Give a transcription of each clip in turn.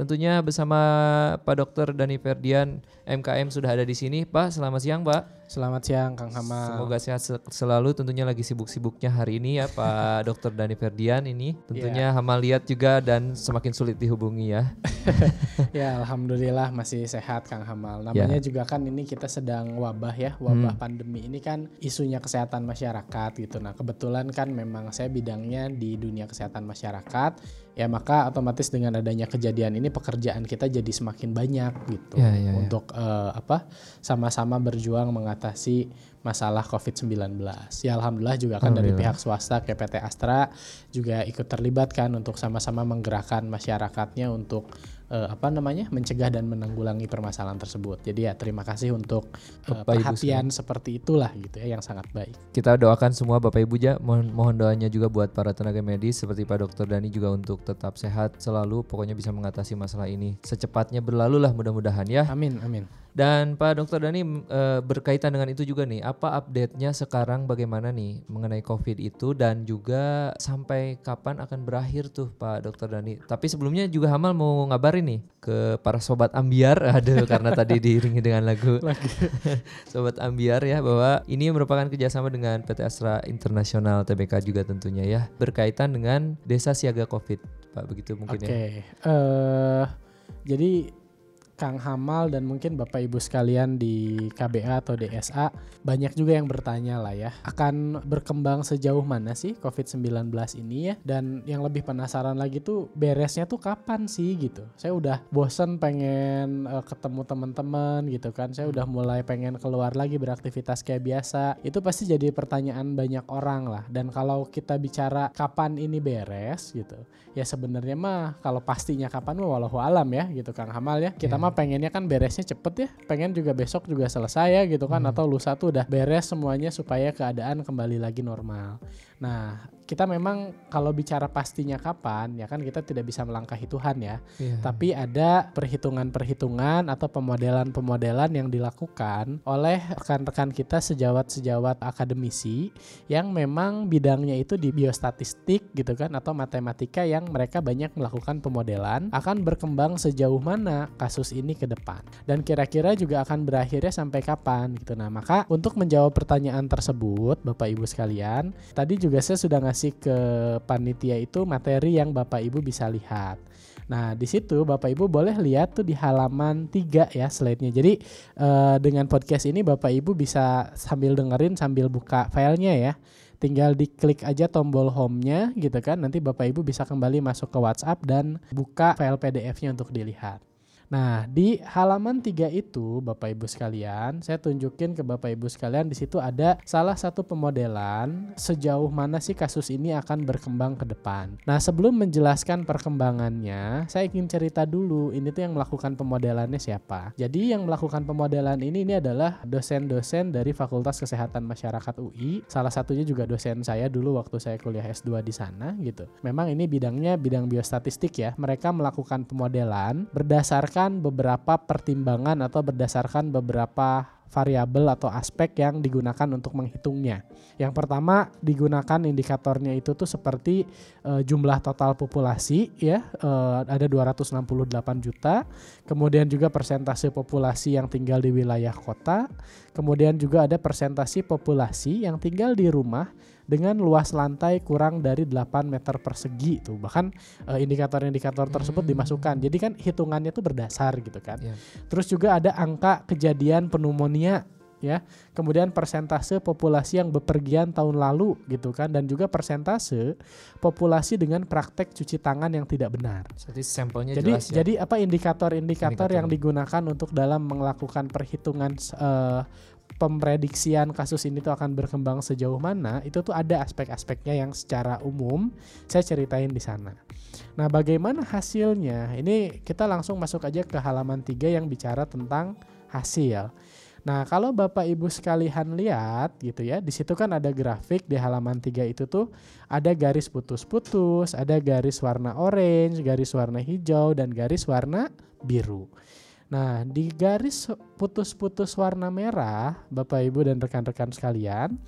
tentunya bersama Pak Dr. Dani Ferdian MKM sudah ada di sini. Pak, selamat siang, Pak. Selamat siang Kang Hamal. Semoga sehat selalu. Tentunya lagi sibuk-sibuknya hari ini ya Pak Dr. Dani Ferdian ini. Tentunya yeah. Hamal lihat juga dan semakin sulit dihubungi ya. ya Alhamdulillah masih sehat Kang Hamal. Namanya yeah. juga kan ini kita sedang wabah ya, wabah hmm. pandemi ini kan isunya kesehatan masyarakat gitu. Nah kebetulan kan memang saya bidangnya di dunia kesehatan masyarakat ya maka otomatis dengan adanya kejadian ini pekerjaan kita jadi semakin banyak gitu ya, ya, ya. untuk uh, apa sama-sama berjuang mengatasi masalah COVID-19. Ya alhamdulillah juga kan dari pihak swasta kayak PT Astra juga ikut terlibat kan untuk sama-sama menggerakkan masyarakatnya untuk uh, apa namanya mencegah dan menanggulangi permasalahan tersebut. Jadi ya terima kasih untuk uh, perhatian Ibu seperti itulah gitu ya yang sangat baik. Kita doakan semua Bapak Ibu ya mohon, mohon doanya juga buat para tenaga medis seperti Pak Dokter Dani juga untuk tetap sehat selalu pokoknya bisa mengatasi masalah ini secepatnya berlalu lah mudah-mudahan ya. Amin amin. Dan Pak Dokter Dani e, berkaitan dengan itu juga nih, apa update-nya sekarang bagaimana nih mengenai COVID itu dan juga sampai kapan akan berakhir tuh Pak Dokter Dani. Tapi sebelumnya juga Hamal mau ngabarin nih ke para sobat ambiar, aduh karena tadi diiringi dengan lagu sobat ambiar ya bahwa ini merupakan kerjasama dengan PT Astra Internasional TBK juga tentunya ya berkaitan dengan Desa Siaga COVID, Pak begitu mungkin okay. ya. Oke, uh, jadi Kang Hamal dan mungkin Bapak Ibu sekalian di KBA atau DSA banyak juga yang bertanya lah ya akan berkembang sejauh mana sih COVID-19 ini ya? Dan yang lebih penasaran lagi tuh beresnya tuh kapan sih gitu? Saya udah bosen pengen uh, ketemu teman-teman gitu kan. Saya udah mulai pengen keluar lagi beraktivitas kayak biasa. Itu pasti jadi pertanyaan banyak orang lah. Dan kalau kita bicara kapan ini beres gitu ya sebenarnya mah kalau pastinya kapan mah walau alam ya gitu Kang Hamal ya. Kita yeah. mah pengennya kan beresnya cepet ya. Pengen juga besok juga selesai ya gitu kan. Hmm. atau lusa tuh udah beres semuanya supaya keadaan kembali lagi normal nah kita memang kalau bicara pastinya kapan ya kan kita tidak bisa melangkahi Tuhan ya. Yeah. Tapi ada perhitungan-perhitungan atau pemodelan-pemodelan yang dilakukan oleh rekan-rekan kita sejawat-sejawat akademisi yang memang bidangnya itu di biostatistik gitu kan atau matematika yang mereka banyak melakukan pemodelan akan berkembang sejauh mana kasus ini ke depan dan kira-kira juga akan berakhirnya sampai kapan gitu. Nah, maka untuk menjawab pertanyaan tersebut Bapak Ibu sekalian, tadi juga saya sudah ngasih ke panitia itu materi yang Bapak Ibu bisa lihat. Nah, di situ Bapak Ibu boleh lihat tuh di halaman 3 ya slide-nya. Jadi uh, dengan podcast ini Bapak Ibu bisa sambil dengerin sambil buka filenya ya. Tinggal diklik aja tombol home-nya gitu kan. Nanti Bapak Ibu bisa kembali masuk ke WhatsApp dan buka file PDF-nya untuk dilihat. Nah, di halaman 3 itu Bapak Ibu sekalian, saya tunjukin ke Bapak Ibu sekalian di situ ada salah satu pemodelan sejauh mana sih kasus ini akan berkembang ke depan. Nah, sebelum menjelaskan perkembangannya, saya ingin cerita dulu ini tuh yang melakukan pemodelannya siapa. Jadi yang melakukan pemodelan ini ini adalah dosen-dosen dari Fakultas Kesehatan Masyarakat UI. Salah satunya juga dosen saya dulu waktu saya kuliah S2 di sana gitu. Memang ini bidangnya bidang biostatistik ya. Mereka melakukan pemodelan berdasarkan berdasarkan beberapa pertimbangan atau berdasarkan beberapa variabel atau aspek yang digunakan untuk menghitungnya. Yang pertama digunakan indikatornya itu tuh seperti e, jumlah total populasi ya e, ada 268 juta, kemudian juga persentase populasi yang tinggal di wilayah kota, kemudian juga ada persentase populasi yang tinggal di rumah dengan luas lantai kurang dari 8 meter persegi tuh. Bahkan indikator-indikator tersebut hmm. dimasukkan. Jadi kan hitungannya tuh berdasar gitu kan. Yeah. terus juga ada angka kejadian pneumonia ya. Kemudian persentase populasi yang bepergian tahun lalu gitu kan. Dan juga persentase populasi dengan praktek cuci tangan yang tidak benar. Jadi sampelnya jadi jelas ya? jadi apa indikator-indikator yang digunakan untuk dalam melakukan perhitungan uh, pemprediksian kasus ini tuh akan berkembang sejauh mana itu tuh ada aspek-aspeknya yang secara umum saya ceritain di sana. Nah, bagaimana hasilnya? Ini kita langsung masuk aja ke halaman 3 yang bicara tentang hasil. Nah, kalau Bapak Ibu sekalian lihat gitu ya, di situ kan ada grafik di halaman 3 itu tuh ada garis putus-putus, ada garis warna orange, garis warna hijau dan garis warna biru. Nah, di garis putus-putus warna merah, Bapak Ibu dan rekan-rekan sekalian,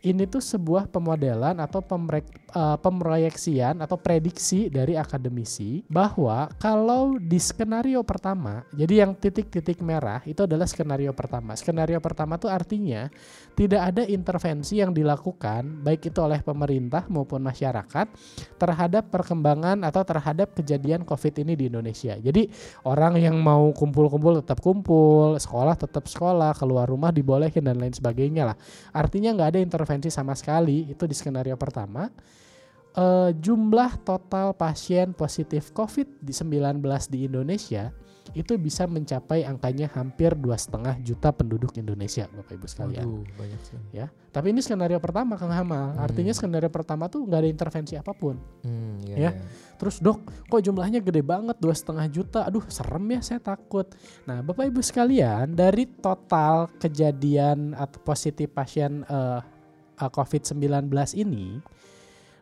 ini tuh sebuah pemodelan atau pemrek, uh, pemroyeksian atau prediksi dari akademisi bahwa kalau di skenario pertama, jadi yang titik-titik merah itu adalah skenario pertama. Skenario pertama tuh artinya tidak ada intervensi yang dilakukan baik itu oleh pemerintah maupun masyarakat terhadap perkembangan atau terhadap kejadian COVID ini di Indonesia. Jadi orang yang mau kumpul-kumpul tetap kumpul, sekolah tetap sekolah, keluar rumah dibolehin dan lain sebagainya lah. Artinya nggak ada intervensi sama sekali itu di skenario pertama. Uh, jumlah total pasien positif COVID-19 di Indonesia itu bisa mencapai angkanya hampir dua setengah juta penduduk Indonesia, Bapak Ibu sekalian. Waduh, banyak sekali. Ya, tapi ini skenario pertama Kang Hamal. Hmm. Artinya skenario pertama tuh nggak ada intervensi apa pun. Hmm, iya, ya. iya. Terus dok, kok jumlahnya gede banget dua setengah juta? Aduh, serem ya, saya takut. Nah, Bapak Ibu sekalian, dari total kejadian atau positif pasien uh, uh, COVID-19 ini,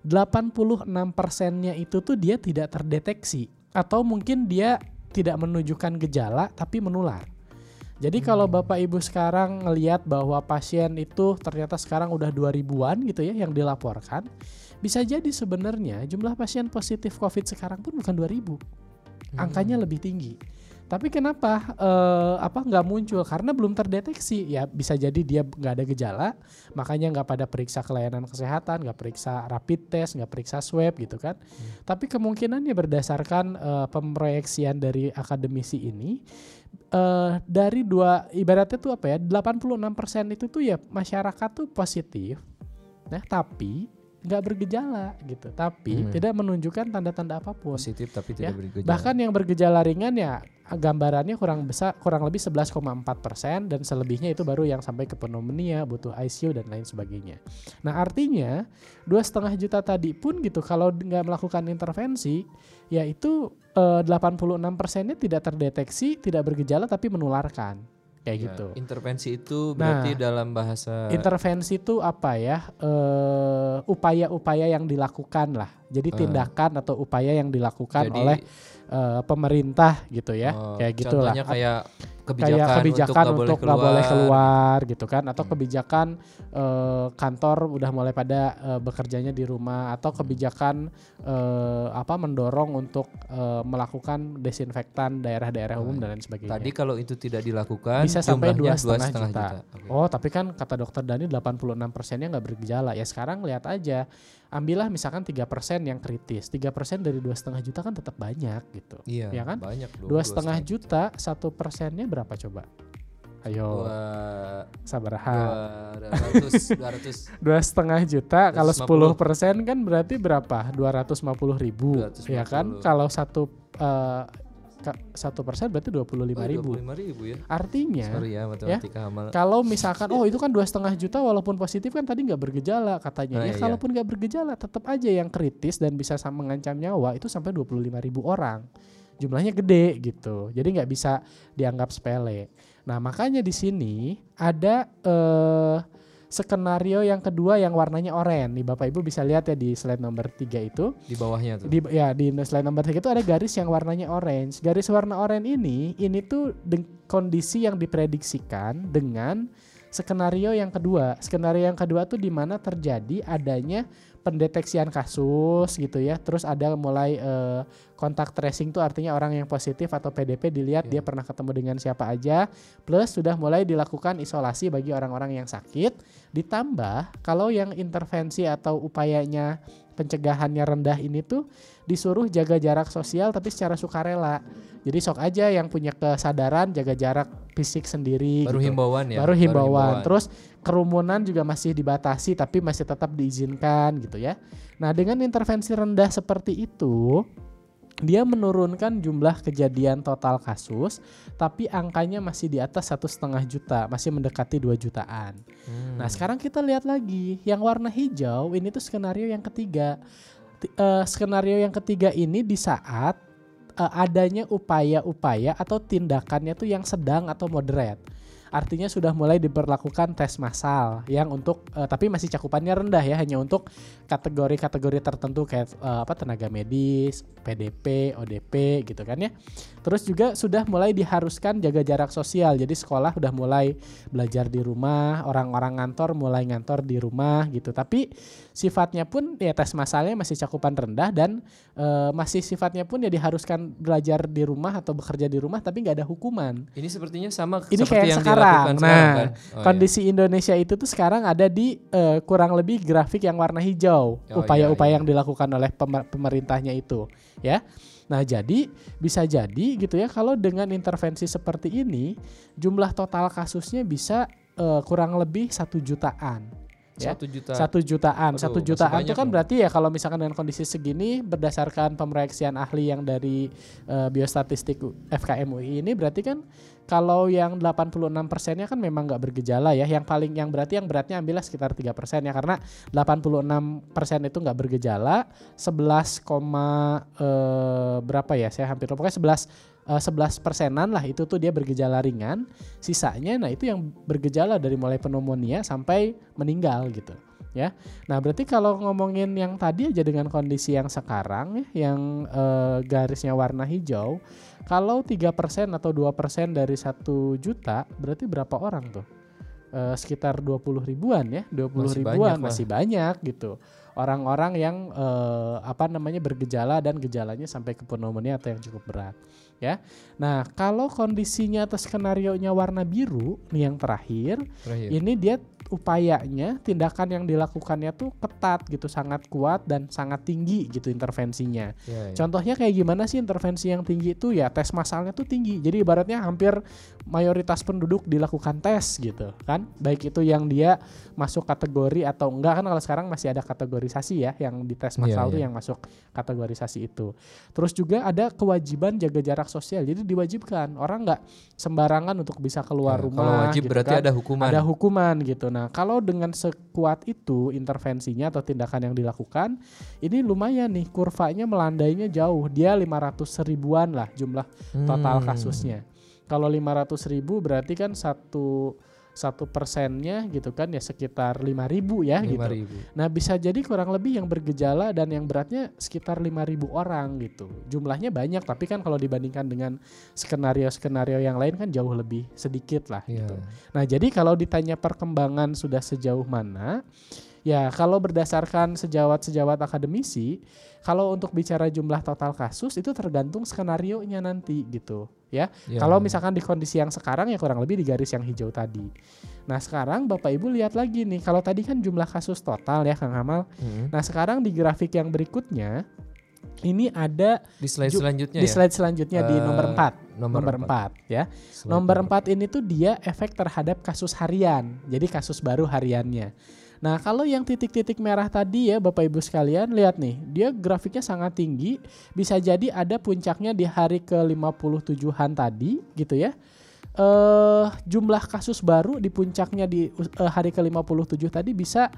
86 persennya itu tuh dia tidak terdeteksi atau mungkin dia tidak menunjukkan gejala tapi menular. Jadi kalau Hmm. Bapak Ibu sekarang ngelihat bahwa pasien itu ternyata sekarang udah 2000-an gitu ya yang dilaporkan, bisa jadi sebenarnya jumlah pasien positif COVID sekarang pun bukan 2000. Angkanya Hmm. lebih tinggi. Tapi kenapa eh, apa nggak muncul? Karena belum terdeteksi. Ya bisa jadi dia nggak ada gejala, makanya nggak pada periksa kelayanan kesehatan, nggak periksa rapid test, nggak periksa swab gitu kan. Tapi kemungkinannya berdasarkan eh, pemroyeksian dari akademisi ini eh dari dua ibaratnya tuh apa ya 86% itu tuh ya masyarakat tuh positif nah tapi nggak bergejala gitu tapi Hmm. tidak menunjukkan tanda-tanda apa pun Positif tapi Ya, tidak bergejala. bahkan yang bergejala ringan ya gambarannya kurang besar kurang lebih 11,4 persen dan selebihnya itu baru yang sampai ke pneumonia butuh ICU dan lain sebagainya nah artinya dua setengah juta tadi pun gitu kalau nggak melakukan intervensi ya itu eh, 86 persennya tidak terdeteksi tidak bergejala tapi menularkan kayak Ya, gitu. Intervensi itu berarti Nah, dalam bahasa intervensi itu apa ya? Eh, upaya-upaya yang dilakukan lah. Jadi Eh. tindakan atau upaya yang dilakukan Jadi, oleh eh, pemerintah gitu ya. Oh, kayak gitulah. Contohnya kayak kebijakan, kayak kebijakan untuk nggak nggak boleh keluar gitu kan atau Hmm. kebijakan eh, kantor udah mulai pada eh, bekerjanya di rumah atau Hmm. kebijakan eh, apa mendorong untuk eh, melakukan desinfektan daerah-daerah umum Oh, dan lain sebagainya. Tadi kalau itu tidak dilakukan Bisa sampai dua setengah juta. Oke. Oh, tapi kan kata dokter Dani 86 persennya nggak bergejala. Ya sekarang lihat aja, ambillah misalkan 3 persen yang kritis. 3 persen dari dua setengah juta kan tetap banyak gitu. Iya, ya kan? Dua setengah juta, satu persennya berapa coba? Ayo, Dua, sabar dua ha. ratus, dua ratus, Dua setengah juta, kalau 250. 10 persen kan berarti berapa? 250 ribu, 250. ya kan? Kalau satu eh, satu persen berarti 25 ribu. lima ribu ya. Artinya, Sorry ya matematika amal. kalau misalkan oh itu kan dua setengah juta walaupun positif kan tadi nggak bergejala katanya Nah, ya iya. kalaupun nggak bergejala tetap aja yang kritis dan bisa mengancam nyawa itu sampai 25 ribu orang jumlahnya gede gitu jadi nggak bisa dianggap sepele nah makanya di sini ada eh, skenario yang kedua yang warnanya oranye nih bapak ibu bisa lihat ya di slide nomor tiga itu Di bawahnya tuh. di ya di slide nomor tiga itu ada garis yang warnanya orange. Garis warna oranye ini ini tuh kondisi yang diprediksikan dengan skenario yang kedua. Skenario yang kedua tuh di mana terjadi adanya pendeteksian kasus gitu ya. Terus ada mulai eh, kontak tracing tuh artinya orang yang positif atau PDP dilihat Oke. dia pernah ketemu dengan siapa aja. Plus sudah mulai dilakukan isolasi bagi orang-orang yang sakit. Ditambah kalau yang intervensi atau upayanya pencegahannya rendah ini tuh disuruh jaga jarak sosial tapi secara sukarela. Jadi sok aja yang punya kesadaran jaga jarak fisik sendiri. Baru gitu. himbauan ya. Baru himbauan. Terus kerumunan juga masih dibatasi tapi masih tetap diizinkan gitu ya. Nah, dengan intervensi rendah seperti itu dia menurunkan jumlah kejadian total kasus, tapi angkanya masih di atas satu setengah juta, masih mendekati 2 jutaan. Hmm. Nah sekarang kita lihat lagi yang warna hijau ini tuh skenario yang ketiga. Ti- eh, skenario yang ketiga ini di saat eh, adanya upaya-upaya atau tindakannya tuh yang sedang atau moderate. Artinya sudah mulai diberlakukan tes massal yang untuk uh, tapi masih cakupannya rendah ya, hanya untuk kategori-kategori tertentu kayak uh, apa tenaga medis, PDP, ODP gitu kan ya. Terus juga sudah mulai diharuskan jaga jarak sosial. Jadi sekolah udah mulai belajar di rumah, orang-orang ngantor mulai ngantor di rumah gitu. Tapi sifatnya pun ya tes massalnya masih cakupan rendah dan uh, masih sifatnya pun ya diharuskan belajar di rumah atau bekerja di rumah tapi nggak ada hukuman. Ini sepertinya sama Ini seperti kayak yang sekarang. Dilakukan Nah, sekarang kan. Oh, kondisi Indonesia itu tuh sekarang ada di eh, kurang lebih grafik yang warna hijau. Oh, Upaya-upaya iya, iya. yang dilakukan oleh pemer- pemerintahnya itu, ya. Nah, jadi bisa jadi gitu ya kalau dengan intervensi seperti ini jumlah total kasusnya bisa eh, kurang lebih satu jutaan. iya. ya. Satu juta. Satu jutaan, Aduh, satu jutaan itu kan dong. berarti ya kalau misalkan dengan kondisi segini berdasarkan pemeriksaan ahli yang dari eh, biostatistik U- FKM UI ini berarti kan kalau yang 86 persennya kan memang nggak bergejala ya. Yang paling yang berarti yang beratnya ambillah sekitar 3 persen ya karena 86 persen itu nggak bergejala, 11, koma, eh, berapa ya? Saya hampir pokoknya 11 eh, 11 persenan lah itu tuh dia bergejala ringan. Sisanya nah itu yang bergejala dari mulai pneumonia sampai meninggal gitu ya. Nah, berarti kalau ngomongin yang tadi aja dengan kondisi yang sekarang ya yang eh, garisnya warna hijau, kalau 3% atau 2% dari satu juta berarti berapa orang tuh? Eh, sekitar 20 ribuan ya, 20 Masih ribuan banyak lah. masih banyak gitu. Orang-orang yang eh, apa namanya bergejala dan gejalanya sampai ke pneumonia atau yang cukup berat ya. Nah, kalau kondisinya atau skenario nya warna biru nih yang terakhir, Terakhir. ini dia upayanya tindakan yang dilakukannya tuh ketat gitu sangat kuat dan sangat tinggi gitu intervensinya Ya, ya. contohnya kayak gimana sih intervensi yang tinggi itu ya tes masalnya tuh tinggi jadi ibaratnya hampir mayoritas penduduk dilakukan tes gitu kan baik itu yang dia masuk kategori atau enggak kan kalau sekarang masih ada kategorisasi ya yang di tes Iya, masal tuh iya. yang masuk kategorisasi itu terus juga ada kewajiban jaga jarak sosial jadi diwajibkan orang nggak sembarangan untuk bisa keluar Ya, rumah Kalau wajib gitu berarti kan ada hukuman. ada hukuman gitu. Nah, kalau dengan sekuat itu intervensinya atau tindakan yang dilakukan, ini lumayan nih kurvanya melandainya jauh. Dia 500 ribuan lah jumlah total Hmm. kasusnya. Kalau 500 ribu berarti kan satu satu persennya gitu kan ya sekitar 5 ribu ya Lima gitu. ribu. Nah bisa jadi kurang lebih yang bergejala dan yang beratnya sekitar 5.000 orang gitu. Jumlahnya banyak tapi kan kalau dibandingkan dengan skenario-skenario yang lain kan jauh lebih sedikit lah Iya. gitu. Nah jadi kalau ditanya perkembangan sudah sejauh mana, ya kalau berdasarkan sejawat-sejawat akademisi, kalau untuk bicara jumlah total kasus itu tergantung skenario nya nanti gitu ya. Ya. Kalau misalkan di kondisi yang sekarang ya kurang lebih di garis yang hijau tadi. Nah sekarang Bapak Ibu lihat lagi nih, kalau tadi kan jumlah kasus total ya Kang Amal. Mm. Nah sekarang di grafik yang berikutnya ini ada di slide ju- selanjutnya di ya. slide selanjutnya di Eh, nomor 4. Nomor, Nomor empat. 4 ya. Slide Nomor 4 ini tuh dia efek terhadap kasus harian. Jadi kasus baru hariannya. Nah, kalau yang titik-titik merah tadi ya Bapak Ibu sekalian, lihat nih, dia grafiknya sangat tinggi, bisa jadi ada puncaknya di hari ke-57-an tadi gitu ya. Eh jumlah kasus baru di puncaknya di eh, hari ke-57 tadi bisa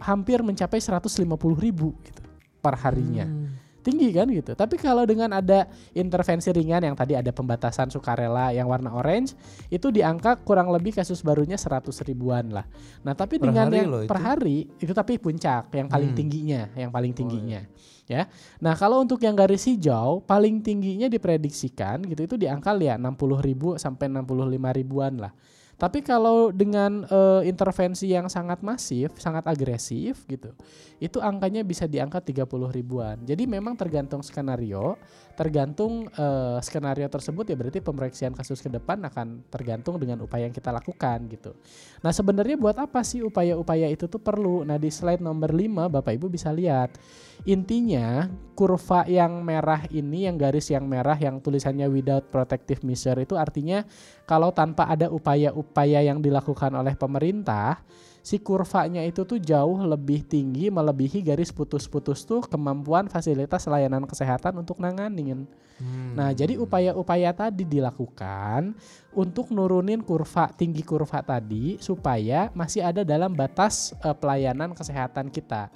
hampir mencapai 150 ribu gitu per harinya Hmm. Tinggi kan gitu. Tapi kalau dengan ada intervensi ringan yang tadi ada pembatasan sukarela yang warna orange, itu di angka kurang lebih kasus barunya 100 ribuan lah. Nah, tapi Per dengan hari yang loh per itu. hari itu tapi puncak yang paling Hmm. tingginya, yang paling Oh, tingginya. Ya. Nah, kalau untuk yang garis hijau paling tingginya diprediksikan gitu itu di angka ya 60 ribu sampai 65 ribuan lah. Tapi kalau dengan eh, intervensi yang sangat masif, sangat agresif gitu, itu angkanya bisa di angka 30 ribuan. Jadi memang tergantung skenario, tergantung eh, skenario tersebut ya berarti pemeriksaan kasus ke depan akan tergantung dengan upaya yang kita lakukan gitu. Nah, sebenarnya buat apa sih upaya-upaya itu tuh perlu? Nah, di slide nomor 5 Bapak Ibu bisa lihat. Intinya kurva yang merah ini yang garis yang merah yang tulisannya without protective measure itu artinya kalau tanpa ada upaya-upaya yang dilakukan oleh pemerintah, si kurvanya itu tuh jauh lebih tinggi melebihi garis putus-putus tuh kemampuan fasilitas layanan kesehatan untuk nanganin. Hmm. Nah, jadi upaya-upaya tadi dilakukan untuk nurunin kurva tinggi kurva tadi supaya masih ada dalam batas eh, pelayanan kesehatan kita.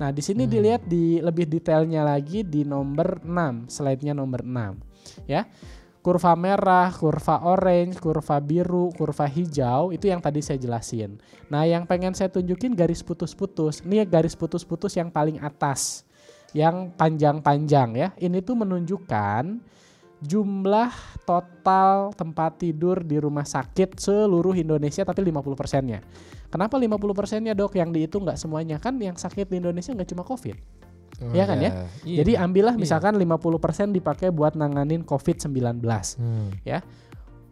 Nah, di sini Hmm. dilihat di lebih detailnya lagi di nomor 6, slide-nya nomor 6. Ya. Kurva merah, kurva orange, kurva biru, kurva hijau itu yang tadi saya jelasin. Nah, yang pengen saya tunjukin garis putus-putus. Ini garis putus-putus yang paling atas. Yang panjang-panjang ya. Ini tuh menunjukkan jumlah total tempat tidur di rumah sakit seluruh Indonesia tapi 50 persennya. Kenapa 50 persennya dok yang dihitung nggak semuanya? Kan yang sakit di Indonesia nggak cuma COVID. Oh, Iya kan ya? Iya. Jadi ambillah Iya. misalkan 50% dipakai buat nanganin COVID-19. Hmm.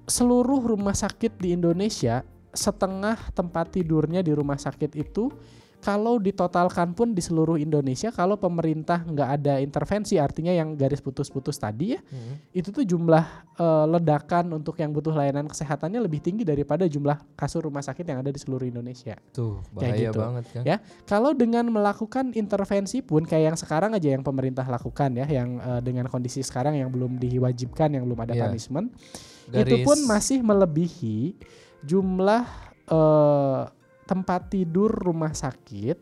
Seluruh rumah sakit di Indonesia setengah tempat tidurnya di rumah sakit itu kalau ditotalkan pun di seluruh Indonesia kalau pemerintah nggak ada intervensi artinya yang garis putus-putus tadi ya Hmm. itu tuh jumlah eh, ledakan untuk yang butuh layanan kesehatannya lebih tinggi daripada jumlah kasur rumah sakit yang ada di seluruh Indonesia. Tuh Kayak bahaya gitu. banget kan. Ya, Kalau dengan melakukan intervensi pun kayak yang sekarang aja yang pemerintah lakukan ya, yang eh, dengan kondisi sekarang yang belum diwajibkan, yang belum ada Iya. punishment, itu Garis- pun masih melebihi jumlah eh, tempat tidur rumah sakit,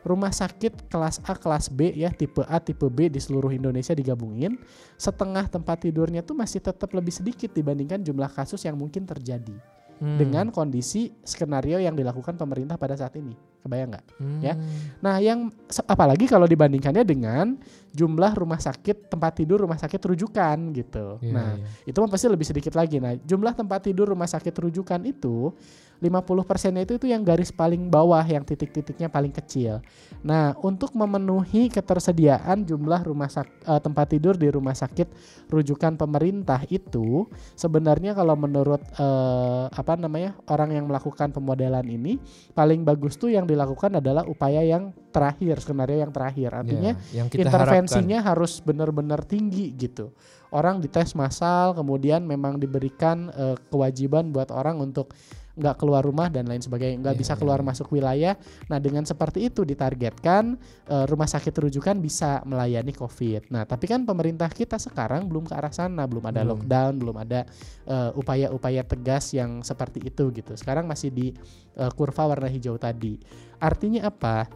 rumah sakit kelas A, kelas B ya, tipe A, tipe B di seluruh Indonesia digabungin, setengah tempat tidurnya tuh masih tetap lebih sedikit dibandingkan jumlah kasus yang mungkin terjadi Hmm. dengan kondisi skenario yang dilakukan pemerintah pada saat ini. Kebayang nggak? ya. Hmm. Nah, yang apalagi kalau dibandingkannya dengan jumlah rumah sakit tempat tidur rumah sakit rujukan gitu. Iya, nah, iya. itu mah pasti lebih sedikit lagi. Nah, jumlah tempat tidur rumah sakit rujukan itu 50 persennya itu itu yang garis paling bawah yang titik-titiknya paling kecil. Nah, untuk memenuhi ketersediaan jumlah rumah sak- eh, tempat tidur di rumah sakit rujukan pemerintah itu sebenarnya kalau menurut eh, apa namanya orang yang melakukan pemodelan ini paling bagus tuh yang dilakukan adalah upaya yang terakhir skenario yang terakhir artinya Ya, yang kita intervensinya harus benar-benar tinggi gitu. Orang dites massal, kemudian memang diberikan eh, kewajiban buat orang untuk nggak keluar rumah dan lain sebagainya, nggak Iya, bisa iya, keluar iya. masuk wilayah. Nah dengan seperti itu ditargetkan eh, rumah sakit rujukan bisa melayani COVID. Nah tapi kan pemerintah kita sekarang belum ke arah sana, belum ada Belum. lockdown, belum ada eh, upaya-upaya tegas yang seperti itu gitu. Sekarang masih di eh, kurva warna hijau tadi. Artinya apa?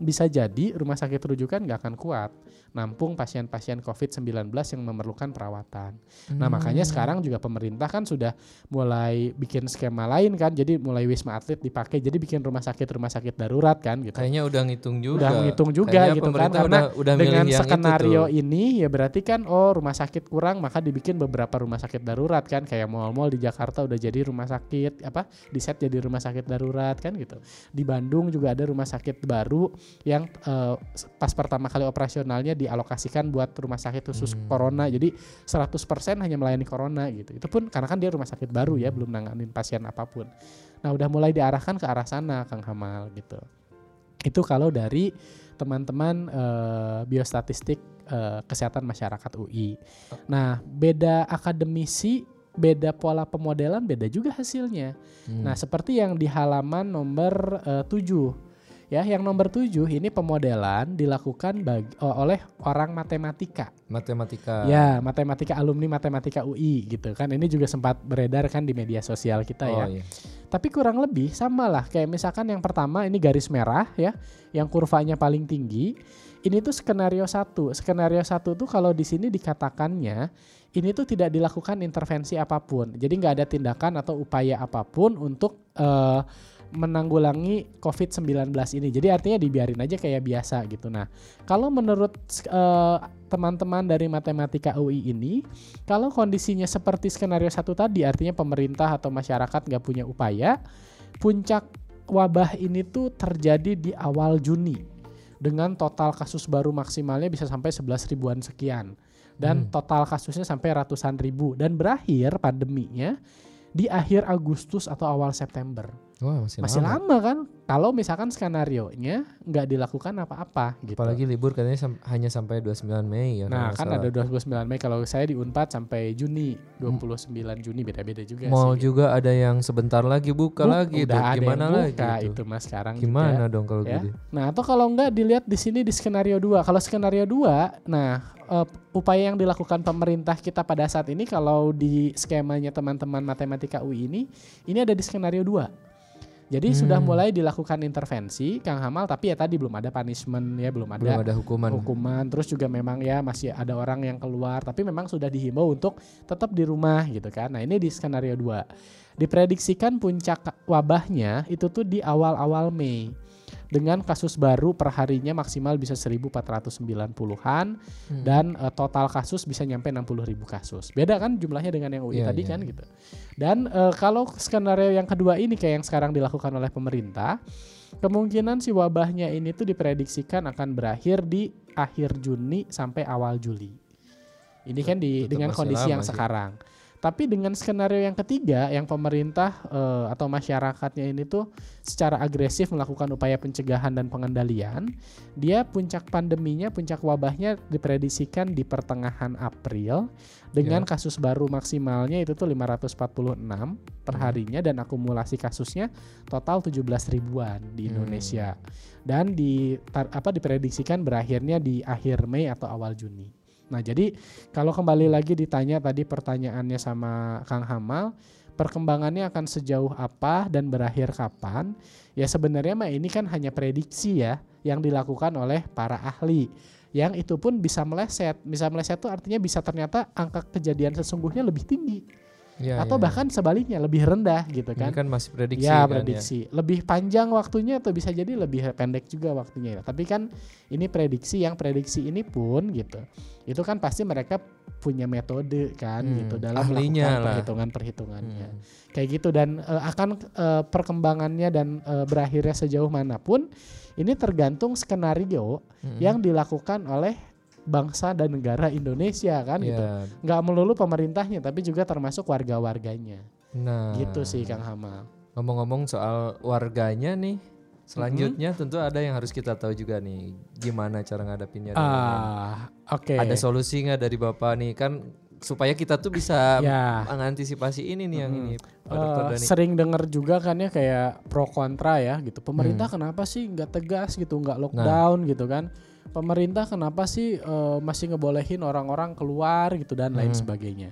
bisa jadi rumah sakit rujukan nggak akan kuat nampung pasien-pasien COVID-19 yang memerlukan perawatan. Nah Hmm. makanya sekarang juga pemerintah kan sudah mulai bikin skema lain kan, jadi mulai wisma atlet dipakai, jadi bikin rumah sakit rumah sakit darurat kan gitu. kayaknya udah ngitung juga. Udah menghitung juga Kayaknya gitu kan, pemerintah karena udah, udah Dengan skenario ini ya berarti kan oh rumah sakit kurang maka dibikin beberapa rumah sakit darurat kan kayak mall-mall di Jakarta udah jadi rumah sakit apa di set jadi rumah sakit darurat kan gitu. Di Bandung juga ada rumah sakit baru yang eh, pas pertama kali operasionalnya dialokasikan buat rumah sakit khusus Hmm. corona. Jadi 100% hanya melayani corona gitu. Itu pun karena kan dia rumah sakit baru ya, belum nanganin pasien apa pun. Nah, udah mulai diarahkan ke arah sana Kang Hamal gitu. Itu kalau dari teman-teman eh, biostatistik eh, kesehatan masyarakat UI. Nah, beda akademisi, beda pola pemodelan, beda juga hasilnya. Hmm. Nah, seperti yang di halaman nomor eh, 7. Ya, yang nomor 7 ini pemodelan dilakukan bagi, oleh orang matematika. matematika. Ya, matematika alumni matematika UI gitu kan. Ini juga sempat beredar kan di media sosial kita Oh, ya. iya. Tapi kurang lebih sama lah kayak misalkan yang pertama ini garis merah ya, yang kurvanya paling tinggi. Ini tuh skenario satu. Skenario satu tuh kalau di sini dikatakannya ini tuh tidak dilakukan intervensi apa pun. Jadi nggak ada tindakan atau upaya apa pun untuk eh, menanggulangi COVID-19 ini. Jadi artinya dibiarin aja kayak biasa gitu. Nah, kalau menurut eh, teman-teman dari matematika UI ini, kalau kondisinya seperti skenario satu tadi, artinya pemerintah atau masyarakat nggak punya upaya, puncak wabah ini tuh terjadi di awal Juni dengan total kasus baru maksimalnya bisa sampai 11 ribuan sekian dan Hmm. total kasusnya sampai ratusan ribu dan berakhir pandeminya di akhir Agustus atau awal September. Wah, masih, Masih lama. lama kan? Kalau misalkan skenario nya nggak dilakukan apa-apa gitu. Apalagi libur katanya sam- hanya sampai 29 Mei ya. Nah, kan nggak ada salah. 29 Mei kalau saya di Unpad sampai Juni, 29 Juni beda-beda juga Mall sih. gitu. juga ada yang sebentar lagi buka Bu- lagi udah tuh. Gimana yang lagi buka itu? itu Mas sekarang Gimana juga. dong kalau ya. gitu? Nah, atau kalau enggak dilihat di sini di skenario 2. Kalau skenario 2, nah eh, upaya yang dilakukan pemerintah kita pada saat ini kalau di skemanya teman-teman matematika UI ini ini ada di skenario 2. Jadi sudah Hmm. mulai dilakukan intervensi Kang Hamal tapi ya tadi belum ada punishment ya belum ada Belum ada hukuman. hukuman terus juga memang ya masih ada orang yang keluar tapi memang sudah dihimbau untuk tetap di rumah gitu kan. Nah, ini di skenario 2. Diprediksikan puncak wabahnya itu tuh di awal-awal Mei dengan kasus baru perharinya maksimal bisa 1490-an Hmm. dan eh, total kasus bisa nyampe 60 ribu kasus. Beda kan jumlahnya dengan yang UI Iya, tadi iya. kan gitu. Dan eh, kalau skenario yang kedua ini kayak yang sekarang dilakukan oleh pemerintah, kemungkinan si wabahnya ini tuh diprediksikan akan berakhir di akhir Juni sampai awal Juli. Ini kan di Tetap dengan kondisi yang sih. sekarang. Tapi dengan skenario yang ketiga, yang pemerintah eh, atau masyarakatnya ini tuh secara agresif melakukan upaya pencegahan dan pengendalian, dia puncak pandeminya, puncak wabahnya diprediksikan di pertengahan April dengan Ya. kasus baru maksimalnya itu tuh 546 per Hmm. harinya dan akumulasi kasusnya total 17 ribuan di Hmm. Indonesia. Dan di tar- apa diprediksikan berakhirnya di akhir Mei atau awal Juni. Nah, jadi kalau kembali lagi ditanya tadi pertanyaannya sama Kang Hamal, perkembangannya akan sejauh apa dan berakhir kapan? Ya sebenarnya mah ini kan hanya prediksi ya yang dilakukan oleh para ahli. Yang itu pun bisa meleset. Bisa meleset itu artinya bisa ternyata angka kejadian sesungguhnya lebih tinggi Ya, atau ya. bahkan sebaliknya lebih rendah gitu ini kan. kan masih prediksi ya, kan prediksi. Lebih panjang waktunya atau bisa jadi lebih pendek juga waktunya. Tapi kan ini prediksi yang prediksi ini pun gitu. Itu kan pasti mereka punya metode kan Hmm, gitu dalam ahlinya melakukan lah. perhitungan-perhitungannya. Hmm. Kayak gitu dan eh, akan eh, perkembangannya dan eh, berakhirnya sejauh mana pun ini tergantung skenario Mm-mm. yang dilakukan oleh bangsa dan negara Indonesia kan gitu. Ya, Nggak melulu pemerintahnya tapi juga termasuk warga-warganya. Nah, Gitu sih Kang Hamal. Ngomong-ngomong soal warganya nih, selanjutnya tentu ada yang harus kita tahu juga nih, gimana cara ngadapinnya. Ah, oke. Ada solusi nggak dari bapak nih kan supaya kita tuh bisa Ya. mengantisipasi ini nih yang ini, Dani. sering dengar juga kan ya kayak pro kontra ya gitu. Pemerintah Hmm. kenapa sih nggak tegas gitu, Nah. nggak lockdown gitu kan? Pemerintah kenapa sih eh, masih ngebolehin orang-orang keluar gitu dan lain Hmm. sebagainya?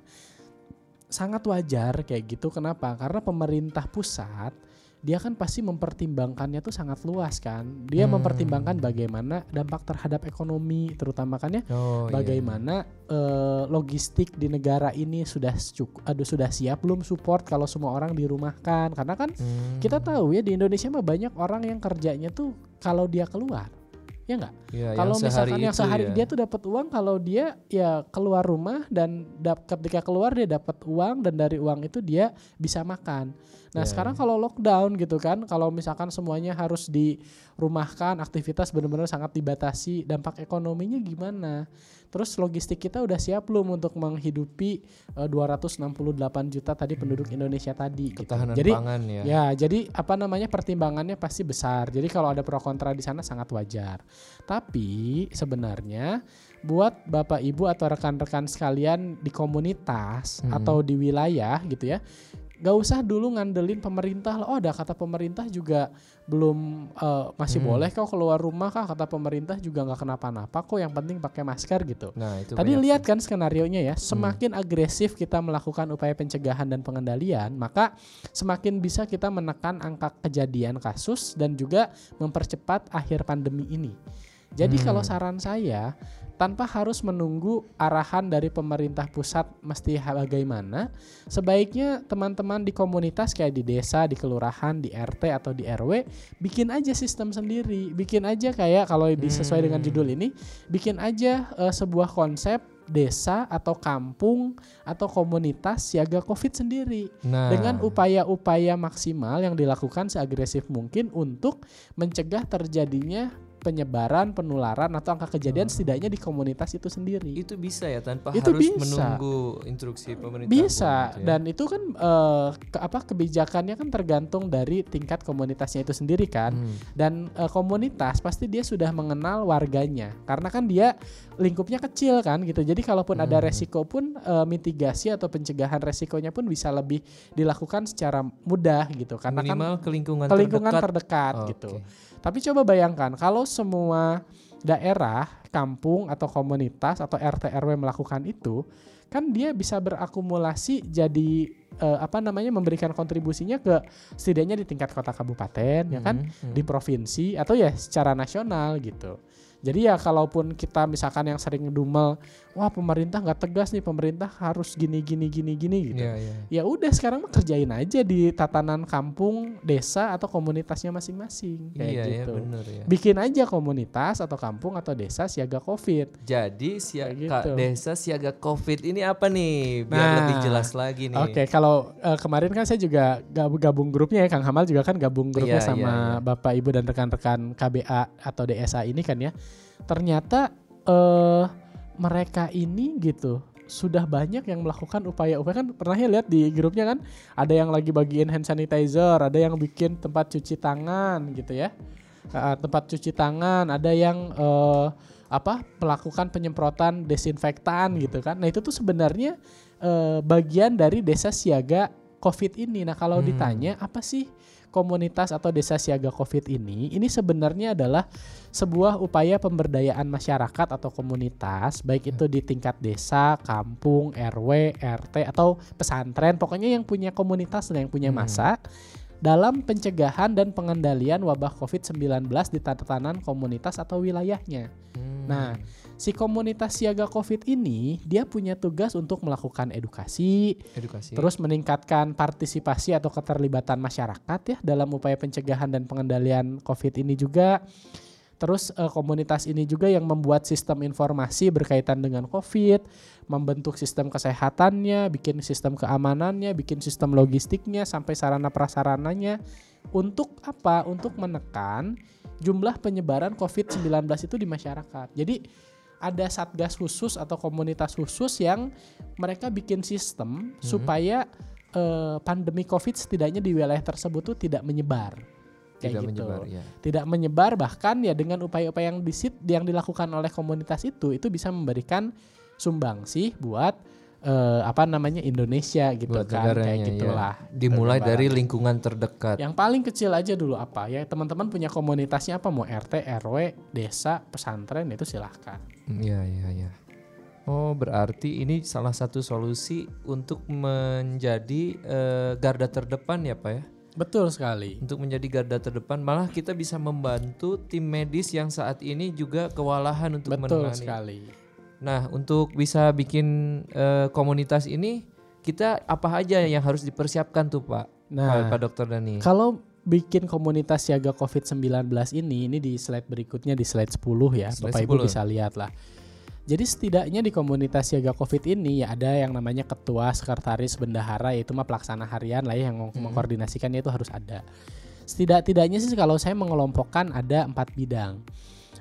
Sangat wajar kayak gitu. Kenapa? Karena pemerintah pusat dia kan pasti mempertimbangkannya tuh sangat luas kan. Dia Hmm. mempertimbangkan bagaimana dampak terhadap ekonomi, terutama kan ya Oh, iya. bagaimana eh, logistik di negara ini sudah cukup aduh sudah siap belum support kalau semua orang dirumahkan karena kan Hmm, kita tahu ya di Indonesia mah banyak orang yang kerjanya tuh kalau dia keluar ya nggak iya, kalau misalkan sehari yang sehari ya. dia tuh dapat uang kalau dia ya keluar rumah dan dap- ketika keluar dia dapat uang dan dari uang itu dia bisa makan nah Ya, sekarang kalau lockdown gitu kan kalau misalkan semuanya harus dirumahkan aktivitas benar-benar sangat dibatasi dampak ekonominya gimana terus logistik kita udah siap belum untuk menghidupi eh, 268 juta tadi penduduk Indonesia tadi gitu. ketahanan jadi pangan ya. Ya, jadi apa namanya pertimbangannya pasti besar. Jadi kalau ada pro kontra di sana sangat wajar. Tapi sebenarnya buat Bapak Ibu atau rekan-rekan sekalian di komunitas Hmm. atau di wilayah gitu ya, gak usah dulu ngandelin pemerintah. Oh, ada kata pemerintah juga belum eh, masih Hmm. boleh kok keluar rumah kah? Kata pemerintah juga nggak kenapa-napa kok. Yang penting pakai masker gitu. Nah, itu Tadi lihat kan skenario nya ya, semakin agresif kita melakukan upaya pencegahan dan pengendalian, maka semakin bisa kita menekan angka kejadian kasus dan juga mempercepat akhir pandemi ini. Jadi Hmm. kalau saran saya, tanpa harus menunggu arahan dari pemerintah pusat mesti bagaimana, sebaiknya teman-teman di komunitas kayak di desa, di kelurahan, di RT atau di RW bikin aja sistem sendiri, bikin aja kayak kalau disesuai dengan Hmm. judul ini, bikin aja eh, sebuah konsep desa atau kampung atau komunitas siaga COVID sendiri. Nah, dengan upaya-upaya maksimal yang dilakukan seagresif mungkin untuk mencegah terjadinya penyebaran, penularan atau angka kejadian setidaknya di komunitas itu sendiri. itu bisa ya tanpa Itu harus bisa. menunggu instruksi pemerintah. Bisa pun gitu ya. dan itu kan eh, ke- apa kebijakannya kan tergantung dari tingkat komunitasnya itu sendiri kan. Hmm. Dan eh, komunitas pasti dia sudah mengenal warganya karena kan dia lingkupnya kecil kan gitu. Jadi kalaupun ada Hmm. resiko pun eh, mitigasi atau pencegahan resikonya pun bisa lebih dilakukan secara mudah gitu karena kan minimal ke lingkungan, ke lingkungan terdekat. terdekat, Oke. gitu. Tapi coba bayangkan kalau semua daerah, kampung atau komunitas atau RT RW melakukan itu, kan dia bisa berakumulasi jadi eh, apa namanya memberikan kontribusinya ke setidaknya di tingkat kota kabupaten ya kan Mhm, mhm. di provinsi atau ya secara nasional gitu. Jadi ya kalaupun kita misalkan yang sering dumel, wah pemerintah nggak tegas nih, pemerintah harus gini gini gini gini gitu. Iya, iya. Ya udah sekarang mah kerjain aja di tatanan kampung, desa atau komunitasnya masing-masing kayak Iya, ya, gitu. bener ya. Bikin aja komunitas atau kampung atau desa siaga Covid. Jadi siaga gitu. desa siaga Covid ini apa nih? Biar Nah, lebih jelas lagi nih. Oke, kalau eh, kemarin kan saya juga gab- gabung grupnya ya, Kang Hamal juga kan gabung grupnya Iya, sama iya, iya. Bapak Ibu dan rekan-rekan KBA atau DSA ini kan ya. Ternyata eh mereka ini gitu sudah banyak yang melakukan upaya-upaya kan pernah ya lihat di grupnya kan ada yang lagi bagiin hand sanitizer, ada yang bikin tempat cuci tangan gitu ya. Eh, tempat cuci tangan, ada yang eh, apa melakukan penyemprotan desinfektan gitu kan. Nah, itu tuh sebenarnya eh, bagian dari desa siaga COVID ini. Nah, kalau Hmm. ditanya apa sih komunitas atau desa siaga COVID ini? Ini sebenarnya adalah sebuah upaya pemberdayaan masyarakat atau komunitas, baik itu di tingkat desa, kampung, RW, RT atau pesantren, pokoknya yang punya komunitas dan yang punya Hmm. masa dalam pencegahan dan pengendalian wabah COVID-19 di tatanan komunitas atau wilayahnya. Hmm. Nah, si komunitas siaga COVID ini dia punya tugas untuk melakukan edukasi, edukasi. terus meningkatkan partisipasi atau keterlibatan masyarakat ya dalam upaya pencegahan dan pengendalian COVID ini juga. Terus eh, komunitas ini juga yang membuat sistem informasi berkaitan dengan COVID, membentuk sistem kesehatannya, bikin sistem keamanannya, bikin sistem logistiknya sampai sarana prasarananya untuk apa? Untuk menekan jumlah penyebaran COVID-19 itu di masyarakat. Jadi ada satgas khusus atau komunitas khusus yang mereka bikin sistem supaya eh, pandemi COVID setidaknya di wilayah tersebut tuh tidak menyebar. Kayak tidak gitu. menyebar ya. Tidak menyebar bahkan ya dengan upaya-upaya yang disit yang dilakukan oleh komunitas itu itu bisa memberikan sumbangsih buat eh, apa namanya Indonesia gitu Buat kan negaranya, kayak ya. gitulah. Dimulai dari lingkungan terdekat. Yang paling kecil aja dulu apa ya teman-teman punya komunitasnya apa mau RT, RW, desa, pesantren itu silahkan. Iya, iya, iya. Oh, berarti ini salah satu solusi untuk menjadi eh, garda terdepan ya, Pak ya? Betul sekali. Untuk menjadi garda terdepan, malah kita bisa membantu tim medis yang saat ini juga kewalahan untuk Betul menangani. sekali. Nah, untuk bisa bikin eh, komunitas ini, kita apa aja yang harus dipersiapkan tuh, Pak? Nah, Pak, Pak Dokter Dani. Kalau bikin komunitas siaga COVID-19 ini, ini di slide berikutnya di slide 10 ya, Slide Bapak Ibu 10. bisa lihat lah. Jadi setidaknya di komunitas siaga COVID ini ya ada yang namanya ketua, sekretaris, bendahara, yaitu mah pelaksana harian lah ya yang meng- mengkoordinasikannya itu harus ada. Setidak-tidaknya sih kalau saya mengelompokkan ada empat bidang.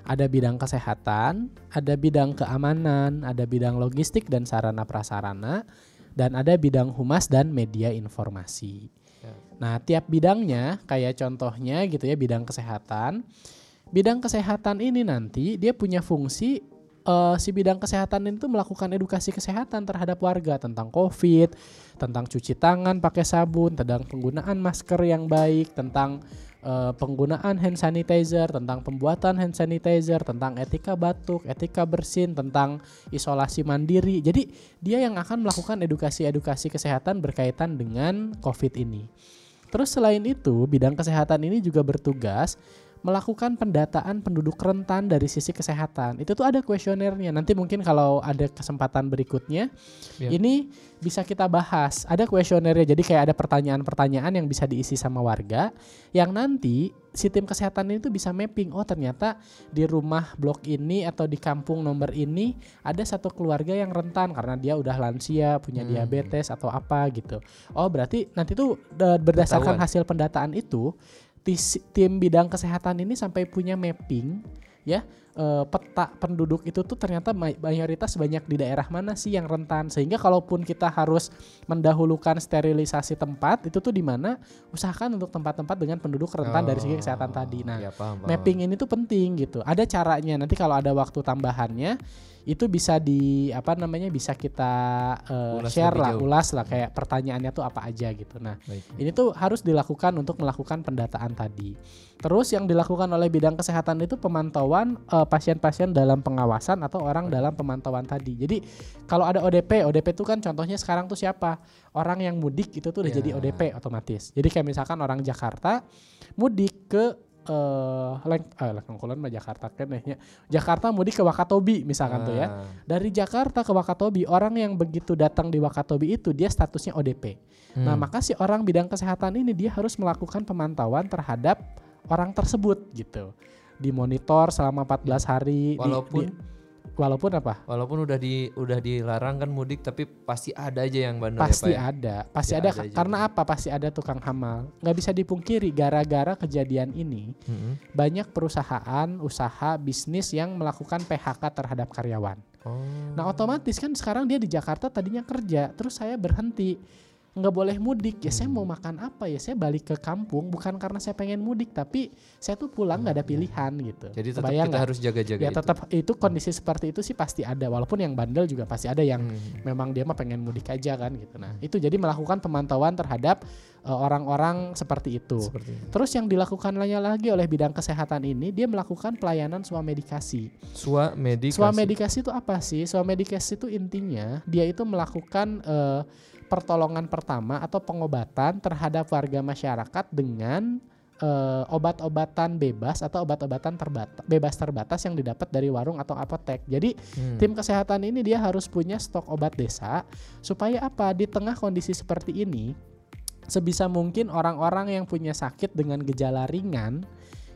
Ada bidang kesehatan, ada bidang keamanan, ada bidang logistik dan sarana prasarana, dan ada bidang humas dan media informasi. Ya. Nah, tiap bidangnya kayak contohnya gitu ya bidang kesehatan. Bidang kesehatan ini nanti dia punya fungsi eh, si bidang kesehatan itu melakukan edukasi kesehatan terhadap warga tentang COVID, tentang cuci tangan pakai sabun, tentang penggunaan masker yang baik, tentang eh, penggunaan hand sanitizer, tentang pembuatan hand sanitizer, tentang etika batuk, etika bersin, tentang isolasi mandiri. Jadi dia yang akan melakukan edukasi-edukasi kesehatan berkaitan dengan COVID ini. Terus selain itu, bidang kesehatan ini juga bertugas melakukan pendataan penduduk rentan dari sisi kesehatan. Itu tuh ada kuesionernya. Nanti mungkin kalau ada kesempatan berikutnya, Ya. ini bisa kita bahas. Ada kuesionernya. Jadi kayak ada pertanyaan-pertanyaan yang bisa diisi sama warga yang nanti si tim kesehatan ini tuh bisa mapping. Oh, ternyata di rumah blok ini atau di kampung nomor ini ada satu keluarga yang rentan karena dia udah lansia, punya Hmm. diabetes atau apa gitu. Oh, berarti nanti tuh da- berdasarkan Ketahuan. hasil pendataan itu tim bidang kesehatan ini sampai punya mapping ya eh, peta penduduk itu tuh ternyata may- mayoritas banyak di daerah mana sih yang rentan sehingga kalaupun kita harus mendahulukan sterilisasi tempat itu tuh di mana usahakan untuk tempat-tempat dengan penduduk rentan dari segi kesehatan tadi. Nah, ya, paham, paham. mapping ini tuh penting gitu. Ada caranya nanti kalau ada waktu tambahannya itu bisa di apa namanya bisa kita uh, Ulas share lah, jauh. ulas lah kayak pertanyaannya tuh apa aja gitu. Nah, Baik. ini tuh harus dilakukan untuk melakukan pendataan tadi. Terus yang dilakukan oleh bidang kesehatan itu pemantauan eh, pasien-pasien dalam pengawasan atau orang dalam pemantauan tadi. Jadi kalau ada ODP, ODP itu kan contohnya sekarang tuh siapa? Orang yang mudik itu tuh udah Ya. jadi ODP otomatis. Jadi kayak misalkan orang Jakarta mudik ke eh Leng, eh, Lengkulon mah Jakarta kan ya. Jakarta mudik ke Wakatobi misalkan tuh ya. Ah, Dari Jakarta ke Wakatobi, orang yang begitu datang di Wakatobi itu dia statusnya ODP. Nah, hmm. maka si orang bidang kesehatan ini dia harus melakukan pemantauan terhadap orang tersebut gitu. Dimonitor selama 14 hari. di- Walaupun- di- walaupun apa? Walaupun udah di udah dilarang kan mudik tapi pasti ada aja yang bandel Pasti ya Pak ya. ada, pasti Ya, ada, ada aja. karena apa? Pasti ada tukang hamal. nggak bisa dipungkiri gara-gara kejadian ini Mm-mm. banyak perusahaan, usaha, bisnis yang melakukan PHK terhadap karyawan. Oh. Nah otomatis kan sekarang dia di Jakarta tadinya kerja, terus saya berhenti nggak boleh mudik ya saya mau makan apa ya saya balik ke kampung bukan karena saya pengen mudik tapi saya tuh pulang nggak ada pilihan gitu. Jadi tetap Kebayang kita harus jaga-jaga ya itu. tetap itu kondisi seperti itu sih pasti ada walaupun yang bandel juga pasti ada yang Hmm. memang dia mah pengen mudik aja kan gitu. Nah itu jadi melakukan pemantauan terhadap eh, orang-orang seperti itu. Seperti itu. Terus yang dilakukan lagi oleh bidang kesehatan ini dia melakukan pelayanan swamedikasi. Swa medikasi. Swamedikasi itu apa sih? Swamedikasi itu intinya dia itu melakukan eh, pertolongan pertama atau pengobatan terhadap warga masyarakat dengan eh, obat-obatan bebas atau obat-obatan terbata- bebas terbatas yang didapat dari warung atau apotek. Jadi Hmm. tim kesehatan ini dia harus punya stok obat desa supaya apa? Di tengah kondisi seperti ini sebisa mungkin orang-orang yang punya sakit dengan gejala ringan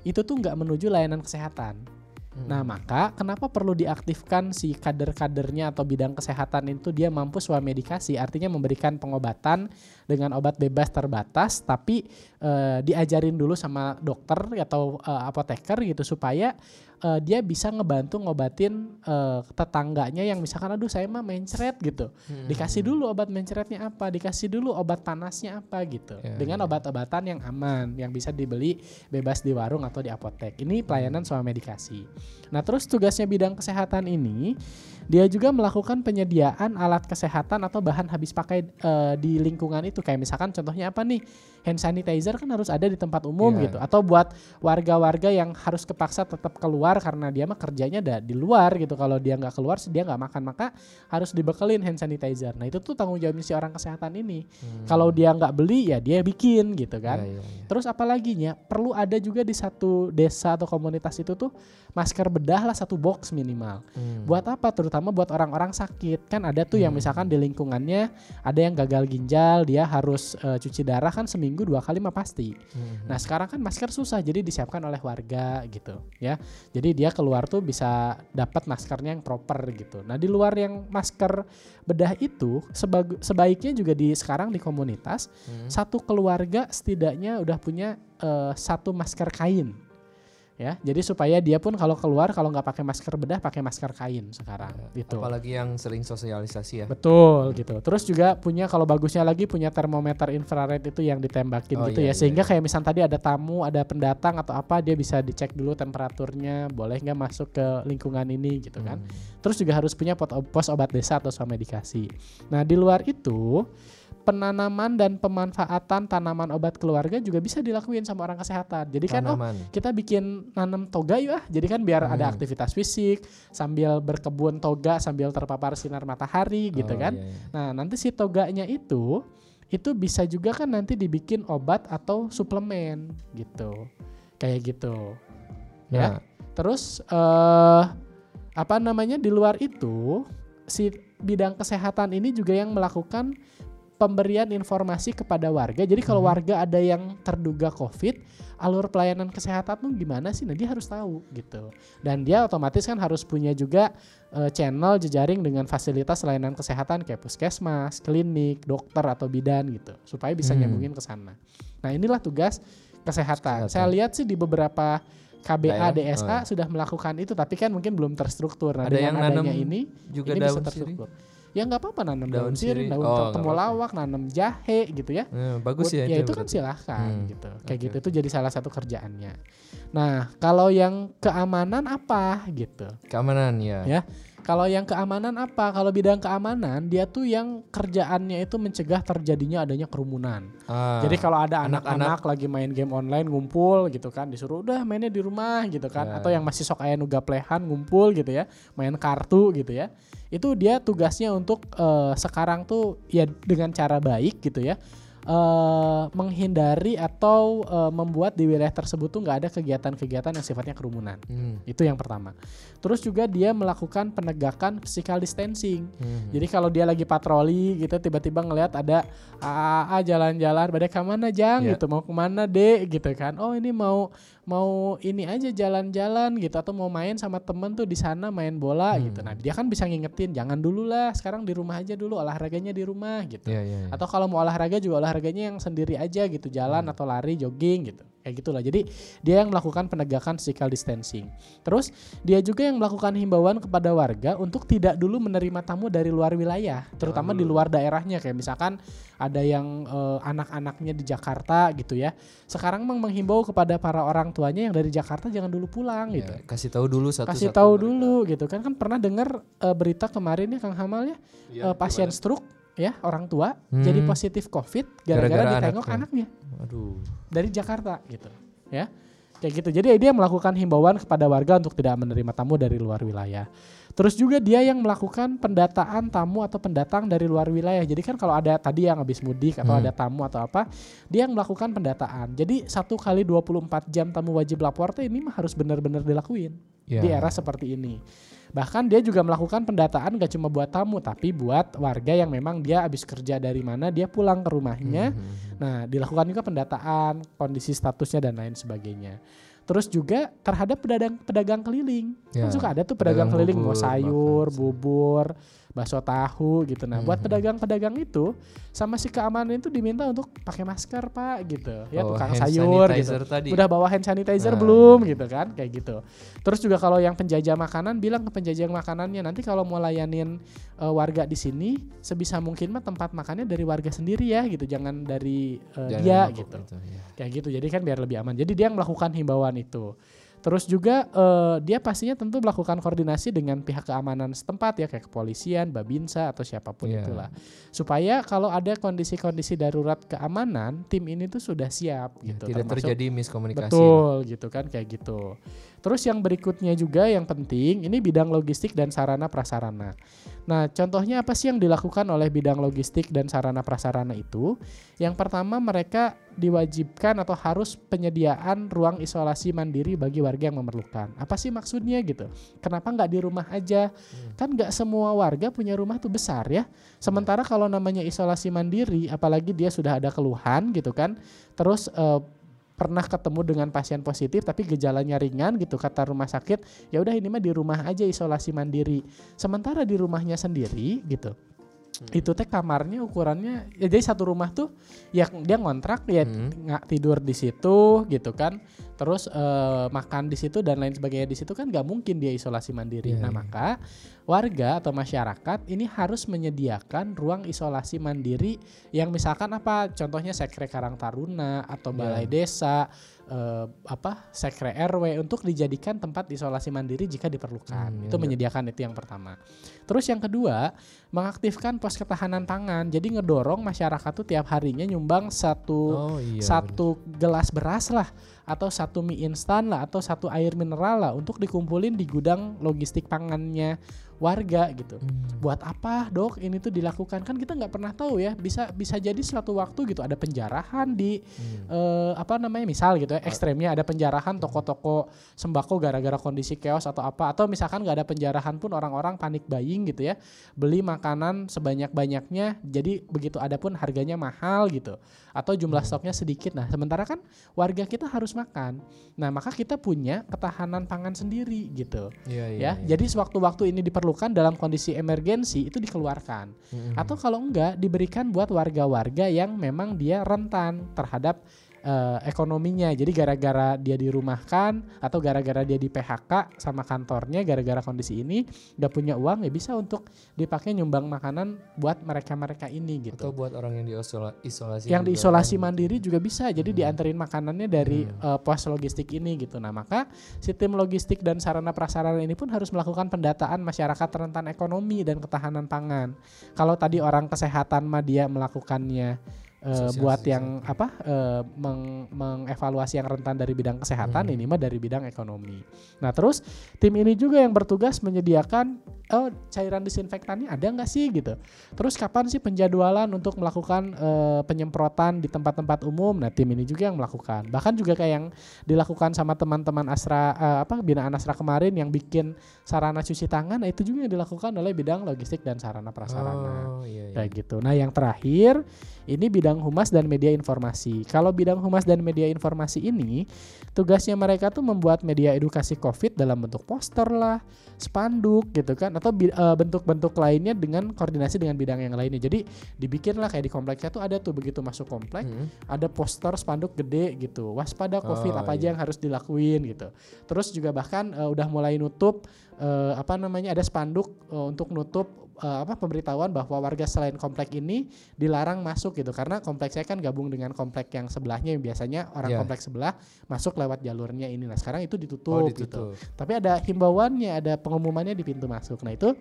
itu tuh nggak menuju layanan kesehatan. Hmm. Nah, maka kenapa perlu diaktifkan si kader-kadernya atau bidang kesehatan itu dia mampu swamedikasi, artinya memberikan pengobatan dengan obat bebas terbatas, tapi eh, diajarin dulu sama dokter atau eh, apoteker gitu supaya eh, dia bisa ngebantu ngobatin eh, tetangganya yang misalkan aduh saya mah mencret gitu. Hmm. Dikasih dulu obat mencretnya apa, dikasih dulu obat panasnya apa gitu. Ya, dengan ya. obat-obatan yang aman yang bisa dibeli bebas di warung atau di apotek. Ini pelayanan swamedikasi. Nah, terus tugasnya bidang kesehatan ini dia juga melakukan penyediaan alat kesehatan atau bahan habis pakai eh, di lingkungan itu kayak misalkan contohnya apa nih? Hand sanitizer kan harus ada di tempat umum Iya. gitu atau buat warga-warga yang harus kepaksa tetap keluar karena dia mah kerjanya ada di luar gitu. Kalau dia nggak keluar dia nggak makan maka harus dibekelin hand sanitizer. Nah, itu tuh tanggung jawabnya si orang kesehatan ini. Hmm. Kalau dia nggak beli ya dia bikin gitu kan. Ya, ya, ya. Terus apalagi nya perlu ada juga di satu desa atau komunitas itu tuh masker bedah lah satu box minimal. Hmm. Buat apa? Terutama buat orang-orang sakit. Kan ada tuh yang Hmm. misalkan di lingkungannya ada yang gagal ginjal, dia harus eh, cuci darah kan seminggu dua kali mah pasti. Hmm. Nah sekarang kan masker susah jadi disiapkan oleh warga gitu ya. Jadi dia keluar tuh bisa dapat maskernya yang proper gitu. Nah di luar yang masker bedah itu sebaiknya juga di sekarang di komunitas Hmm. satu keluarga setidaknya udah punya eh, satu masker kain ya jadi supaya dia pun kalau keluar kalau nggak pakai masker bedah pakai masker kain sekarang gitu Apalagi yang sering sosialisasi ya. betul gitu terus juga punya kalau bagusnya lagi punya termometer infrared itu yang ditembakin Oh, gitu iya, ya iya, sehingga iya. kayak misal tadi ada tamu ada pendatang atau apa dia bisa dicek dulu temperaturnya boleh nggak masuk ke lingkungan ini gitu kan Hmm. Terus juga harus punya pot- pos obat desa atau swamedikasi. Nah, di luar itu penanaman dan pemanfaatan tanaman obat keluarga juga bisa dilakuin sama orang kesehatan. Jadi kan oh kita bikin nanam toga yuk ah. Jadi kan biar ada Hmm. aktivitas fisik sambil berkebun toga sambil terpapar sinar matahari gitu Oh, kan. iya, iya. Nah, nanti si toganya itu itu bisa juga kan nanti dibikin obat atau suplemen gitu. Kayak gitu. Ya. Nah, Terus eh apa namanya di luar itu si bidang kesehatan ini juga yang melakukan pemberian informasi kepada warga. Jadi kalau Mhm. warga ada yang terduga COVID, alur pelayanan kesehatan tuh gimana sih? Nah, dia harus tahu gitu. Dan dia otomatis kan harus punya juga eh, channel jejaring dengan fasilitas layanan kesehatan kayak puskesmas, klinik, dokter atau bidan gitu, supaya bisa Hmm. nyambungin ke sana. Nah, inilah tugas kesehatan. Kesehatan. Saya lihat sih di beberapa KBA, Daerah? DSA Oh, sudah melakukan itu, tapi kan mungkin belum terstruktur. Nah, Ada dengan yang adanya ini, juga ini bisa daun sirih. Ya nggak apa-apa nanam daun, Daun sirih, daun Oh, temulawak, nanam jahe gitu ya. Eh, bagus ya, ya itu kan silahkan Hmm. gitu. Kayak Oke, gitu itu jadi salah satu kerjaannya. Nah, kalau yang keamanan apa gitu? keamanan ya. Ya. Kalau yang keamanan apa? Kalau bidang keamanan dia tuh yang kerjaannya itu mencegah terjadinya adanya kerumunan. Ah, Jadi kalau ada anak-anak- lagi main game online ngumpul gitu kan, disuruh udah mainnya di rumah gitu kan, Ya. atau yang masih sok aya nu gaplehan ngumpul gitu ya, main kartu gitu ya. Itu dia tugasnya untuk eh, sekarang tuh ya dengan cara baik gitu ya. eh menghindari atau eh, membuat di wilayah tersebut tuh nggak ada kegiatan-kegiatan yang sifatnya kerumunan. hmm, Itu yang pertama. Terus juga dia melakukan penegakan physical distancing. hmm. Jadi kalau dia lagi patroli gitu tiba-tiba ngelihat ada AAA jalan-jalan pada ke mana Jang Iya. gitu mau ke mana dek gitu kan oh ini mau mau ini aja jalan-jalan gitu atau mau main sama temen tuh di sana main bola Hmm. gitu nah dia kan bisa ngingetin jangan dulu lah sekarang di rumah aja dulu olahraganya di rumah gitu Iya, iya, iya. atau kalau mau olahraga juga olahraganya yang sendiri aja gitu jalan Hmm. atau lari jogging gitu kayak gitulah. Jadi dia yang melakukan penegakan physical distancing. Terus dia juga yang melakukan himbauan kepada warga untuk tidak dulu menerima tamu dari luar wilayah terutama di luar daerahnya. Kayak misalkan ada yang eh, anak-anaknya di Jakarta gitu ya. Sekarang memang menghimbau kepada para orang tuanya yang dari Jakarta jangan dulu pulang Ya, gitu. kasih tahu dulu satu kasih tahu dulu gitu kan. Kan pernah dengar eh, berita kemarin ya Kang Hamal ya? Eh, pasien stroke ya orang tua jadi Hmm. positif covid gara-gara Gara-gara ditengok anaknya. anaknya Aduh. dari Jakarta gitu ya kayak gitu jadi dia melakukan himbauan kepada warga untuk tidak menerima tamu dari luar wilayah terus juga dia yang melakukan pendataan tamu atau pendatang dari luar wilayah jadi kan kalau ada tadi yang habis mudik atau Hmm. ada tamu atau apa dia yang melakukan pendataan jadi satu kali 24 jam tamu wajib lapor tuh ini mah harus benar-benar dilakuin Ya. di era seperti ini. Bahkan dia juga melakukan pendataan gak cuma buat tamu tapi buat warga yang memang dia habis kerja dari mana dia pulang ke rumahnya. Hmm, hmm, hmm. Nah, dilakukan juga pendataan, kondisi statusnya dan lain sebagainya. Terus juga terhadap pedagang pedagang keliling. Ya, Kan suka ada tuh pedagang pedagang, keliling mau bubur, sayur, makan, bubur, bakso tahu gitu. Nah, buat Mhm. pedagang-pedagang itu sama si keamanan itu diminta untuk pakai masker, Pak, gitu. Ya Oh, tukang sayur gitu tadi. udah bawa hand sanitizer Ah, belum iya. gitu kan kayak gitu terus juga kalau yang penjajah makanan bilang ke penjajah makanannya nanti kalau mau layanin eh, warga di sini sebisa mungkin mah tempat makannya dari warga sendiri ya gitu jangan dari eh, Jangan dia gitu ya. kayak gitu jadi kan biar lebih aman jadi dia yang melakukan himbauan itu terus juga eh, dia pastinya tentu melakukan koordinasi dengan pihak keamanan setempat ya kayak kepolisian babinsa atau siapa pun Iya. itulah supaya kalau ada kondisi-kondisi darurat keamanan tim ini tuh sudah siap Ya, gitu tidak termasuk- terjadi miskomunikasi. Betul gitu kan kayak gitu. Terus yang berikutnya juga yang penting ini bidang logistik dan sarana prasarana. Nah, contohnya apa sih yang dilakukan oleh bidang logistik dan sarana prasarana itu? Yang pertama mereka diwajibkan atau harus penyediaan ruang isolasi mandiri bagi warga yang memerlukan. Apa sih maksudnya gitu? Kenapa nggak di rumah aja? Kan nggak semua warga punya rumah tuh besar ya. Sementara kalau namanya isolasi mandiri, apalagi dia sudah ada keluhan gitu kan, terus eh, pernah ketemu dengan pasien positif tapi gejalanya ringan gitu kata rumah sakit ya udah ini mah di rumah aja isolasi mandiri. Sementara di rumahnya sendiri gitu itu teh kamarnya ukurannya ya jadi satu rumah tuh ya dia ngontrak ya Hmm. nggak tidur di situ gitu kan terus eh, makan di situ dan lain sebagainya di situ kan nggak mungkin dia isolasi mandiri Iya, nah iya. maka warga atau masyarakat ini harus menyediakan ruang isolasi mandiri yang misalkan apa contohnya sekre Karang Taruna atau Iya. balai desa eh, apa sekre RW untuk dijadikan tempat isolasi mandiri jika diperlukan Hmm, itu iya. menyediakan itu yang pertama terus yang kedua mengaktifkan pos ketahanan pangan jadi ngedorong masyarakat tuh tiap harinya nyumbang satu Oh iya. satu gelas beras lah atau satu mie instan lah atau satu air mineral lah untuk dikumpulin di gudang logistik pangannya warga gitu. Hmm. Buat apa dok ini tuh dilakukan kan kita nggak pernah tahu ya bisa bisa jadi suatu waktu gitu ada penjarahan di Hmm. eh, apa namanya misal gitu ya ekstremnya ada penjarahan toko-toko sembako gara-gara kondisi chaos atau apa atau misalkan nggak ada penjarahan pun orang-orang panik buying gitu ya beli makanan sebanyak-banyaknya jadi begitu ada pun harganya mahal gitu atau jumlah stoknya sedikit nah sementara kan warga kita harus makan nah maka kita punya ketahanan pangan sendiri gitu Iya, iya, ya iya. jadi sewaktu-waktu ini diperlukan dalam kondisi emergensi itu dikeluarkan Hmm. atau kalau enggak diberikan buat warga-warga yang memang dia rentan terhadap eh, ekonominya. Jadi gara-gara dia dirumahkan atau gara-gara dia di PHK sama kantornya gara-gara kondisi ini nggak punya uang ya bisa untuk dipakai nyumbang makanan buat mereka-mereka ini gitu. Atau buat orang yang diisola- isolasi. yang diisolasi mandiri juga bisa. Jadi dianterin makanannya dari eh, pos logistik ini gitu. Nah, maka si tim logistik dan sarana prasarana ini pun harus melakukan pendataan masyarakat rentan ekonomi dan ketahanan pangan. Kalau tadi orang kesehatan mah dia melakukannya eh, Sosialisasi. buat yang apa eh, meng- mengevaluasi yang rentan dari bidang kesehatan ini mah dari bidang ekonomi. Nah terus tim ini juga yang bertugas menyediakan oh cairan disinfektannya ada nggak sih gitu. Terus kapan sih penjadwalan untuk melakukan eh, penyemprotan di tempat-tempat umum? Nah tim ini juga yang melakukan. Bahkan juga kayak yang dilakukan sama teman-teman asra eh, apa binaan asra kemarin yang bikin sarana cuci tangan. Nah itu juga yang dilakukan oleh bidang logistik dan sarana prasarana Oh iya iya. kayak gitu. Nah, yang terakhir ini bidang humas dan media informasi. Kalau bidang humas dan media informasi ini tugasnya mereka tuh membuat media edukasi Covid dalam bentuk poster lah, spanduk gitu kan atau eh, bentuk-bentuk lainnya dengan koordinasi dengan bidang yang lainnya. Jadi dibikin lah kayak di kompleknya tuh ada tuh begitu masuk komplek Hmm. ada poster spanduk gede gitu waspada covid Oh, apa aja iya. yang harus dilakuin gitu terus juga bahkan eh, udah mulai nutup eh, apa namanya ada spanduk eh, untuk nutup eh, apa pemberitahuan bahwa warga selain komplek ini dilarang masuk gitu karena kompleks saya kan gabung dengan komplek yang sebelahnya yang biasanya orang Iya. kompleks sebelah masuk lewat jalurnya ini nah sekarang itu ditutup, Oh gitu ditutup. tapi ada himbauannya ada pengumumannya di pintu masuk nah itu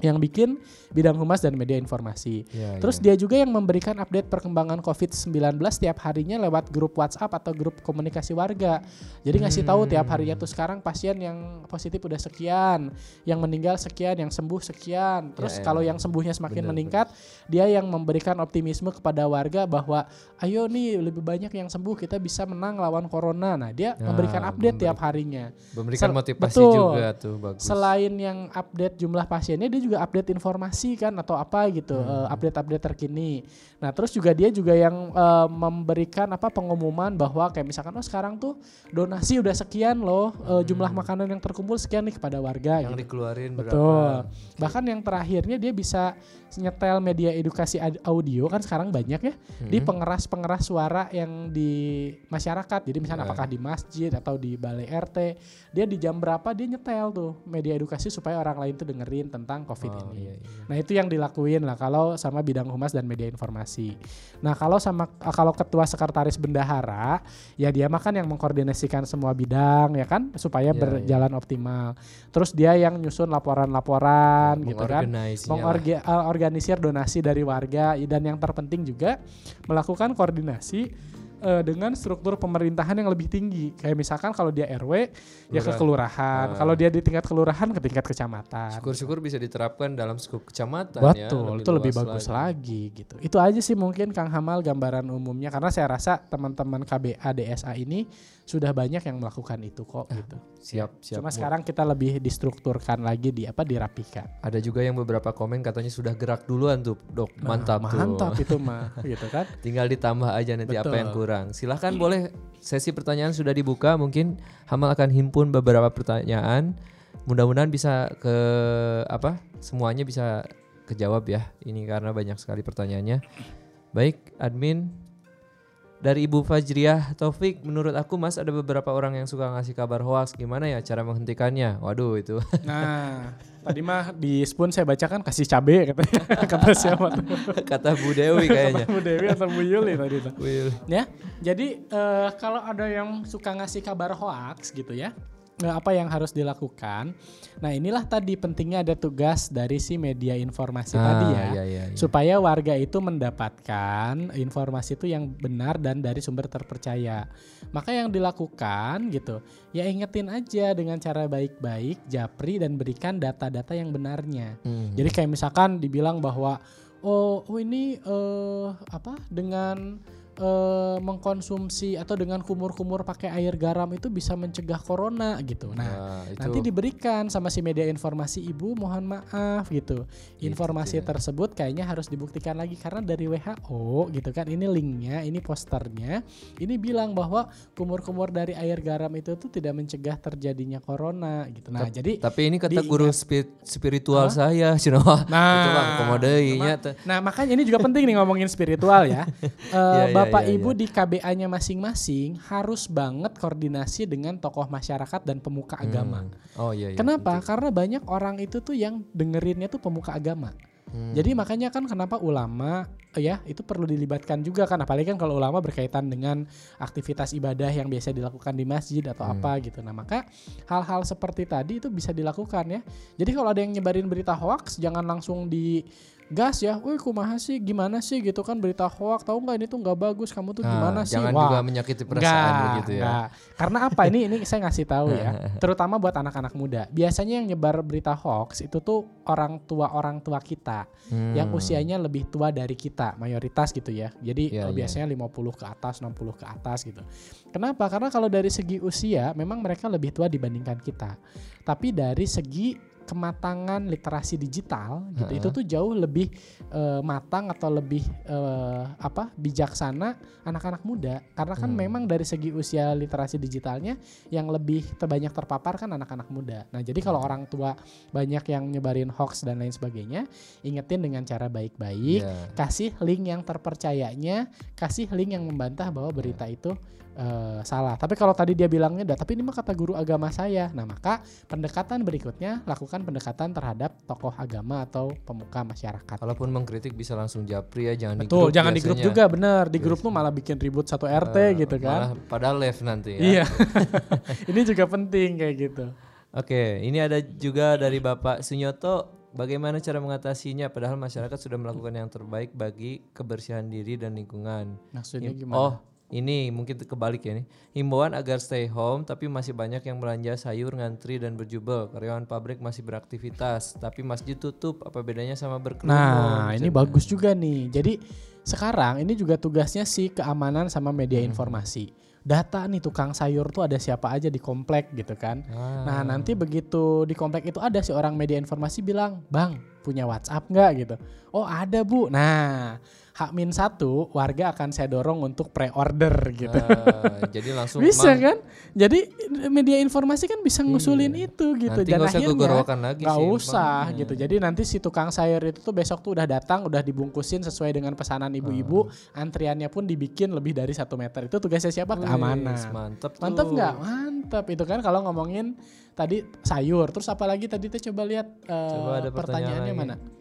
yang bikin bidang humas dan media informasi Iya, Terus iya. dia juga yang memberikan update perkembangan COVID-19 tiap harinya lewat grup WhatsApp atau grup komunikasi warga. Jadi ngasih tahu tiap harinya tuh sekarang pasien yang positif udah sekian, yang meninggal sekian, yang sembuh sekian. Terus Ya, kalau ya. yang sembuhnya semakin Bener, meningkat, dia yang memberikan optimisme kepada warga bahwa ayo nih lebih banyak yang sembuh kita bisa menang lawan corona. Nah, dia Nah, memberikan update memberi- tiap harinya. Memberikan Sel- motivasi betul. juga tuh bagus. Selain yang update jumlah pasiennya, dia juga update informasi kan atau apa gitu, Hmm. eh, update-update terkini. Nah, terus juga dia juga yang eh, memberikan apa pengumuman bahwa kayak misalkan oh sekarang tuh donasi udah sekian loh, eh, jumlah makanan yang terkumpul sekian nih kepada warga Hmm. yang gitu. dikeluarin berapa? Betul. Bahkan yang terakhirnya dia bisa nyetel media edukasi audio kan sekarang banyak ya di Hmm. pengeras-pengeras suara yang di masyarakat. Jadi misalnya Ya. apakah di masjid atau di balai RT, dia di jam berapa dia nyetel tuh media edukasi supaya orang lain tuh dengerin tentang Covid Oh, ini. iya, iya. Nah, itu yang dilakuin lah kalau sama bidang humas dan media informasi. Nah, kalau sama kalau ketua sekretaris bendahara, ya dia makan yang mengkoordinasikan semua bidang ya kan supaya Iya, berjalan optimal. Terus dia yang nyusun laporan-laporan gitu kan Mengorganisasinya lah. Mengorganisir donasi dari warga dan yang terpenting juga melakukan koordinasi eh, dengan struktur pemerintahan yang lebih tinggi kayak misalkan kalau dia RW ya ke Lurah. kelurahan Ah. kalau dia di tingkat kelurahan ke tingkat kecamatan Syukur-syukur bisa diterapkan dalam skup kecamatan ya. betul itu lebih bagus lagi. gitu itu aja sih mungkin Kang Hamal gambaran umumnya karena saya rasa teman-teman KBA DSA ini sudah banyak yang melakukan itu kok gitu Siap, siap. cuma Bu. sekarang kita lebih distrukturkan lagi di apa dirapikan Ada juga yang beberapa komen katanya sudah gerak duluan tuh, Dok. Mantap tuh. Nah, mantap itu mah gitu kan Tinggal ditambah aja nanti apa yang Betul. Kurang. Silahkan boleh sesi pertanyaan sudah dibuka. Mungkin Hamal akan himpun beberapa pertanyaan. Mudah-mudahan bisa ke apa? Semuanya bisa kejawab ya. Ini karena banyak sekali pertanyaannya. Baik, admin dari Ibu Fajriah Taufik, menurut aku Mas ada beberapa orang yang suka ngasih kabar hoax. Gimana ya cara menghentikannya? Waduh itu. Nah, tadi mah di spoon saya bacakan kasih cabe katanya. Kata siapa tuh? Kata Bu Dewi kayaknya. Bu Dewi atau Bu Yuli tadi tuh. Will. Ya, jadi eh, kalau ada yang suka ngasih kabar hoax gitu ya, apa yang harus dilakukan? Nah inilah tadi pentingnya ada tugas dari si media informasi tadi ya, iya, iya, iya. supaya warga itu mendapatkan informasi itu yang benar dan dari sumber terpercaya. Maka yang dilakukan gitu, ya ingetin aja dengan cara baik-baik, japri dan berikan data-data yang benarnya. Hmm. Jadi kayak misalkan dibilang bahwa oh, oh ini eh apa dengan eh, mengkonsumsi atau dengan kumur-kumur pakai air garam itu bisa mencegah corona gitu. Nah, Nah, itu nanti diberikan sama si media informasi ibu mohon maaf gitu. Informasi ya. tersebut kayaknya harus dibuktikan lagi karena dari WHO gitu kan ini linknya, ini posternya, ini bilang bahwa kumur-kumur dari air garam itu tuh tidak mencegah terjadinya corona gitu. Nah, jadi Tapi ini kata Diingat. guru spi- spiritual saya, Cinoa. Nah, itu. Nah makanya ini juga penting nih ngomongin spiritual ya. Eh, Iya, iya, Bapak iya, Ibu iya. di KBA-nya masing-masing harus banget koordinasi dengan tokoh masyarakat dan pemuka agama. Hmm. Oh iya iya. Kenapa? Karena banyak orang itu tuh yang dengerinnya tuh pemuka agama. Hmm. Jadi makanya kan kenapa ulama ya itu perlu dilibatkan juga kan apalagi kan kalau ulama berkaitan dengan aktivitas ibadah yang biasa dilakukan di masjid atau Hmm. apa gitu. Nah, maka hal-hal seperti tadi itu bisa dilakukan ya. Jadi kalau ada yang nyebarin berita hoax jangan langsung di gas ya, wih kumaha sih, gimana sih gitu kan berita hoax, tahu nggak ini tuh nggak bagus, kamu tuh Nah, gimana sih? Jangan Wah, juga menyakiti perasaan Enggak, begitu ya. enggak. Karena apa ini ini saya ngasih tahu ya, terutama buat anak-anak muda. Biasanya yang nyebar berita hoax itu tuh orang tua orang tua kita Hmm. yang usianya lebih tua dari kita, mayoritas gitu ya. Jadi eh, iya. biasanya 50 ke atas, 60 ke atas gitu. Kenapa? Karena kalau dari segi usia memang mereka lebih tua dibandingkan kita. Tapi dari segi kematangan literasi digital gitu Heeh. itu tuh jauh lebih eh, matang atau lebih eh, apa bijaksana anak-anak muda karena kan Hmm. memang dari segi usia literasi digitalnya yang lebih terbanyak terpapar kan anak-anak muda. Nah, jadi kalau orang tua banyak yang nyebarin hoax dan lain sebagainya, ingetin dengan cara baik-baik, Iya. kasih link yang terpercayanya, kasih link yang membantah bahwa berita itu eh, salah. Tapi kalau tadi dia bilangnya, "Dah, tapi ini mah kata guru agama saya." Nah, maka pendekatan berikutnya lakukan pendekatan terhadap tokoh agama atau pemuka masyarakat. Kalaupun mengkritik bisa langsung japri ya, jangan di Betul, grup jangan di grup juga bener. Di grup tuh malah bikin ribut satu RT Eh, gitu kan. malah Padahal live nanti ya. Iya. ini juga penting kayak gitu. Oke, ini ada juga dari Bapak Sunyoto. Bagaimana cara mengatasinya? Padahal masyarakat sudah melakukan yang terbaik bagi kebersihan diri dan lingkungan. Maksudnya gimana? Oh, ini mungkin kebalik ya nih. Himbauan agar stay home, tapi masih banyak yang belanja sayur, ngantri dan berjubel. Karyawan pabrik masih beraktivitas, tapi masjid tutup. Apa bedanya sama berkerumun? Nah, ini bagus juga nih. Jadi sekarang ini juga tugasnya si keamanan sama media Hmm. informasi. Data nih tukang sayur tuh ada siapa aja di komplek gitu kan. Ah, Nah, nanti begitu di komplek itu ada si orang media informasi bilang, "Bang, punya WhatsApp nggak?" gitu. "Oh, ada, Bu." Nah, H-1 warga akan saya dorong untuk pre-order gitu. ah, jadi langsung bisa Mang, kan? Jadi media informasi kan bisa ngusulin itu gitu. Nanti Dan akhirnya lagi nggak sih, usah Bang. gitu. Jadi nanti si tukang sayur itu tuh besok tuh udah datang, udah dibungkusin sesuai dengan pesanan ibu-ibu. Ah. Antriannya pun dibikin lebih dari satu meter. Itu tugasnya siapa? Wih, Keamanan. Mantep tuh. Mantap nggak? Mantap itu kan kalau ngomongin tadi sayur. Terus apa lagi tadi tuh coba lihat eh, Coba ada pertanyaan pertanyaannya mana?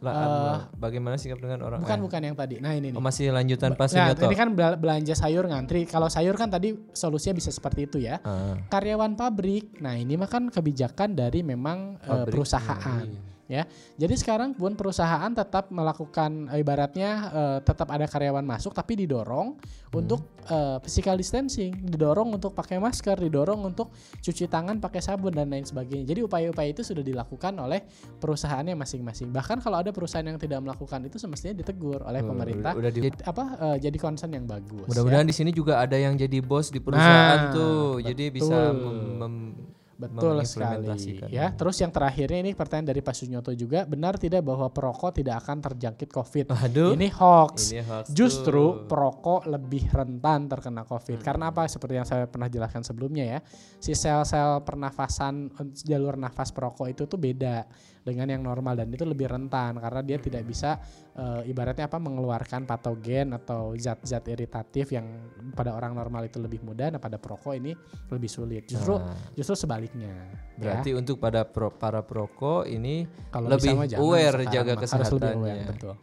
Lah, Abdullah, bagaimana sikap dengan orang? Bukan eh, bukan yang tadi. Nah ini nih. oh, masih lanjutan pas Nah, ini kan bel- belanja sayur ngantri. Kalau sayur kan tadi solusinya bisa seperti itu ya. Ah, Karyawan pabrik. Nah, ini mah kan kebijakan dari memang eh, pabrik. perusahaan. Iya. Ya, jadi sekarang pun perusahaan tetap melakukan ibaratnya eh, tetap ada karyawan masuk, tapi didorong untuk eh, physical distancing, didorong untuk pakai masker, didorong untuk cuci tangan pakai sabun dan lain sebagainya. Jadi upaya-upaya itu sudah dilakukan oleh perusahaannya masing-masing. Bahkan kalau ada perusahaan yang tidak melakukan itu, semestinya ditegur oleh Oh, pemerintah. udah di- Jadi, apa eh, jadi concern yang bagus. Mudah-mudahan di sini juga ada yang jadi bos di perusahaan Nah, tuh, jadi bisa betul. mem- mem- Betul sekali ya. Terus yang terakhirnya ini pertanyaan dari Pak Sunyoto juga, benar tidak bahwa perokok tidak akan terjangkit COVID? Aduh. Ini hoax. Ini hoax Justru tuh. perokok lebih rentan terkena COVID. Karena apa? Seperti yang saya pernah jelaskan sebelumnya ya, si sel-sel pernafasan jalur nafas perokok itu tuh beda dengan yang normal dan itu lebih rentan karena dia tidak bisa eh, ibaratnya apa mengeluarkan patogen atau zat-zat iritatif yang pada orang normal itu lebih mudah, nah pada perokok ini lebih sulit. Justru Nah, justru sebaliknya. ya. berarti untuk pada pro- para perokok ini Kalau lebih aware sekarang jaga mah. Harus lebih kesehatannya. aware, betul.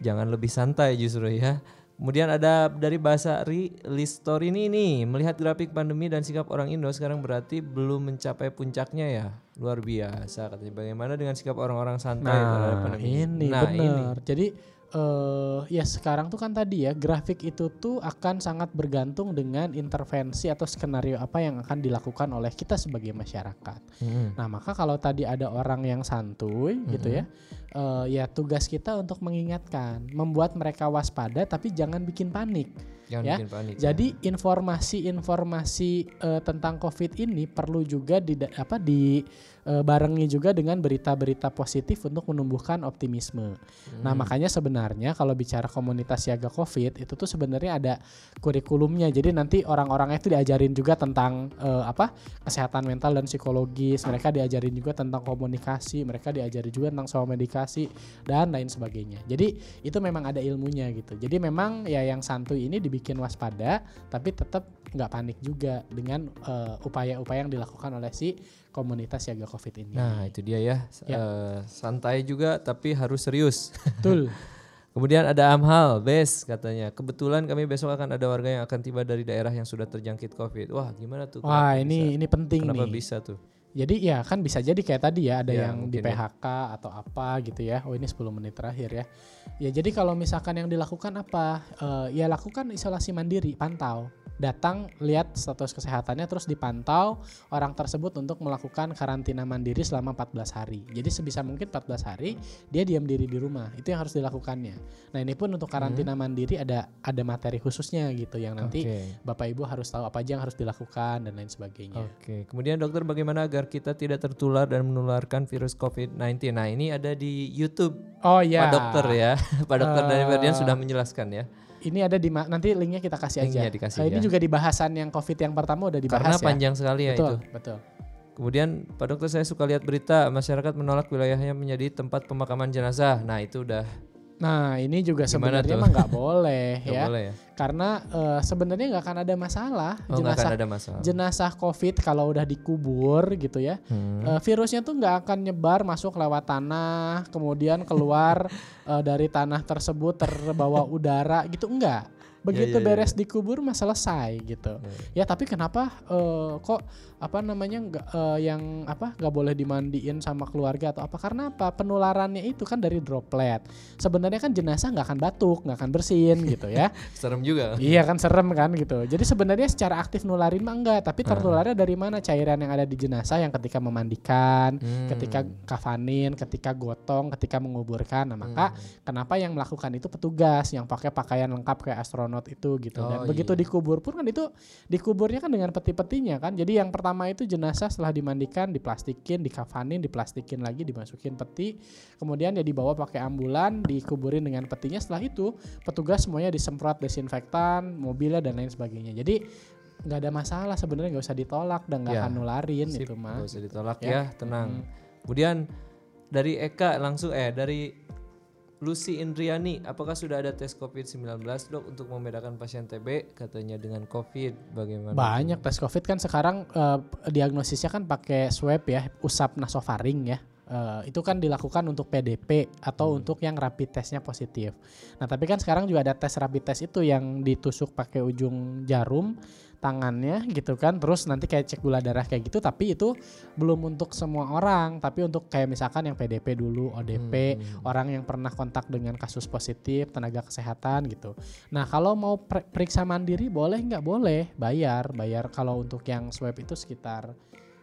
jangan lebih santai justru ya. Kemudian ada dari bahasa Ri Listor ini nih, melihat grafik pandemi dan sikap orang Indo sekarang berarti belum mencapai puncaknya ya. Luar biasa katanya. Bagaimana dengan sikap orang-orang santai terhadap Nah, pandemi? ini nah, ini. benar. Jadi eh ya sekarang tuh kan tadi ya grafik itu tuh akan sangat bergantung dengan intervensi atau skenario apa yang akan dilakukan oleh kita sebagai masyarakat. Mm-mm. Nah, maka kalau tadi ada orang yang santuy gitu ya, eh, ya tugas kita untuk mengingatkan, membuat mereka waspada tapi jangan bikin panik. Jangan ya. bikin panik. ya. Jadi informasi-informasi eh, tentang COVID ini perlu juga di apa di eh, barengi juga dengan berita-berita positif untuk menumbuhkan optimisme. Nah, Hmm. makanya sebenarnya kalau bicara komunitas siaga COVID itu tuh sebenarnya ada kurikulumnya. Jadi nanti orang-orangnya itu diajarin juga tentang eh, apa? kesehatan mental dan psikologis. Mereka diajarin juga tentang komunikasi, mereka diajarin juga tentang soal medikasi dan lain sebagainya. Jadi itu memang ada ilmunya gitu. Jadi memang ya yang santuy ini dibikin waspada, tapi tetap nggak panik juga dengan eh, upaya-upaya yang dilakukan oleh si komunitas siaga COVID ini. Nah, itu dia ya. Ya. Eh, santai juga tapi harus serius. betul. Kemudian ada Amhal, Bes katanya. Kebetulan kami besok akan ada warga yang akan tiba dari daerah yang sudah terjangkit COVID. Wah, gimana tuh? Wah Kenapa ini bisa? ini penting Kenapa nih. bisa tuh? Jadi ya kan bisa jadi kayak tadi ya ada Ya, yang di mungkin ya. PHK atau apa gitu ya. Oh ini 10 menit terakhir ya. Ya jadi kalau misalkan yang dilakukan apa? Eh, ya lakukan isolasi mandiri, pantau. Datang lihat status kesehatannya terus dipantau orang tersebut untuk melakukan karantina mandiri selama 14 hari. Jadi sebisa mungkin 14 hari dia diam diri di rumah. Itu yang harus dilakukannya. Nah, ini pun untuk karantina mandiri ada ada materi khususnya gitu yang nanti Oke. Bapak Ibu harus tahu apa aja yang harus dilakukan dan lain sebagainya. Oke, kemudian dokter bagaimana agar kita tidak tertular dan menularkan virus COVID-19? Nah ini ada di YouTube Oh ya. Pak Dokter ya, Pak Dokter Eh, Ferdian sudah menjelaskan ya. Ini ada di nanti linknya kita kasih aja. Linknya dikasih Eh, Ini ya. juga di bahasan yang COVID yang pertama udah dibahas Karena ya. panjang sekali ya betul, itu. betul. Kemudian Pak Dokter saya suka lihat berita masyarakat menolak wilayahnya menjadi tempat pemakaman jenazah. Nah itu udah Nah, ini juga Gimana sebenarnya tuh? mah nggak boleh ya. boleh ya. Karena eh, sebenarnya nggak akan ada masalah Oh jenazah akan ada masalah. jenazah COVID kalau udah dikubur gitu ya. Hmm. Eh, virusnya tuh nggak akan nyebar masuk lewat tanah, kemudian keluar eh, dari tanah tersebut terbawa udara gitu enggak. Begitu iya, iya. beres dikubur mah selesai gitu. Ya tapi kenapa eh, kok apa namanya nggak eh, yang apa nggak boleh dimandiin sama keluarga atau apa? Karena apa? Penularannya itu kan dari droplet. Sebenarnya kan jenazah nggak akan batuk, nggak akan bersin gitu ya. Serem juga. Iya kan serem kan gitu. Jadi sebenarnya secara aktif nularin mah enggak, tapi tertularnya dari mana? Cairan yang ada di jenazah yang ketika memandikan, Hmm. ketika kafanin, ketika gotong, ketika menguburkan. Nah, maka Hmm. kenapa yang melakukan itu petugas yang pakai pakaian lengkap kayak astronot itu gitu. Dan Oh, begitu iya. dikubur pun kan itu dikuburnya kan dengan peti-petinya kan. Jadi yang pertama itu jenazah setelah dimandikan, diplastikin, dikafanin, diplastikin lagi, dimasukin peti. Kemudian ya dibawa pakai ambulan, dikuburin dengan petinya. Setelah itu petugas semuanya disemprot desinfektan, mobilnya dan lain sebagainya. Jadi nggak ada masalah sebenarnya nggak usah ditolak dan nggak Ya, akan nularin Sip, itu mah. nggak usah ditolak Ya. ya, tenang. Kemudian dari Eka langsung eh dari Lucy Indriani, apakah sudah ada tes COVID-19 dok untuk membedakan pasien TB katanya dengan COVID bagaimana? Banyak tes COVID kan sekarang eh, diagnosisnya kan pakai swab ya, usap nasofaring ya. Eh, itu kan dilakukan untuk PDP atau untuk yang rapid testnya positif. Nah tapi kan sekarang juga ada tes rapid test itu yang ditusuk pakai ujung jarum tangannya gitu kan, terus nanti kayak cek gula darah kayak gitu. Tapi itu belum untuk semua orang, tapi untuk kayak misalkan yang PDP dulu, ODP, Hmm. orang yang pernah kontak dengan kasus positif, tenaga kesehatan gitu. Nah kalau mau per- periksa mandiri boleh nggak boleh bayar bayar kalau untuk yang swab itu sekitar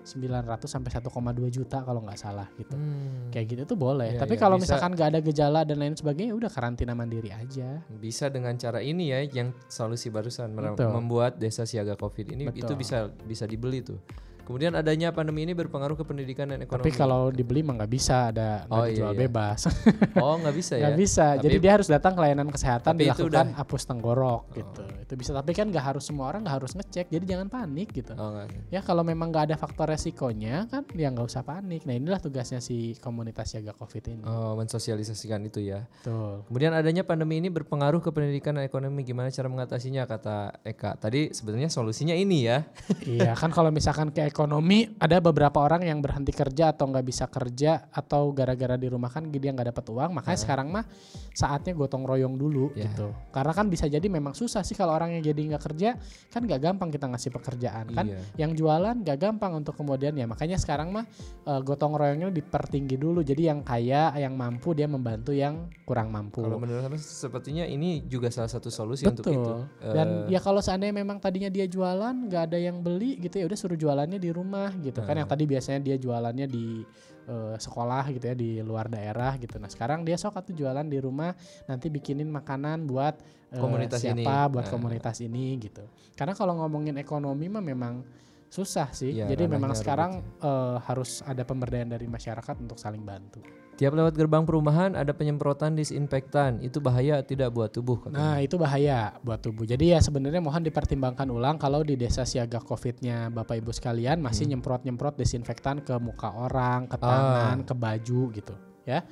900 sampai 1,2 juta kalau nggak salah gitu. Hmm, Kayak gitu tuh boleh. Iya, Tapi iya, kalau misalkan nggak ada gejala dan lain sebagainya udah karantina mandiri aja. bisa dengan cara ini ya yang solusi barusan Betul. membuat desa siaga COVID ini itu Betul. bisa bisa dibeli tuh. Kemudian adanya pandemi ini berpengaruh ke pendidikan dan ekonomi. Tapi kalau dibeli mah nggak bisa ada Oh, iya, dijual iya. bebas. oh nggak bisa ya? nggak bisa. Tapi- Jadi dia harus datang ke layanan kesehatan dilakukan udah- hapus tenggorok gitu. Itu bisa. Tapi kan nggak harus semua orang nggak harus ngecek. Jadi jangan panik gitu. Oh nggak. Ya kalau memang nggak ada faktor resikonya kan ya nggak usah panik. Nah inilah tugasnya si komunitas jaga covid ini. Oh, mensosialisasikan itu ya. Betul. Kemudian adanya pandemi ini berpengaruh ke pendidikan dan ekonomi. Gimana cara mengatasinya kata Eka? Tadi sebenarnya solusinya ini ya. iya kan kalau misalkan ke ekonomi ada beberapa orang yang berhenti kerja atau nggak bisa kerja atau gara-gara di rumah kan dia nggak dapat uang. Makanya sekarang mah saatnya gotong royong dulu Ya. gitu. Karena kan bisa jadi memang susah sih kalau orang yang jadi nggak kerja kan nggak gampang kita ngasih pekerjaan kan. Iya. Yang jualan nggak gampang untuk kemudian ya makanya sekarang mah eh, gotong royongnya dipertinggi dulu. Jadi yang kaya yang mampu dia membantu yang kurang mampu. Kalau menurut saya sepertinya ini juga salah satu solusi untuk itu. Betul. Dan Eh, ya kalau seandainya memang tadinya dia jualan nggak ada yang beli gitu ya udah suruh jualannya di di rumah gitu kan yang tadi biasanya dia jualannya di eh, sekolah gitu ya di luar daerah gitu. Nah sekarang dia sok atau jualan di rumah nanti bikinin makanan buat eh, Komunitas siapa ini. buat Nah. komunitas ini gitu. Karena kalau ngomongin ekonomi mah memang susah sih. Iya, Jadi memang sekarang eh, harus ada pemberdayaan dari masyarakat untuk saling bantu. Tiap lewat gerbang perumahan ada penyemprotan disinfektan. Itu bahaya tidak buat tubuh katanya. Nah itu bahaya buat tubuh. Jadi ya sebenarnya mohon dipertimbangkan ulang kalau di desa siaga covidnya bapak ibu sekalian masih nyemprot-nyemprot desinfektan ke muka orang, ke tangan, ke baju gitu ya.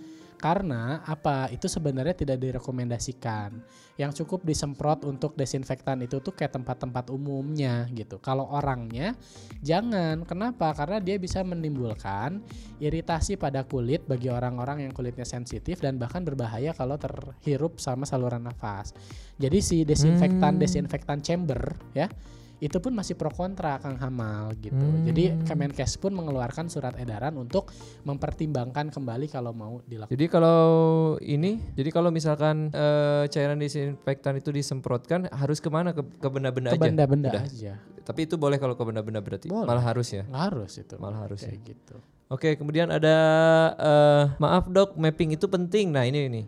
Karena apa? Itu sebenarnya tidak direkomendasikan. Yang cukup disemprot untuk desinfektan itu tuh kayak tempat-tempat umumnya gitu. Kalau orangnya jangan. Kenapa? Karena dia bisa menimbulkan iritasi pada kulit bagi orang-orang yang kulitnya sensitif dan bahkan berbahaya kalau terhirup sama saluran nafas. Jadi si desinfektan Hmm. desinfektan chamber ya itu pun masih pro kontra Kang Hamal gitu. Hmm. Jadi Kemenkes pun mengeluarkan surat edaran untuk mempertimbangkan kembali kalau mau dilakukan. Jadi kalau ini, jadi kalau misalkan eh, cairan disinfektan itu disemprotkan harus ke mana ke, ke benda-benda Ke aja. benda-benda Udah. aja. Tapi itu boleh kalau ke benda-benda berarti. Boleh. Malah harus ya. Nggak harus itu. Malah harus ya. gitu. Oke, kemudian ada eh, maaf dok, mapping itu penting. Nah ini ini.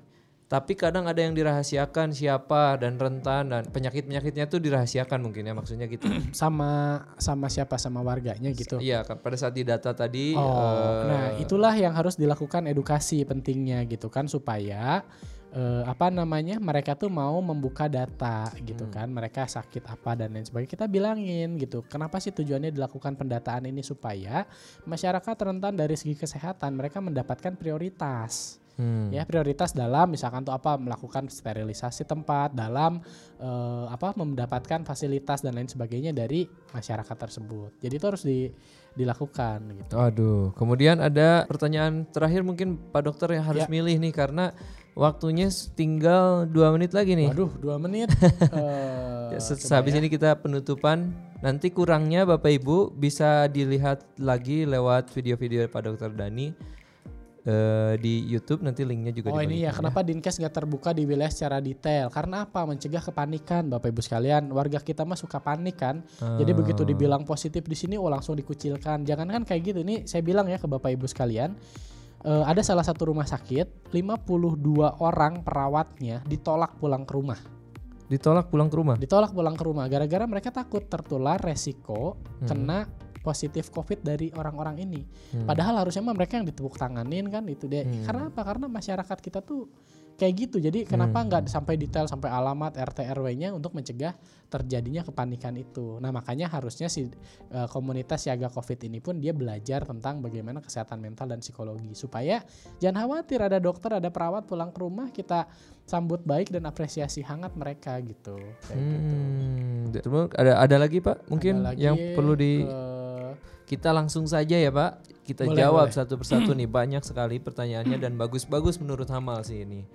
Tapi kadang ada yang dirahasiakan siapa dan rentan dan penyakit-penyakitnya tuh dirahasiakan mungkin ya maksudnya gitu. Sama sama siapa sama warganya gitu. Iya, kan pada saat di data tadi. Oh, eh, nah itulah yang harus dilakukan edukasi pentingnya gitu kan supaya eh, apa namanya mereka tuh mau membuka data gitu kan mereka sakit apa dan lain sebagainya kita bilangin gitu kenapa sih tujuannya dilakukan pendataan ini supaya masyarakat rentan dari segi kesehatan mereka mendapatkan prioritas hmm. ya prioritas dalam misalkan tuh apa melakukan sterilisasi tempat dalam eh, apa mendapatkan fasilitas dan lain sebagainya dari masyarakat tersebut jadi itu harus di, dilakukan gitu Aduh, kemudian ada pertanyaan terakhir mungkin Pak Dokter yang harus Ya. milih nih karena waktunya tinggal dua menit lagi nih. Waduh, dua menit. Ya, se- coba Sehabis ya. ini kita penutupan. Nanti kurangnya Bapak Ibu bisa dilihat lagi lewat video-video Pak Dokter Dani eh, di YouTube. Nanti linknya juga Oh ini ya, dibagikan kenapa Dinkes nggak terbuka di wilayah secara detail? Karena apa? Mencegah kepanikan, Bapak Ibu sekalian. Warga kita mah suka panik kan. Jadi Ah. begitu dibilang positif di sini, oh langsung dikucilkan. Jangan kan kayak gitu. Ini saya bilang ya ke Bapak Ibu sekalian. eh, ada salah satu rumah sakit, 52 orang perawatnya ditolak pulang ke rumah. Ditolak pulang ke rumah. Ditolak pulang ke rumah gara-gara mereka takut tertular resiko Hmm. kena positif COVID dari orang-orang ini. Hmm. Padahal harusnya mah mereka yang ditepuk tanganin kan itu dia. Hmm. Karena apa? Karena masyarakat kita tuh kayak gitu. Jadi kenapa Hmm. nggak sampai detail sampai alamat RT RW-nya untuk mencegah terjadinya kepanikan itu. Nah, makanya harusnya si eh, komunitas siaga Covid ini pun dia belajar tentang bagaimana kesehatan mental dan psikologi supaya jangan khawatir ada dokter, ada perawat pulang ke rumah kita sambut baik dan apresiasi hangat mereka gitu. Kayak gitu. Hmm, terus ada ada lagi Pak mungkin Ada lagi, yang perlu di eh, kita langsung saja ya Pak kita Boleh, jawab boleh. satu persatu nih banyak sekali pertanyaannya dan bagus-bagus menurut Hamal sih ini.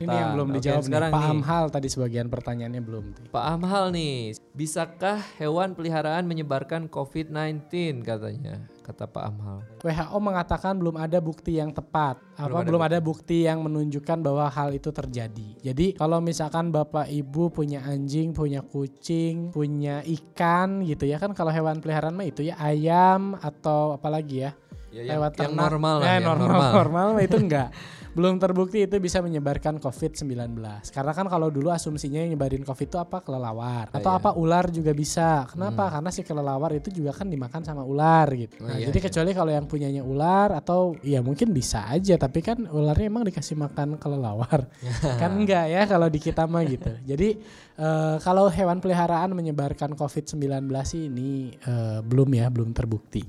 Ini yang belum oke, dijawab nih. sekarang Pak. Amhal tadi sebagian pertanyaannya belum. Pak Amhal nih, bisakah hewan peliharaan menyebarkan COVID-19 katanya, kata Pak Amhal. WHO mengatakan belum ada bukti yang tepat. Apa Belum ada belum ada bukti yang menunjukkan bahwa hal itu terjadi. Jadi kalau misalkan Bapak Ibu punya anjing, punya kucing, punya ikan gitu ya kan kalau hewan peliharaan mah itu ya ayam atau apalagi ya. Ya, yang, lewat yang ternak. normal lah, Eh, yang normal, normal. normal itu enggak. belum terbukti itu bisa menyebarkan COVID-19. Karena kan kalau dulu asumsinya yang nyebarin COVID itu apa kelelawar atau iya. apa ular juga bisa. Kenapa? Karena si kelelawar itu juga kan dimakan sama ular gitu. Oh, Nah, iya, jadi iya. kecuali kalau yang punyanya ular atau ya mungkin bisa aja tapi kan ularnya emang dikasih makan kelelawar. kan enggak ya kalau di kita mah gitu. Jadi eh, kalau hewan peliharaan menyebarkan COVID-19 ini eh, belum ya, belum terbukti.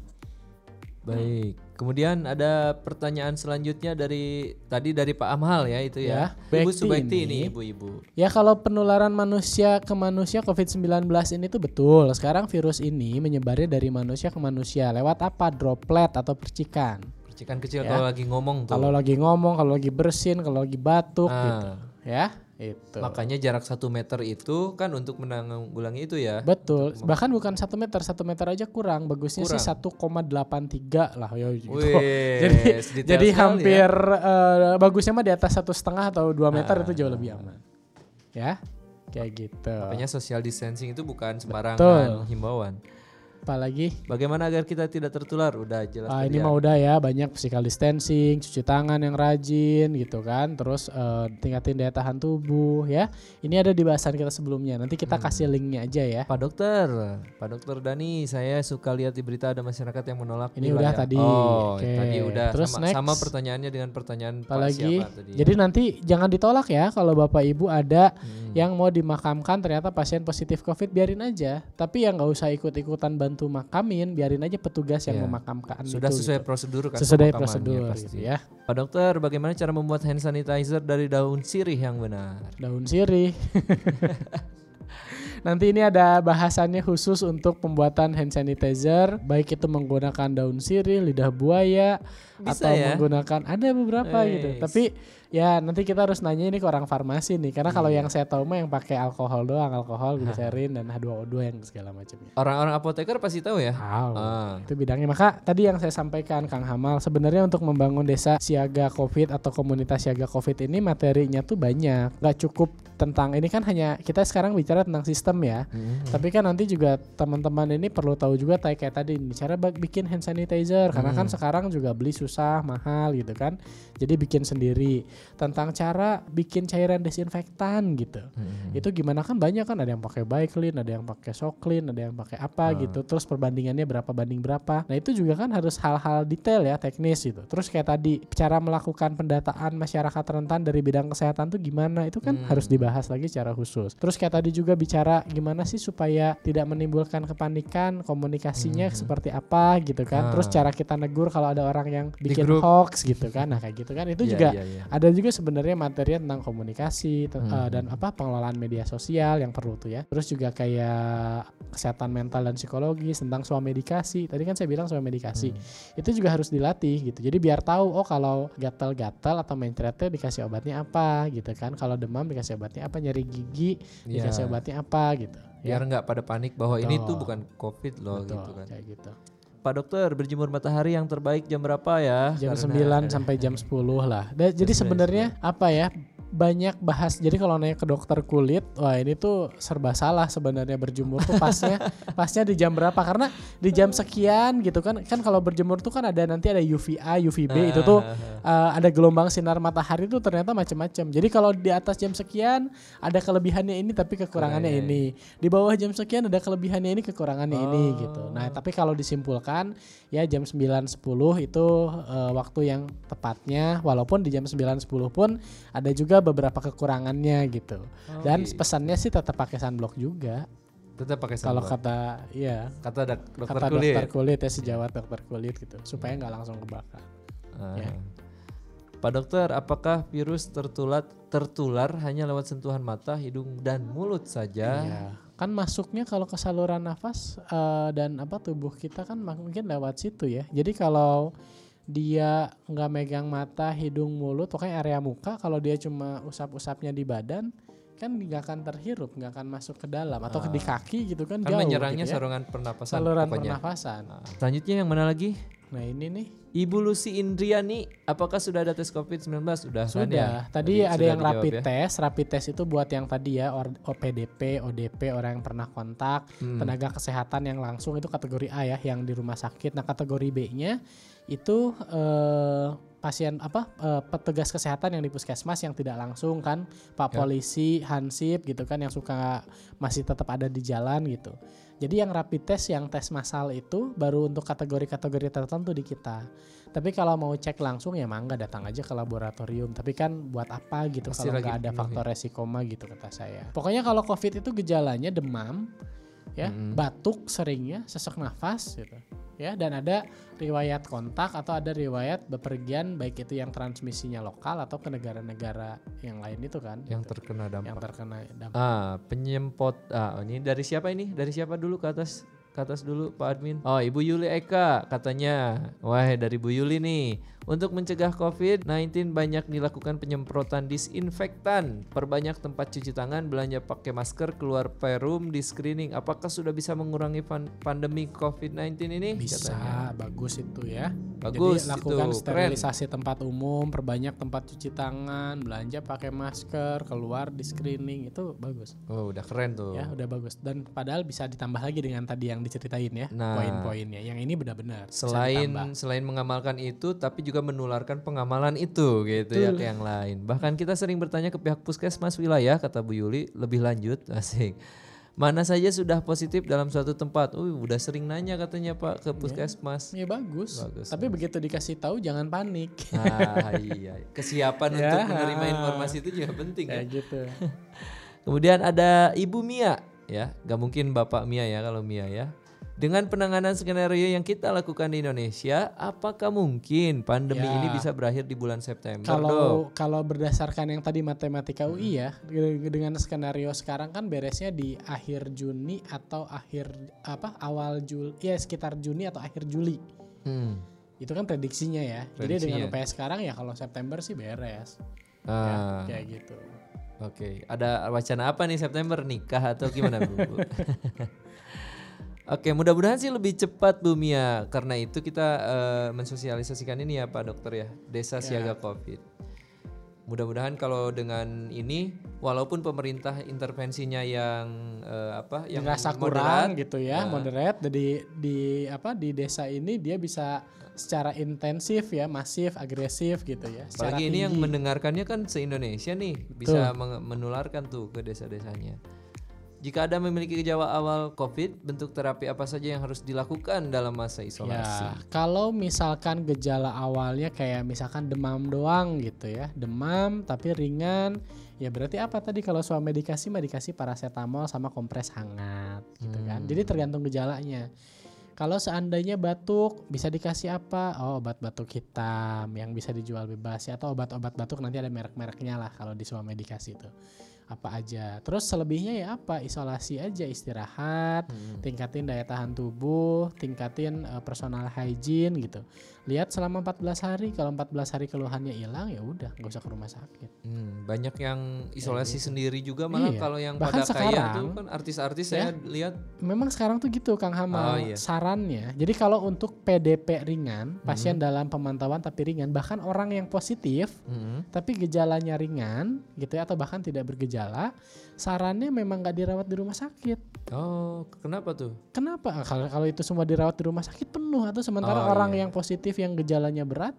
Baik. Kemudian ada pertanyaan selanjutnya dari tadi dari Pak Amhal ya itu ya. Ya, Ibu Bekti Subaikti ini. ini ibu-ibu. Ya kalau penularan manusia ke manusia COVID-19 ini tuh betul. Sekarang virus ini menyebarnya dari manusia ke manusia lewat apa? Droplet atau percikan. Percikan kecil Ya. kalau lagi ngomong tuh. Kalau lagi ngomong, kalau lagi bersin, kalau lagi batuk Ah. gitu. Ya, itu. Makanya jarak satu meter itu kan untuk menanggulangi itu ya. Betul. Bahkan bukan satu meter, satu meter aja kurang. Bagusnya sih 1,83 lah. Ya, gitu. Wih, jadi jadi sekali hampir eh, bagusnya mah di atas satu setengah atau dua meter Ah. itu jauh lebih aman. Ya, kayak gitu. Makanya social distancing itu bukan sembarangan Betul. himbauan. Apalagi Bagaimana agar kita tidak tertular? Udah jelas. Ah, ini ya. mah udah ya banyak physical distancing, cuci tangan yang rajin gitu kan, terus eh, tingkatin daya tahan tubuh ya. Ini ada di bahasan kita sebelumnya. Nanti kita Hmm. kasih linknya aja ya. Pak Dokter, Pak Dokter Dani, saya suka lihat di berita ada masyarakat yang menolak Ini udah tadi. Oh, Oke. tadi udah Terus sama, next. sama pertanyaannya dengan pertanyaan Pak Apalagi, siapa tadi. jadi nanti jangan ditolak ya kalau bapak ibu ada Hmm. yang mau dimakamkan ternyata pasien positif covid biarin aja. Tapi yang nggak usah ikut-ikutan bantu makamin, biarin aja petugas yang Ya. memakamkan sudah itu, sesuai gitu. prosedur kan sesuai prosedur pasti. gitu ya. Pak Dokter, bagaimana cara membuat hand sanitizer dari daun sirih yang benar? daun sirih. Nanti ini ada bahasannya khusus untuk pembuatan hand sanitizer, baik itu menggunakan daun sirih, lidah buaya, Bisa atau ya? menggunakan ada beberapa gitu. Nice. Tapi ya nanti kita harus nanya ini ke orang farmasi nih, karena kalau Iya. yang saya tahu mah yang pakai alkohol doang, alkohol, gliserin dan H2O2 yang segala macamnya. Orang-orang apoteker pasti tahu ya. Tahu. Ah. Itu bidangnya. Maka tadi yang saya sampaikan Kang Hamal sebenarnya untuk membangun desa siaga Covid atau komunitas siaga Covid ini materinya tuh banyak. Gak cukup tentang ini kan hanya kita sekarang bicara tentang sistem ya. Hmm. Tapi kan nanti juga teman-teman ini perlu tahu juga kayak tadi nih, cara bak- bikin hand sanitizer karena kan sekarang juga beli susah, mahal gitu kan. Jadi bikin sendiri. Tentang cara bikin cairan desinfektan gitu Hmm. itu gimana kan banyak kan ada yang pakai Baiklin, ada yang pakai Soklin, ada yang pakai apa Ah. gitu. Terus perbandingannya berapa banding berapa. Nah, itu juga kan harus hal-hal detail ya, teknis gitu. Terus kayak tadi cara melakukan pendataan masyarakat rentan dari bidang kesehatan tuh gimana? Itu kan Hmm. harus dibahas lagi secara khusus. Terus kayak tadi juga bicara gimana sih supaya tidak menimbulkan kepanikan, komunikasinya seperti apa gitu kan. Terus Hmm. Ah. cara kita negur kalau ada orang yang bikin hoax gitu kan. Nah, kayak gitu kan itu Iya, juga iya, iya. ada juga sebenarnya materi tentang komunikasi Hmm. eh, dan apa pengelolaan media sosial yang perlu tuh ya. Terus juga kayak kesehatan mental dan psikologis tentang swamedikasi. Tadi kan saya bilang swamedikasi. Hmm. Itu juga harus dilatih gitu. Jadi biar tahu oh kalau gatal-gatal atau mencretnya dikasih obatnya apa gitu kan. Kalau demam dikasih obatnya apa, nyeri gigi Iya. dikasih obatnya apa gitu. Biar nggak pada panik bahwa ini Betul. tuh bukan COVID loh Betul, gitu kan. kayak gitu. Pak Dokter, berjemur matahari yang terbaik jam berapa ya? Jam Karena- 9 sampai jam 10 lah. Jadi 9, sebenarnya apa ya? Banyak bahas. Jadi kalau nanya ke dokter kulit, wah ini tuh serba salah sebenarnya berjemur tuh pasnya pasnya di jam berapa? Karena di jam sekian gitu kan. Kan kalau berjemur tuh kan ada nanti ada UVA, UVB itu tuh uh, ada gelombang sinar matahari tuh ternyata macam-macam. Jadi kalau di atas jam sekian ada kelebihannya ini tapi kekurangannya Keren. ini. Di bawah jam sekian ada kelebihannya ini kekurangannya ini Oh. gitu. Nah, tapi kalau disimpulkan ya jam 9.10 itu uh, waktu yang tepatnya walaupun di jam 9.10 pun ada juga beberapa kekurangannya gitu. Oh, Dan gitu. pesannya sih tetap pakai sunblock juga. tetap pakai Kalau sunblock. kata ya kata dak- dokter kata kulit. dokter kulit ya sejawat dokter kulit gitu supaya nggak langsung kebakar. Ah. Ya. Pak dokter, apakah virus tertular tertular hanya lewat sentuhan mata, hidung dan mulut saja? Iya. Kan masuknya kalau ke saluran nafas eh, dan apa tubuh kita kan mungkin lewat situ ya. Jadi kalau dia nggak megang mata, hidung, mulut, pokoknya area muka, kalau dia cuma usap-usapnya di badan, kan nggak akan terhirup, nggak akan masuk ke dalam atau di kaki gitu kan, Kan jauh menyerangnya gitu ya. saluran pernapasan saluran pokoknya. pernafasan. Ah. Selanjutnya yang mana lagi? Nah ini nih Ibu Lucy Indriani, apakah sudah ada tes COVID-19? Sudah kan sudah. ya? Tadi ada sudah yang rapid ya. test. Rapid test itu buat yang tadi ya or- OPDP, ODP orang yang pernah kontak, Hmm. tenaga kesehatan yang langsung itu kategori A ya, yang di rumah sakit. Nah kategori B-nya itu eh, pasien apa eh, petugas kesehatan yang di puskesmas yang tidak langsung kan, Pak Ya. polisi, hansip gitu kan yang suka masih tetap ada di jalan gitu. Jadi yang rapid test yang tes massal itu baru untuk kategori-kategori tertentu di kita. Tapi kalau mau cek langsung ya mangga datang aja ke laboratorium. Tapi kan buat apa gitu kalau nggak ada faktor resiko mah gitu kata saya. Pokoknya kalau COVID itu gejalanya demam, ya, Mm-mm. batuk seringnya, sesak nafas gitu. Ya, dan ada riwayat kontak atau ada riwayat bepergian baik itu yang transmisinya lokal atau ke negara-negara yang lain itu kan. yang gitu. terkena dampak. yang terkena dampak. Ah, penyempot. Ah, ini dari siapa ini? Dari siapa dulu ke atas? Ke atas dulu Pak Admin. Oh, Ibu Yuli Eka katanya. Wah, dari Bu Yuli nih. Untuk mencegah COVID-19 banyak dilakukan penyemprotan disinfektan, perbanyak tempat cuci tangan, belanja pakai masker, keluar perum, di screening. Apakah sudah bisa mengurangi pan- pandemi COVID-19 ini? Bisa, Katanya. bagus itu ya. Bagus Jadi lakukan itu, sterilisasi tempat umum, perbanyak tempat cuci tangan, belanja pakai masker, keluar di screening itu bagus. Oh, udah keren tuh. Ya, udah bagus. Dan padahal bisa ditambah lagi dengan tadi yang diceritain ya, Nah. poin-poinnya. Yang ini benar-benar Selain selain mengamalkan itu, tapi juga menularkan pengamalan itu gitu ya ke yang lain. Bahkan kita sering bertanya ke pihak puskesmas wilayah, kata Bu Yuli, lebih lanjut, asik. Mana saja sudah positif dalam suatu tempat. Uh, udah sering nanya katanya Pak ke puskesmas. Ya bagus. Bagus, Tapi begitu dikasih tahu jangan panik. Ah iya, kesiapan Ya. untuk menerima informasi itu juga penting ya. Kayak gitu. Kemudian ada Ibu Mia ya, gak mungkin Bapak Mia ya kalau Mia ya. Dengan penanganan skenario yang kita lakukan di Indonesia, apakah mungkin pandemi Ya. ini bisa berakhir di bulan September? Kalau kalau berdasarkan yang tadi matematika UI ya, dengan skenario sekarang kan beresnya di akhir Juni atau akhir apa awal Juli, ya sekitar Juni atau akhir Juli. Hmm. Itu kan prediksinya ya. Jadi Prediksinya. dengan UPS sekarang ya kalau September sih beres. Ah, Ya, kayak gitu. Oke, ada wacana apa nih September nikah atau gimana Bu? Oke, mudah-mudahan sih lebih cepat Bu Mia. Karena itu kita eh, mensosialisasikan ini ya Pak Dokter ya, Desa Siaga Covid. Mudah-mudahan kalau dengan ini, walaupun pemerintah intervensinya yang eh, apa, yang moderat, kurang gitu ya, Nah. moderate. Jadi di apa di desa ini dia bisa secara intensif ya, masif, agresif gitu ya. Apalagi ini yang mendengarkannya kan se-Indonesia nih, bisa meng- menularkan tuh ke desa-desanya. Jika ada memiliki gejala awal COVID, bentuk terapi apa saja yang harus dilakukan dalam masa isolasi? Ya, kalau misalkan gejala awalnya kayak misalkan demam doang gitu ya, demam tapi ringan, ya berarti apa tadi kalau soal medikasi mah dikasih paracetamol sama kompres hangat gitu kan. Jadi tergantung gejalanya. Kalau seandainya batuk bisa dikasih apa? Oh obat batuk hitam yang bisa dijual bebas ya atau obat-obat batuk nanti ada merek-mereknya lah kalau di semua medikasi itu apa aja. Terus selebihnya ya apa? Isolasi aja, istirahat, tingkatin daya tahan tubuh, tingkatin eh, personal hygiene gitu. Lihat selama 14 hari, kalau 14 hari keluhannya hilang ya udah nggak usah ke rumah sakit. Hmm, banyak yang isolasi sendiri juga malah Iya. kalau yang Bahkan pada kaya tuh sekarang, kan artis-artis ya, saya lihat Memang sekarang tuh gitu Kang Hamal Oh, iya. sarannya. Jadi kalau untuk PDP ringan, pasien Hmm. dalam pemantauan tapi ringan, bahkan orang yang positif hmm, tapi gejalanya ringan gitu ya atau bahkan tidak bergejala, sarannya memang nggak dirawat di rumah sakit. oh kenapa tuh? Kenapa? Kalau kalau itu semua dirawat di rumah sakit penuh atau sementara Oh, orang iya. yang positif yang gejalanya berat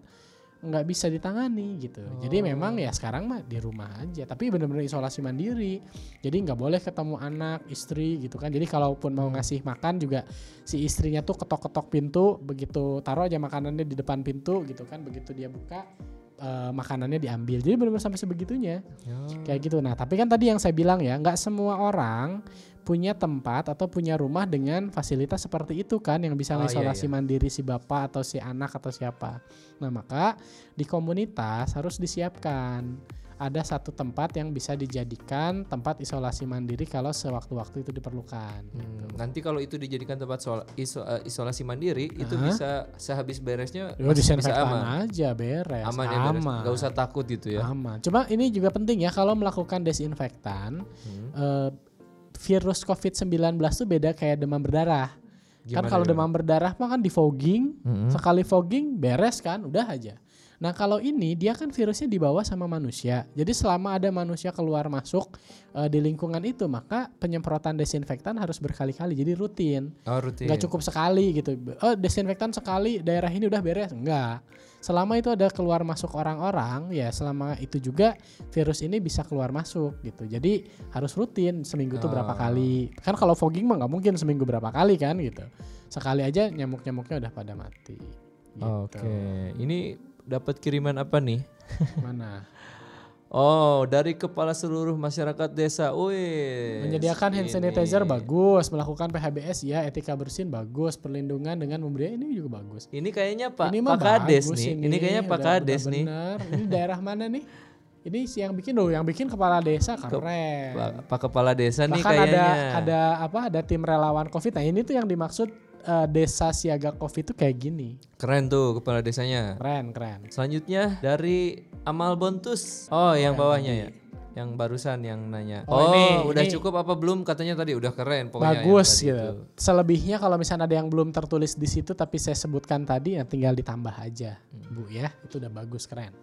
nggak bisa ditangani gitu. Jadi Oh. memang ya sekarang mah di rumah aja, tapi benar-benar isolasi mandiri. Jadi nggak boleh ketemu anak, istri gitu kan. Jadi kalaupun mau ngasih makan juga si istrinya tuh ketok-ketok pintu, begitu taruh aja makanannya di depan pintu gitu kan. Begitu dia buka eh, makanannya diambil. Jadi benar-benar sampai sebegitunya Ya. kayak gitu. Nah, tapi kan tadi yang saya bilang ya, nggak semua orang punya tempat atau punya rumah dengan fasilitas seperti itu kan yang bisa Oh, iya, mengisolasi iya. mandiri si bapak atau si anak atau siapa. Nah, maka di komunitas harus disiapkan ada satu tempat yang bisa dijadikan tempat isolasi mandiri kalau sewaktu-waktu itu diperlukan. Hmm, nanti kalau itu dijadikan tempat iso- eh, isolasi mandiri, itu Aha. bisa sehabis beresnya Yo, masih bisa aman. aja beres. Aman ya beres. Aman. Gak usah takut gitu ya. Aman. Cuma ini juga penting ya kalau melakukan desinfektan Hmm. eh, virus COVID-19 tuh beda kayak demam berdarah. kan Gimana, kalau gimana? demam berdarah mah kan di fogging, Mm-mm. sekali fogging beres kan, udah aja. Nah kalau ini dia kan virusnya dibawa sama manusia. Jadi selama ada manusia keluar masuk eh, di lingkungan itu, maka penyemprotan desinfektan harus berkali-kali. Jadi rutin. Oh rutin. Nggak cukup sekali gitu. Oh desinfektan sekali daerah ini udah beres. Enggak. Selama itu ada keluar masuk orang-orang, ya selama itu juga virus ini bisa keluar masuk gitu. Jadi harus rutin seminggu tuh berapa Oh. kali. Kan kalau fogging mah nggak mungkin seminggu berapa kali kan gitu. Sekali aja nyamuk-nyamuknya udah pada mati. Gitu. Oke, ini dapat kiriman apa nih? Mana? Oh, dari kepala seluruh masyarakat desa. Wih. Menyediakan hand ini. sanitizer bagus, melakukan PHBS ya, etika bersin bagus, perlindungan dengan memberi ini juga bagus. Ini kayaknya Pak ini Pak Kades nih. Ini, kayaknya Pak udah- Kades udah nih. bener. Ini daerah mana nih? Ini si yang bikin loh, yang bikin kepala desa keren. Pak, Pak Kepala Desa nih Bahkan ada kayaknya. ada apa? Ada tim relawan Covid. Nah ini tuh yang dimaksud eh, desa siaga covid itu kayak gini. Keren tuh kepala desanya. Keren, keren. Selanjutnya dari Amal Bontus. Oh, yang bawahnya ya. Yang barusan yang nanya. Oh, Oh, ini- udah ini- cukup apa belum? Katanya tadi udah keren pokoknya. Bagus gitu. itu. Selebihnya kalau misalnya ada yang belum tertulis di situ tapi saya sebutkan tadi ya tinggal ditambah aja, Bu ya. Itu udah bagus, keren.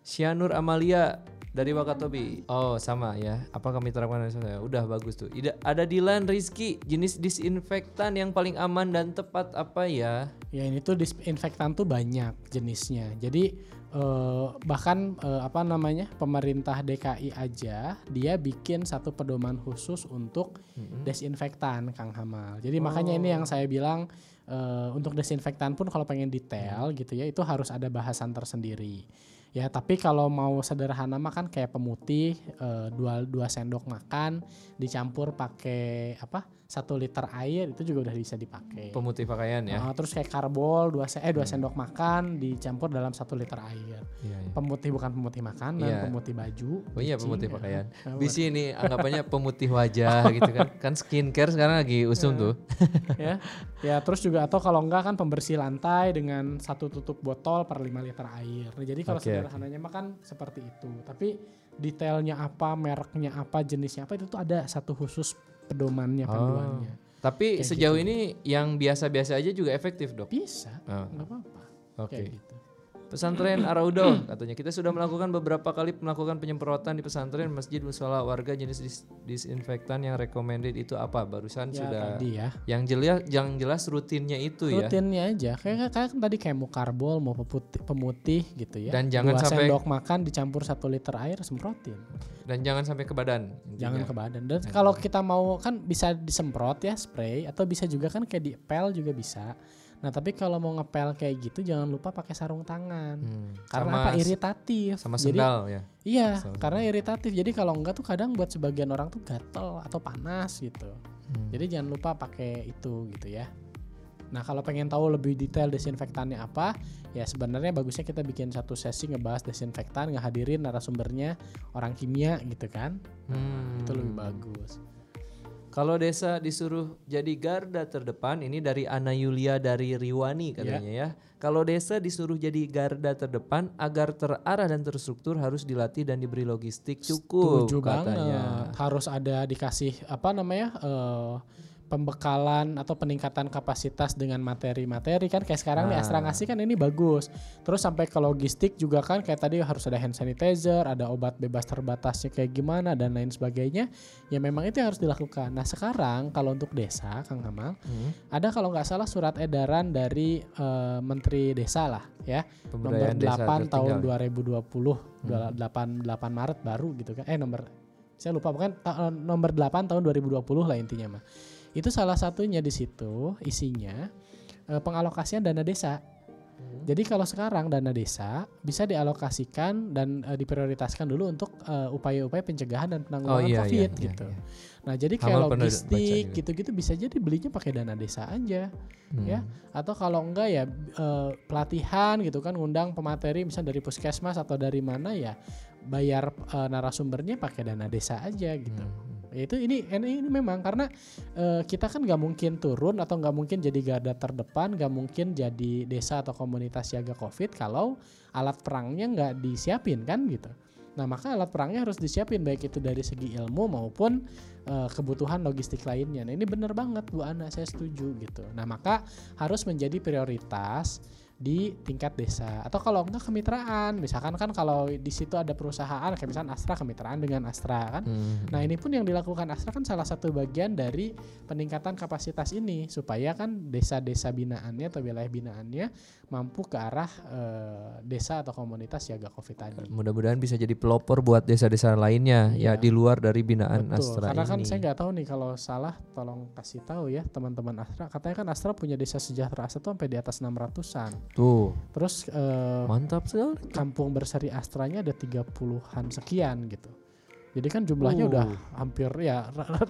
Syanur Amalia dari Wakatobi. Oh, sama ya. Apa kami terapkan dari sana? Udah bagus tuh. Ida, ada Dilan Rizky, jenis disinfektan yang paling aman dan tepat apa ya? Ya ini tuh disinfektan tuh banyak jenisnya. Jadi eh, bahkan eh, apa namanya pemerintah DKI aja dia bikin satu pedoman khusus untuk desinfektan Kang Hamal. Jadi makanya ini yang saya bilang eh, untuk desinfektan pun kalau pengen detail gitu ya itu harus ada bahasan tersendiri. Ya tapi kalau mau sederhana mah kan kayak pemutih eh, dua dua sendok makan dicampur pakai apa satu liter air itu juga udah bisa dipakai. Pemutih pakaian ya. Ah, terus kayak karbol dua se eh dua sendok makan dicampur dalam satu liter air. Iya, iya. Pemutih bukan pemutih makanan, Iya. pemutih baju. Oh iya pemutih ya. pakaian. Ah, Bisi ini anggapannya pemutih wajah gitu kan. Kan skincare sekarang lagi usum tuh. ya. Ya terus juga atau kalau enggak kan pembersih lantai dengan satu tutup botol per 5 liter air. Nah, jadi kalau Oke, sederhananya mah kan seperti itu. Tapi detailnya apa, mereknya apa, jenisnya apa itu tuh ada satu khusus pedomannya, Oh. panduannya. Tapi Kayak sejauh gitu. ini yang biasa-biasa aja juga efektif, Dok. Bisa, Oh, nggak apa-apa. Oke. Kayak gitu. Pesantren Araudo katanya. Kita sudah melakukan beberapa kali melakukan penyemprotan di pesantren masjid musola warga jenis dis- disinfektan yang recommended itu apa? Barusan Ya sudah tadi ya. yang jelas yang jelas rutinnya itu ya. Rutinnya aja. Kayak kayak tadi kayak mau karbol mau pemutih, pemutih gitu ya. Dan jangan Dua sampai- sendok makan dicampur satu liter air semprotin. Dan jangan sampai ke badan jangan intinya. ke badan. Dan kalau kita mau kan bisa disemprot ya spray atau bisa juga kan kayak dipel juga bisa nah tapi kalau mau ngepel kayak gitu jangan lupa pakai sarung tangan Hmm, karena sama apa iritatif sama jadi sendal ya iya Sama karena iritatif jadi kalau enggak tuh kadang buat sebagian orang tuh gatel atau panas gitu Hmm. jadi jangan lupa pakai itu gitu ya. Nah kalau pengen tahu lebih detail desinfektannya apa, ya sebenarnya bagusnya kita bikin satu sesi ngebahas desinfektan, ngehadirin narasumbernya orang kimia gitu kan, Hmm. itu lebih bagus. Kalau desa disuruh jadi garda terdepan, ini dari Ana Yulia dari Riwani katanya ya. Kalau desa disuruh jadi garda terdepan agar terarah dan terstruktur harus dilatih dan diberi logistik cukup Setuju katanya. banget. Harus ada dikasih apa namanya eh, pembekalan atau peningkatan kapasitas dengan materi-materi kan kayak sekarang nih Nah. Astra ngasih kan ini bagus. Terus sampai ke logistik juga kan kayak tadi harus ada hand sanitizer, ada obat bebas terbatasnya kayak gimana dan lain sebagainya. Ya memang itu yang harus dilakukan. Nah sekarang kalau untuk desa Kang Kamal Hmm. ada kalau nggak salah surat edaran dari eh, Menteri Desa lah ya nomor Pemberdayaan desa 8 tahun tertinggal. 2020 dua- 8 8 Maret baru gitu kan eh nomor saya lupa bukan ta- nomor 8 tahun 2020 lah intinya mah itu salah satunya di situ isinya eh, pengalokasian dana desa jadi kalau sekarang dana desa bisa dialokasikan dan eh, diprioritaskan dulu untuk eh, upaya-upaya pencegahan dan penanggulangan Oh, iya, COVID iya, iya, gitu. iya. Nah jadi kayak logistik gitu-gitu bisa jadi belinya pakai dana desa aja Hmm. ya atau kalau enggak ya eh, pelatihan gitu kan ngundang pemateri misalnya dari puskesmas atau dari mana ya bayar eh, narasumbernya pakai dana desa aja gitu Hmm. Itu ini ini, memang karena eh, kita kan nggak mungkin turun atau nggak mungkin jadi garda terdepan nggak mungkin jadi desa atau komunitas siaga covid kalau alat perangnya nggak disiapin kan gitu. Nah maka alat perangnya harus disiapin baik itu dari segi ilmu maupun eh, kebutuhan logistik lainnya. Nah ini bener banget Bu Ana saya setuju gitu. Nah maka harus menjadi prioritas di tingkat desa atau kalau enggak kemitraan misalkan kan kalau di situ ada perusahaan kayak misalkan Astra kemitraan dengan Astra kan Hmm. Nah ini pun yang dilakukan Astra kan salah satu bagian dari peningkatan kapasitas ini supaya kan desa-desa binaannya atau wilayah binaannya mampu ke arah eh, desa atau komunitas siaga COVID tadi. Mudah-mudahan bisa jadi pelopor buat desa-desa lainnya Iya. ya di luar dari binaan Betul, Astra karena kan ini. saya nggak tahu nih kalau salah tolong kasih tahu ya teman-teman Astra. Katanya kan Astra punya desa sejahtera Astra tuh sampai di atas 600-an. Tuh, Terus eh, mantap sekali. kampung berseri Astranya ada 30-an sekian gitu. Jadi kan jumlahnya Uh. udah hampir ya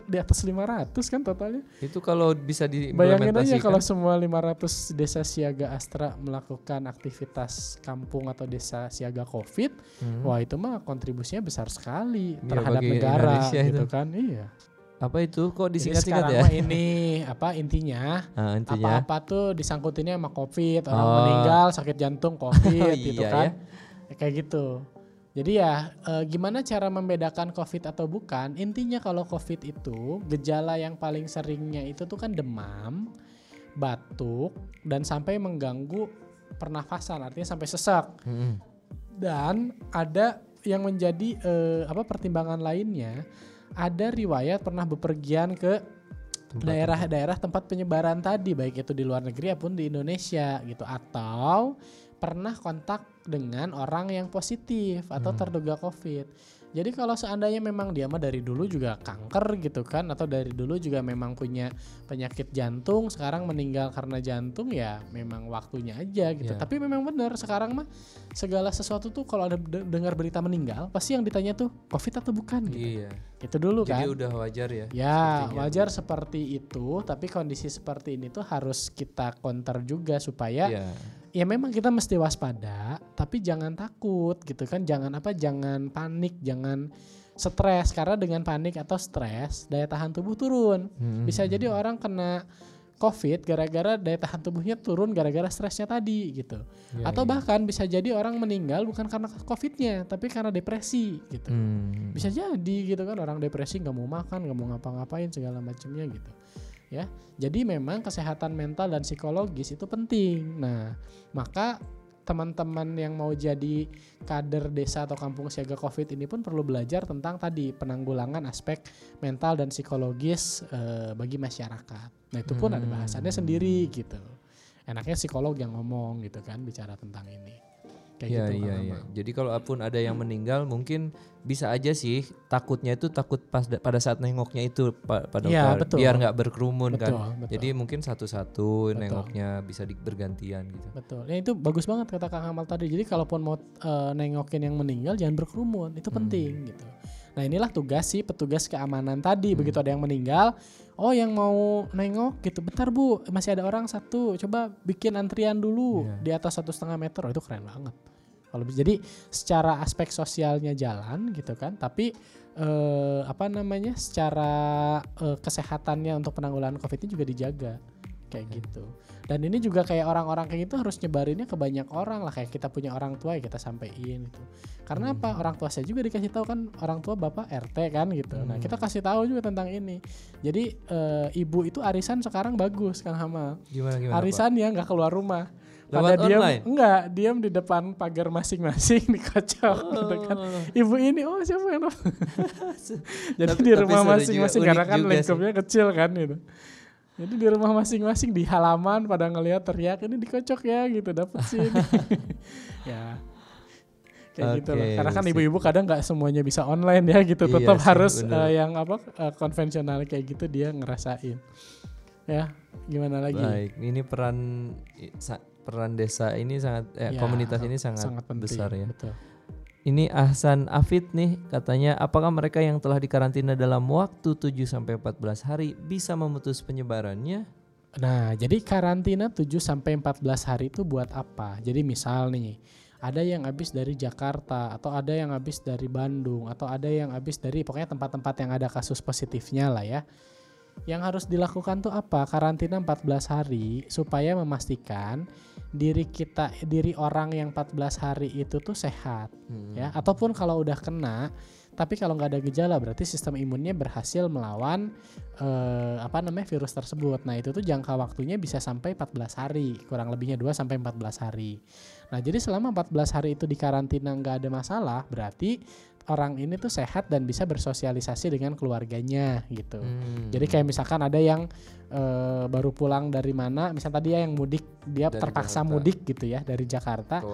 di atas 500 kan totalnya. Itu kalau bisa Bayangin aja kalau semua 500 desa siaga Astra melakukan aktivitas kampung atau desa siaga Covid, Hmm. wah itu mah kontribusinya besar sekali Iya, terhadap negara Indonesia gitu itu. kan. Iya. Apa itu? Kok disingkat-singkat ya? ini apa intinya Ah, intinya. apa-apa tuh disangkutinnya sama covid orang Oh. meninggal sakit jantung covid Oh, gitu iya kan ya. Ya, kayak gitu jadi ya eh, gimana cara membedakan covid atau bukan intinya kalau covid itu gejala yang paling seringnya itu tuh kan demam batuk dan sampai mengganggu pernafasan artinya sampai sesak Mm-mm. dan ada yang menjadi eh, apa pertimbangan lainnya ada riwayat pernah bepergian ke daerah-daerah tempat penyebaran tadi baik itu di luar negeri maupun di Indonesia gitu atau pernah kontak dengan orang yang positif atau Hmm. terduga COVID. Jadi kalau seandainya memang dia mah dari dulu juga kanker gitu kan atau dari dulu juga memang punya penyakit jantung sekarang meninggal karena jantung ya memang waktunya aja gitu. Ya. Tapi memang benar sekarang mah segala sesuatu tuh kalau ada de- dengar berita meninggal pasti yang ditanya tuh COVID atau bukan gitu. Iya. Itu dulu Jadi kan. udah wajar ya. Ya, sepertinya. wajar seperti itu, tapi kondisi seperti ini tuh harus kita counter juga supaya Iya. Ya memang kita mesti waspada, tapi jangan takut gitu kan. Jangan apa? Jangan panik, jangan stres karena dengan panik atau stres daya tahan tubuh turun. Mm-mm. Bisa jadi orang kena COVID gara-gara daya tahan tubuhnya turun gara-gara stresnya tadi gitu. Iya, atau iya. bahkan bisa jadi orang meninggal bukan karena COVID-nya, tapi karena depresi gitu Hmm. bisa jadi gitu kan orang depresi nggak mau makan nggak mau ngapa-ngapain segala macamnya gitu ya. Jadi memang kesehatan mental dan psikologis itu penting. Nah maka teman-teman yang mau jadi kader desa atau kampung siaga covid ini pun perlu belajar tentang tadi penanggulangan aspek mental dan psikologis eh, bagi masyarakat. Nah itu pun ada Hmm. bahasannya sendiri gitu. Enaknya psikolog yang ngomong gitu kan bicara tentang ini kayak Iya gitu iya iya. Jadi kalaupun ada yang meninggal mungkin bisa aja sih takutnya itu takut pas da- pada saat nengoknya itu Pak Iya, dokter betul. biar nggak berkerumun betul, kan. betul. Jadi mungkin satu-satu nengoknya bisa di, bergantian gitu. Betul. Ya itu bagus banget kata Kang Amal tadi. Jadi kalaupun mau eh, nengokin yang meninggal jangan berkerumun. Itu Hmm. penting gitu. Nah, inilah tugas sih petugas keamanan tadi. Hmm. Begitu ada yang meninggal, oh yang mau nengok gitu. Bentar, Bu, masih ada orang satu. Coba bikin antrian dulu Iya. di atas satu setengah meter. Oh, itu keren banget. Kalau jadi secara aspek sosialnya jalan gitu kan, tapi eh, apa namanya? secara eh, kesehatannya untuk penanggulangan Covid ini juga dijaga kayak gitu. Dan ini juga kayak orang-orang kayak gitu harus nyebarinnya ke banyak orang lah kayak kita punya orang tua ya kita sampein gitu. Karena apa? Orang tua saya juga dikasih tahu kan orang tua Bapak RT kan gitu. Nah, kita kasih tahu juga tentang ini. Jadi eh, ibu itu arisan sekarang bagus Kang Hamal. Gimana gimana? Pak? Arisan ya nggak keluar rumah. Lewat Pada diam enggak, diam di depan pagar masing-masing dikocok gitu kan. Ibu ini oh siapa yang nelfon?" Jadi Tapi- di rumah masing-masing karena kan lingkupnya kecil kan gitu. Jadi di rumah masing-masing di halaman pada ngelihat teriak ini dikocok ya gitu dapat sih ini. ya. Kayak gitu loh. Karena kan ibu-ibu kadang nggak semuanya bisa online ya gitu. Iya Tetap sih, harus bener. eh, yang apa eh, konvensional kayak gitu dia ngerasain. Ya, gimana lagi? Baik, ini peran peran desa ini sangat eh, Ya, komunitas ini sangat, sangat penting. besar ya. Betul. Ini Ahsan Afid nih katanya apakah mereka yang telah dikarantina dalam waktu 7 sampai 14 hari bisa memutus penyebarannya? Nah, jadi karantina 7 sampai 14 hari itu buat apa? Jadi misal nih, ada yang habis dari Jakarta atau ada yang habis dari Bandung atau ada yang habis dari pokoknya tempat-tempat yang ada kasus positifnya lah ya. Yang harus dilakukan tuh apa? Karantina 14 hari supaya memastikan diri kita diri orang yang 14 hari itu tuh sehat Hmm. ya ataupun kalau udah kena tapi kalau nggak ada gejala berarti sistem imunnya berhasil melawan eh, apa namanya virus tersebut nah itu tuh jangka waktunya bisa sampai 14 hari kurang lebihnya 2 sampai 14 hari nah jadi selama 14 hari itu di karantina nggak ada masalah berarti orang ini tuh sehat dan bisa bersosialisasi dengan keluarganya gitu Hmm. jadi kayak misalkan ada yang eh, baru pulang dari mana misal tadi ya yang mudik dia Dari terpaksa Jakarta. mudik gitu ya dari Jakarta Ke.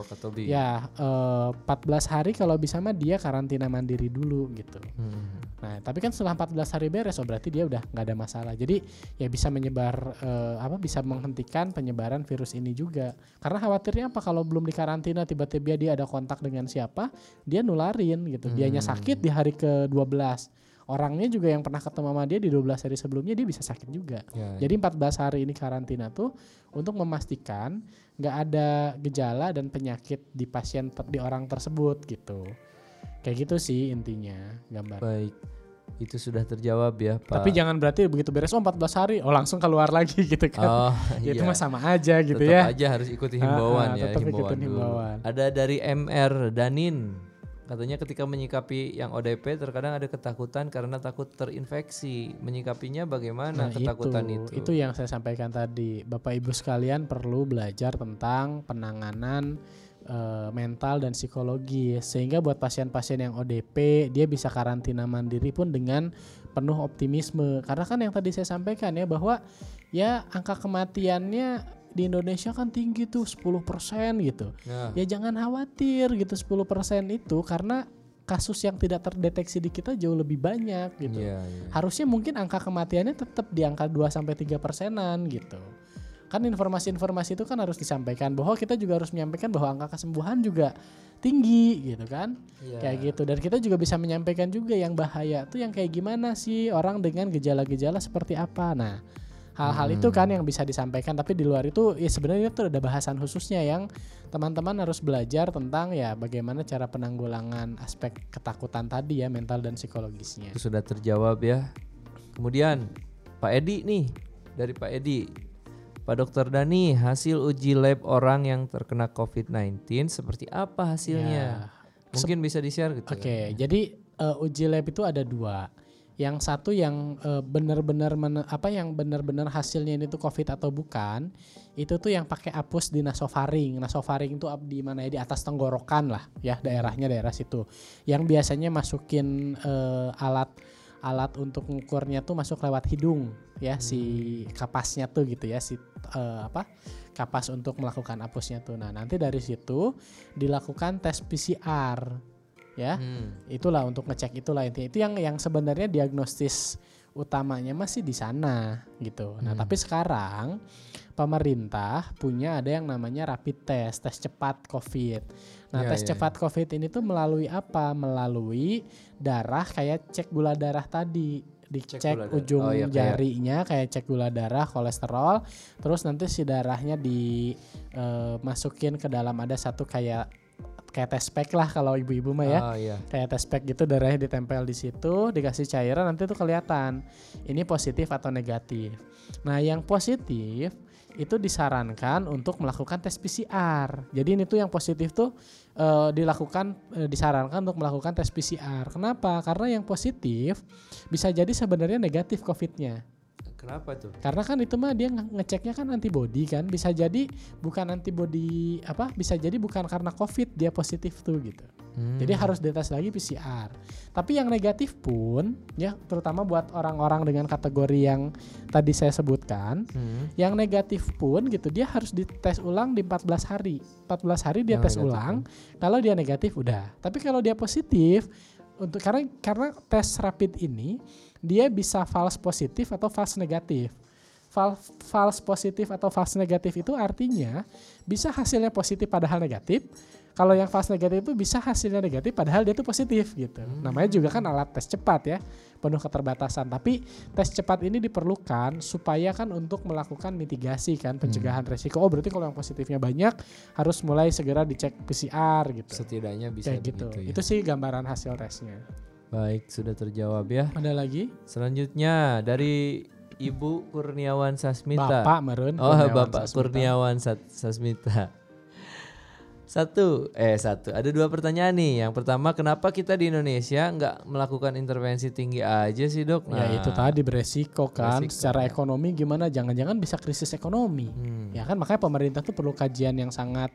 Ya, eh, 14 hari kalau bisa mah dia karantina mandiri dulu gitu. Hmm. Nah, tapi kan setelah 14 hari beres, oh berarti dia udah nggak ada masalah. Jadi ya bisa menyebar eh, apa bisa menghentikan penyebaran virus ini juga. Karena khawatirnya apa kalau belum dikarantina tiba-tiba dia ada kontak dengan siapa, dia nularin gitu. Dianya Hmm. sakit di hari ke-12. Orangnya juga yang pernah ketemu sama dia di 12 hari sebelumnya dia bisa sakit juga. Ya, Jadi 14 hari ini karantina tuh untuk memastikan nggak ada gejala dan penyakit di pasien ter- di orang tersebut gitu. Kayak gitu sih intinya gambar. Baik. Itu sudah terjawab ya, Pak. Tapi jangan berarti begitu beres oh 14 hari oh langsung keluar lagi gitu kan. Oh, itu iya. mah sama aja gitu tetap ya. aja harus ikuti himbauan ah, ya, tetap himbauan ikutin himbauan. Ada dari MR Danin. Katanya ketika menyikapi yang ODP terkadang ada ketakutan karena takut terinfeksi. Menyikapinya bagaimana Nah, ketakutan itu, itu? itu yang saya sampaikan tadi. Bapak Ibu sekalian perlu belajar tentang penanganan eh, mental dan psikologi sehingga buat pasien-pasien yang ODP dia bisa karantina mandiri pun dengan penuh optimisme. Karena kan yang tadi saya sampaikan ya bahwa ya angka kematiannya di Indonesia kan tinggi tuh 10% gitu. Nah, Ya jangan khawatir gitu 10% itu karena kasus yang tidak terdeteksi di kita jauh lebih banyak gitu iya, iya. harusnya mungkin angka kematiannya tetap di angka 2 sampai 3 persenan gitu. Kan informasi-informasi itu kan harus disampaikan bahwa kita juga harus menyampaikan bahwa angka kesembuhan juga tinggi gitu kan. Iya. Kayak gitu dan kita juga bisa menyampaikan juga yang bahaya tuh yang kayak gimana sih orang dengan gejala-gejala seperti apa. Nah, hal-hal itu kan yang bisa disampaikan tapi di luar itu ya sebenarnya itu ada bahasan khususnya yang teman-teman harus belajar tentang ya bagaimana cara penanggulangan aspek ketakutan tadi ya mental dan psikologisnya. Itu sudah terjawab ya. Kemudian Pak Edi nih dari Pak Edi. Pak Dokter Dani, hasil uji lab orang yang terkena COVID-19 seperti apa hasilnya? Ya. Mungkin bisa di-share gitu. Oke, jadi eh, uji lab itu ada dua. Yang satu yang eh, benar-benar apa yang benar-benar hasilnya ini tuh COVID atau bukan, itu tuh yang pakai apus di nasofaring. Nasofaring itu di mana ya di atas tenggorokan lah, ya daerahnya daerah situ. Yang biasanya masukin eh, alat alat untuk mengukurnya tuh masuk lewat hidung, ya si kapasnya tuh gitu ya si eh, apa kapas untuk melakukan apusnya tuh. Nah nanti dari situ dilakukan tes PCR ya Hmm. itulah untuk ngecek itulah intinya itu yang yang sebenarnya diagnostis utamanya masih di sana gitu. Nah Hmm. tapi sekarang pemerintah punya ada yang namanya rapid test tes cepat COVID. Nah Iya, tes iya, cepat COVID ini tuh melalui apa? Melalui darah kayak cek gula darah tadi dicek darah. ujung Oh, iya, jarinya kayak cek gula darah kolesterol terus nanti si darahnya dimasukin ke dalam ada satu kayak kayak tes pack lah kalau ibu-ibu mah ya. Oh iya. kayak tes pack gitu darahnya ditempel di situ dikasih cairan nanti tuh kelihatan. Ini positif atau negatif? Nah yang positif itu disarankan untuk melakukan tes PCR jadi ini tuh yang positif tuh eh, dilakukan eh, disarankan untuk melakukan tes PCR kenapa? Karena yang positif bisa jadi sebenarnya negatif covidnya Kenapa tuh? karena kan itu mah dia nge- ngeceknya kan antibody kan bisa jadi bukan antibody apa bisa jadi bukan karena covid dia positif tuh gitu Hmm. jadi harus dites lagi PCR. Tapi yang negatif pun ya terutama buat orang-orang dengan kategori yang tadi saya sebutkan, Hmm. yang negatif pun gitu dia harus dites ulang di 14 hari. 14 hari dia Yang tes ulang. Kalau dia negatif udah. Tapi kalau dia positif untuk karena karena tes rapid ini dia bisa false positif atau false negatif. Fal- false positif atau false negatif itu artinya bisa hasilnya positif padahal negatif. Kalau yang false negatif itu bisa hasilnya negatif padahal dia tuh positif gitu. Namanya juga kan alat tes cepat ya, penuh keterbatasan. Tapi tes cepat ini diperlukan supaya kan untuk melakukan mitigasi kan pencegahan resiko. Oh berarti kalau yang positifnya banyak harus mulai segera dicek PCR gitu. Setidaknya bisa Kayak gitu. begitu ya. Itu sih gambaran hasil tesnya. Baik, sudah terjawab ya. Ada lagi? Selanjutnya dari Ibu Kurniawan Sasmita. Bapak Meren. Oh, Kurniawan Bapak Sasmita. Kurniawan Sat- Sasmita. Satu, eh satu. Ada dua pertanyaan nih. Yang pertama, kenapa kita di Indonesia nggak melakukan intervensi tinggi aja sih dok? Ya itu tadi beresiko kan. Beresiko, Secara ya. ekonomi gimana? Jangan-jangan bisa krisis ekonomi. Hmm. Ya kan makanya pemerintah tuh perlu kajian yang sangat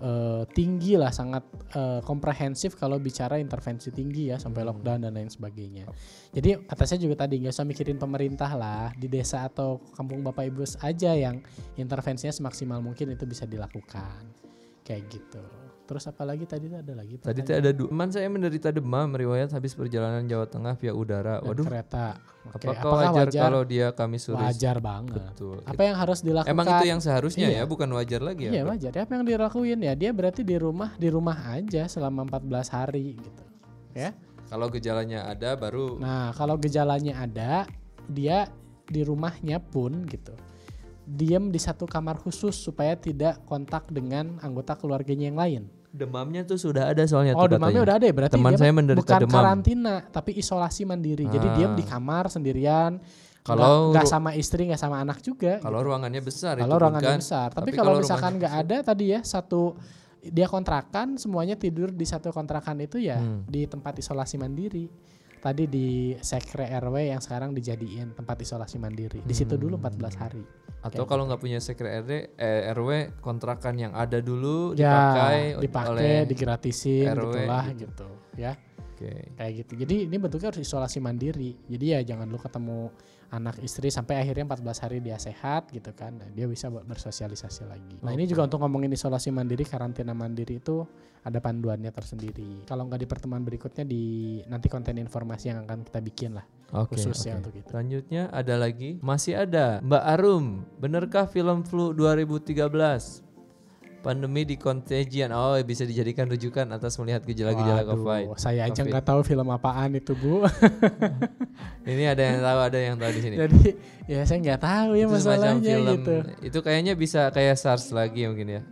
eh, tinggi lah, sangat eh, komprehensif kalau bicara intervensi tinggi ya sampai Hmm. lockdown dan lain sebagainya. Jadi kata saya juga tadi nggak usah mikirin pemerintah lah di desa atau kampung bapak ibu aja yang intervensinya semaksimal mungkin itu bisa dilakukan kayak gitu. Terus apa lagi tadi ada lagi? Tadi ada dua. Teman saya menderita demam riwayat habis perjalanan Jawa Tengah via udara. Dan Waduh, kereta. Oke, apakah, wajar, kalau dia kami sore? wajar banget? Betul. Apa yang harus dilakukan? Emang itu yang seharusnya Iya. ya, bukan wajar lagi Iya ya? Dok? wajar. Apa yang dilakuin ya? Dia berarti di rumah di rumah aja selama 14 hari gitu. Ya. Kalau gejalanya ada baru Nah, kalau gejalanya ada, dia di rumahnya pun gitu. Diam di satu kamar khusus supaya tidak kontak dengan anggota keluarganya yang lain. Demamnya tuh sudah ada soalnya Oh tuh demamnya katanya. udah ada ya berarti Teman dia saya menderita bukan demam. karantina tapi isolasi mandiri. Jadi Ah. diam di kamar sendirian. Kalau nggak sama istri nggak sama anak juga. Kalau ruangannya besar Kalau ruangannya kan. besar. Tapi, Tapi kalau kalau misalkan nggak ada tadi ya satu dia kontrakan semuanya tidur di satu kontrakan itu ya Hmm. di tempat isolasi mandiri. Tadi di sekre RW yang sekarang dijadiin tempat isolasi mandiri. Di situ dulu 14 hari. Atau kalau nggak punya sekre RD, eh, RW kontrakan yang ada dulu Ya, dipakai, dipakai, oleh digratisin RW gitulah gitu. gitu ya. Oke. Kayak gitu. Jadi ini bentuknya harus isolasi mandiri. Jadi ya jangan lu ketemu anak istri sampai akhirnya 14 hari dia sehat gitu kan. Nah, dia bisa ber- bersosialisasi lagi. Nah, ini juga untuk ngomongin isolasi mandiri, karantina mandiri itu ada panduannya tersendiri. Kalau nggak di pertemuan berikutnya di nanti konten informasi yang akan kita bikin lah Oke. khusus ya oke. untuk itu. Selanjutnya ada lagi, masih ada Mbak Arum, benarkah film flu 2013? Pandemi di Contagion. Oh, bisa dijadikan rujukan atas melihat gejala-gejala COVID. saya aja nggak tahu film apaan itu bu. Ini ada yang tahu, ada yang tahu di sini. Jadi ya saya nggak tahu ya itu masalahnya film. gitu. Itu kayaknya bisa kayak SARS lagi mungkin ya.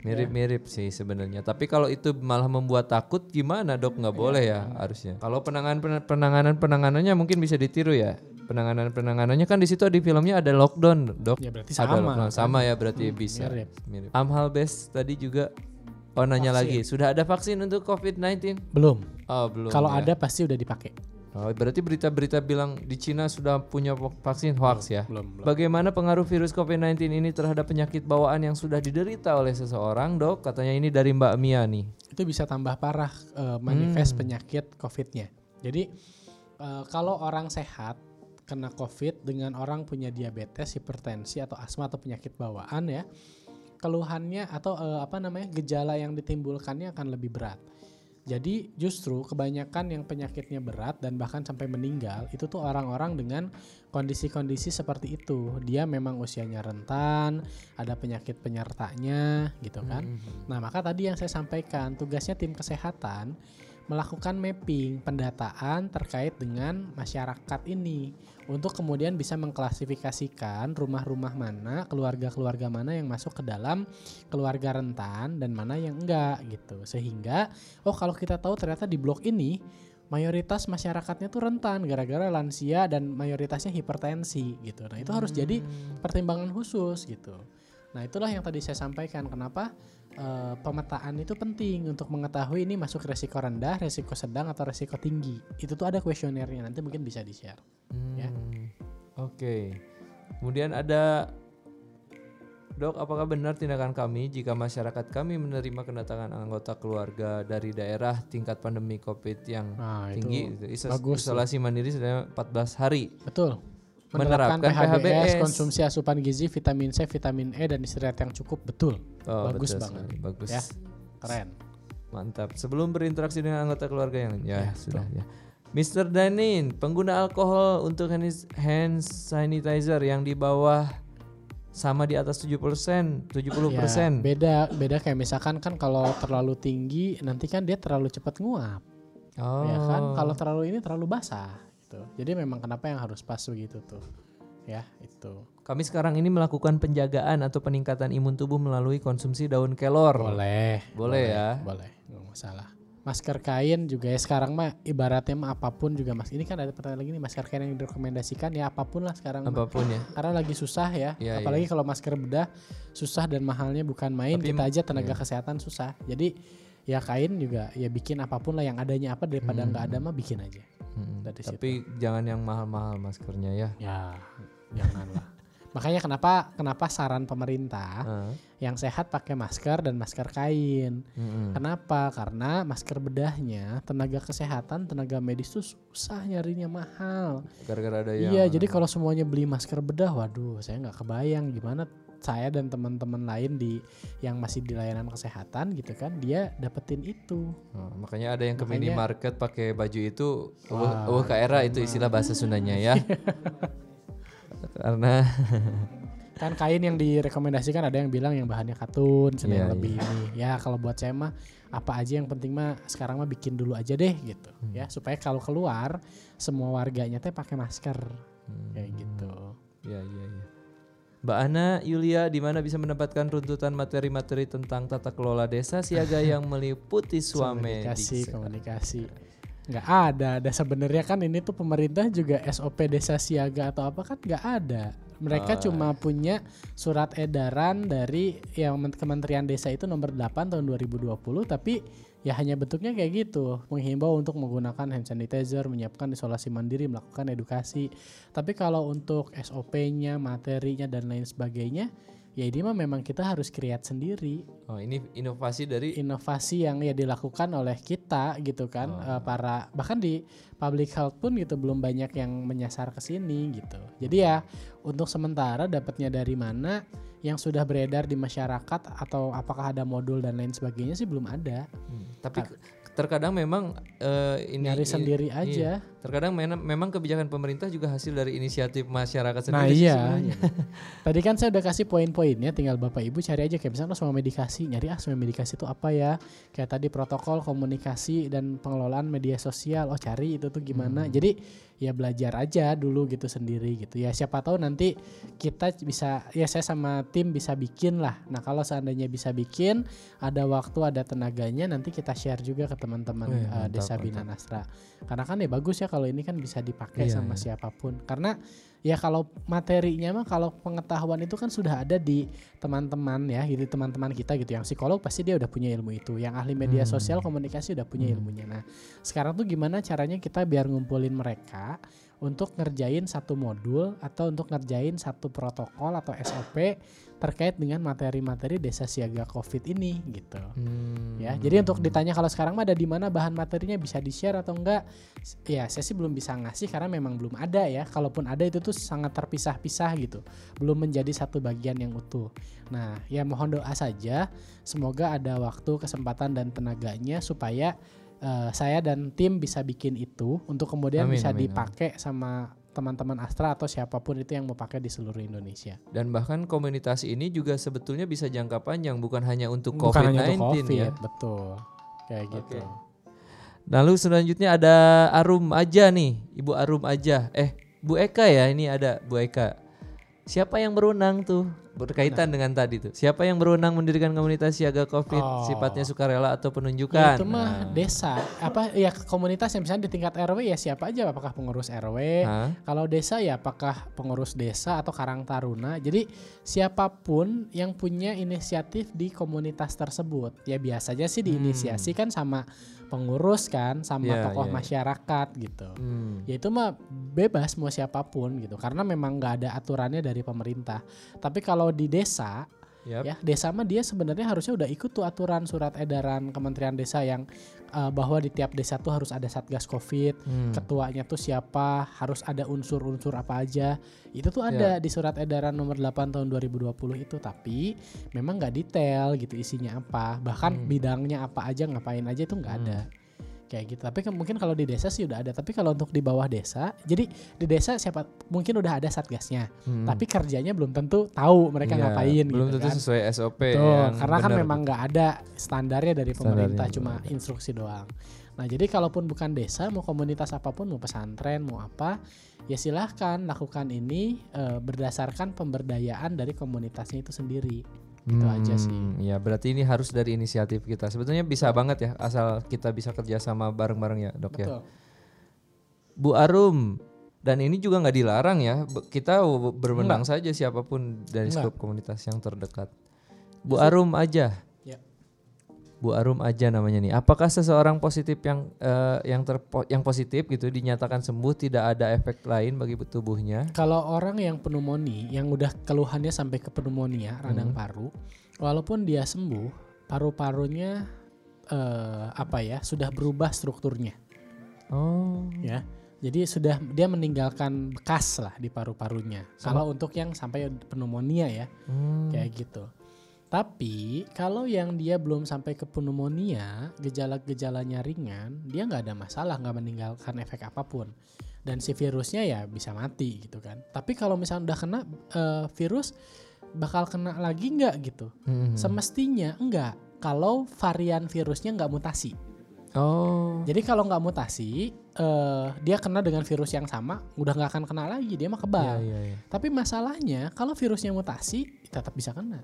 Mirip-mirip sih sebenarnya. Tapi kalau itu malah membuat takut gimana dok? Nggak boleh ya harusnya. Kalau penanganan penanganan penanganannya mungkin bisa ditiru ya. Penanganan penanganannya kan di situ di filmnya ada lockdown dok. Ya berarti Ada sama. lockdown. Sama ya berarti bisa. mirip. Mirip. Amhal Best tadi juga. Oh nanya lagi, sudah ada vaksin untuk COVID-19? Belum. Oh belum. Kalau ya. ada pasti udah dipakai. Oh, berarti berita-berita bilang di Cina sudah punya vaksin hoax ya? Belum. belum. Bagaimana pengaruh virus COVID-19 ini terhadap penyakit bawaan yang sudah diderita oleh seseorang, dok? Katanya ini dari Mbak Mia nih. itu bisa tambah parah eh, manifest Hmm. penyakit COVID-nya. Jadi eh, kalau orang sehat kena COVID dengan orang punya diabetes, hipertensi atau asma atau penyakit bawaan ya, keluhannya atau eh, apa namanya gejala yang ditimbulkannya akan lebih berat. Jadi justru kebanyakan yang penyakitnya berat dan bahkan sampai meninggal itu tuh orang-orang dengan kondisi-kondisi seperti itu. Dia memang usianya rentan, ada penyakit penyertanya gitu kan. Nah, maka tadi yang saya sampaikan, tugasnya tim kesehatan melakukan mapping, pendataan terkait dengan masyarakat ini untuk kemudian bisa mengklasifikasikan rumah-rumah mana, keluarga-keluarga mana yang masuk ke dalam keluarga rentan dan mana yang enggak gitu. Sehingga oh kalau kita tahu ternyata di blok ini mayoritas masyarakatnya tuh rentan gara-gara lansia dan mayoritasnya hipertensi gitu. Nah, itu harus jadi pertimbangan khusus gitu. Nah, itulah yang tadi saya sampaikan kenapa eh, pemetaan itu penting untuk mengetahui ini masuk resiko rendah, resiko sedang atau resiko tinggi. Itu tuh ada kuesionernya nanti mungkin bisa di-share. Ya. Hmm, Oke. Kemudian ada Dok, apakah benar tindakan kami jika masyarakat kami menerima kedatangan anggota keluarga dari daerah tingkat pandemi COVID yang Nah, tinggi? Itu iso- bagus isolasi mandiri sudah 14 hari. betul. Menerapkan Menerapkan PHBS, PHBS. konsumsi asupan gizi, vitamin C, vitamin E dan istirahat yang cukup, betul. Oh, Bagus betul banget. sekali. Bagus. Ya. Keren. Mantap. Sebelum berinteraksi dengan anggota keluarga yang ya, Ya, sudah ya. Mr. Danin, pengguna alkohol untuk hand hand sanitizer yang di bawah sama di atas 70%, 70%. Ya, beda beda kayak misalkan kan kalau terlalu tinggi nanti kan dia terlalu cepat nguap. oh. ya kan kalau terlalu ini terlalu basah gitu jadi memang kenapa yang harus pas begitu tuh ya itu. Kami sekarang ini melakukan penjagaan atau peningkatan imun tubuh melalui konsumsi daun kelor. boleh. Boleh ya. boleh. Nggak masalah. Masker kain juga ya sekarang mah ibaratnya mah apa pun juga mas. Ini kan ada pertanyaan lagi nih masker kain yang direkomendasikan ya apa pun lah sekarang mah. Apa pun ya. karena lagi susah ya. Iya, apalagi kalau masker bedah susah dan mahalnya bukan main. Tapi kita aja tenaga kesehatan susah. Jadi ya kain juga ya bikin apa pun lah yang adanya. Apa daripada nggak ada mah bikin aja. Mm, Dari situ. Tapi jangan yang mahal-mahal maskernya ya. ya janganlah makanya kenapa kenapa saran pemerintah Ah, yang sehat pakai masker dan masker kain. mm-mm. Kenapa? Karena masker bedahnya tenaga kesehatan, tenaga medis tuh susah nyarinya mahal. Gara-gara ada yang Iya, jadi kalau semuanya beli masker bedah, waduh, saya nggak kebayang gimana saya dan teman-teman lain di yang masih di layanan kesehatan gitu kan, dia dapetin itu. Oh, makanya ada yang ke Makanya- minimarket pakai baju itu Wah, eueuh ke era itu istilah bahasa Sundanya ya. Karena Kan kain yang direkomendasikan ada yang bilang yang bahannya katun, yang Iya, lebih ini. Ya kalau buat saya mah apa aja yang penting mah sekarang mah bikin dulu aja deh gitu Hmm. ya supaya kalau keluar semua warganya teh pakai masker Hmm, kayak gitu. ya ya ya. Mbak Ana Yulia di mana bisa mendapatkan runtutan materi-materi tentang tata kelola desa siaga yang meliputi suame komunikasi komunikasi nggak ada. Ada sebenarnya kan ini tuh pemerintah juga SOP desa siaga atau apa kan nggak ada. Mereka Oh. cuma punya surat edaran dari yang Men- Kementerian Desa itu nomor 8 tahun 2020 tapi ya hanya bentuknya kayak gitu. Menghimbau untuk menggunakan hand sanitizer menyiapkan isolasi mandiri melakukan edukasi. Tapi kalau untuk SOP-nya materinya dan lain sebagainya ya ini mah memang kita harus create sendiri. Oh, ini inovasi dari inovasi yang ya dilakukan oleh kita gitu kan. Oh. eh, para bahkan di public health pun gitu belum banyak yang menyasar ke sini gitu. Jadi ya untuk sementara dapatnya dari mana yang sudah beredar di masyarakat atau apakah ada modul dan lain sebagainya sih belum ada. Hmm, tapi terkadang memang eh, ini nyari sendiri iya. aja Terkadang men- memang kebijakan pemerintah juga hasil dari inisiatif masyarakat Nah, sendiri sih iya. Tadi kan saya udah kasih poin-poinnya, tinggal bapak ibu cari aja kayak misalnya semua medikasi, nyari ah semua medikasi itu apa ya? Kayak tadi protokol komunikasi dan pengelolaan media sosial, oh cari itu tuh gimana? Jadi ya belajar aja dulu gitu sendiri gitu ya. Siapa tahu nanti kita bisa ya saya sama tim bisa bikin lah. Nah kalau seandainya bisa bikin, ada waktu ada tenaganya, nanti kita share juga ke teman-teman Wih, eh, mantap, desa. Bina Nasra. Karena kan ya bagus ya kalau ini kan bisa dipakai Iya, sama iya. siapa pun. Karena ya kalau materinya mah kalau pengetahuan itu kan sudah ada di teman-teman ya gitu teman-teman kita gitu yang psikolog pasti dia udah punya ilmu itu yang ahli media Hmm. sosial komunikasi udah punya Hmm. ilmunya nah sekarang tuh gimana caranya kita biar ngumpulin mereka untuk ngerjain satu modul atau untuk ngerjain satu protokol atau SOP terkait dengan materi-materi desa siaga covid ini gitu. Hmm. ya jadi untuk ditanya kalau sekarang mah ada di mana bahan materinya bisa di share atau enggak? Ya saya sih belum bisa ngasih karena memang belum ada ya. Kalaupun ada itu tuh sangat terpisah-pisah gitu. Belum menjadi satu bagian yang utuh. Nah ya mohon doa saja. Semoga ada waktu kesempatan dan tenaganya supaya eh, saya dan tim bisa bikin itu untuk kemudian Amin, bisa amin, amin. dipakai sama teman-teman Astra atau siapa pun itu yang mau pakai di seluruh Indonesia Dan bahkan komunitas ini juga sebetulnya bisa jangka panjang bukan hanya untuk bukan COVID-19 hanya untuk COVID ya. betul kayak gitu Lalu selanjutnya ada Arum aja nih, Ibu Arum aja. Eh, Bu Eka ya ini ada Bu Eka. Siapa yang berwenang tuh berkaitan dengan tadi tuh? Siapa yang berwenang mendirikan komunitas siaga COVID Oh. sifatnya sukarela atau Ya, penunjukan? itu mah Nah. desa apa ya komunitas yang misalnya di tingkat RW ya siapa aja apakah pengurus RW Hah? kalau desa ya apakah pengurus desa atau karang taruna jadi siapa pun yang punya inisiatif di komunitas tersebut ya biasanya sih diinisiasi kan sama pengurus kan sama Hmm. Ya, tokoh ya. masyarakat gitu Hmm. ya itu mah bebas mau siapa pun gitu karena memang nggak ada aturannya dari pemerintah tapi kalau di desa Yap. ya desa mah dia sebenarnya harusnya udah ikut tuh aturan surat edaran Kementerian Desa yang uh, bahwa di tiap desa tuh harus ada satgas covid Hmm. ketuanya tuh siapa harus ada unsur-unsur apa aja itu tuh ada di surat edaran nomor 8 tahun 2020 itu tapi memang nggak detail gitu isinya apa bahkan Hmm. bidangnya apa aja ngapain aja itu nggak ada kayak gitu. Tapi ke- mungkin kalau di desa sih udah ada. Tapi kalau untuk di bawah desa jadi di desa siapa mungkin udah ada satgasnya. Hmm. tapi kerjanya belum tentu tahu mereka Iya, ngapain belum gitu tentu kan. sesuai SOP Betul, yang karena kan benar. memang nggak ada standarnya dari Standarnya pemerintah belum cuma ada. instruksi doang. Nah jadi kalaupun bukan desa mau komunitas apa pun mau pesantren mau apa ya silahkan lakukan ini eh, berdasarkan pemberdayaan dari komunitasnya itu sendiri Itu aja sih. Hmm, Ya berarti ini harus dari inisiatif kita. Sebetulnya bisa banget ya asal kita bisa kerja sama bareng-bareng ya dok ya. betul Bu Arum dan ini juga nggak dilarang ya. Kita berwenang saja siapa pun dari Enggak. skop komunitas yang terdekat. Bu Arum aja. Bu Arum aja namanya nih. Apakah seseorang positif yang eh, yang terpo- yang positif gitu dinyatakan sembuh tidak ada efek lain bagi tubuhnya? Kalau orang yang pneumonia, yang udah keluhannya sampai ke pneumonia, radang Hmm. paru, walaupun dia sembuh, paru-parunya eh, apa ya sudah berubah strukturnya, Oh. ya. Jadi sudah dia meninggalkan bekas lah di paru-parunya. Kalau untuk yang sampai pneumonia ya, Hmm. kayak gitu. Tapi kalau yang dia belum sampai ke pneumonia, gejala-gejalanya ringan, dia nggak ada masalah, nggak meninggalkan efek apa pun. Dan si virusnya ya bisa mati gitu kan. Tapi kalau misalnya udah kena eh, virus, bakal kena lagi nggak gitu? Hmm. Semestinya enggak. Kalau varian virusnya nggak mutasi. Oh. Jadi kalau nggak mutasi, eh, dia kena dengan virus yang sama, udah nggak akan kena lagi, dia mah kebal. iya, iya. Tapi masalahnya kalau virusnya mutasi, tetap bisa kena.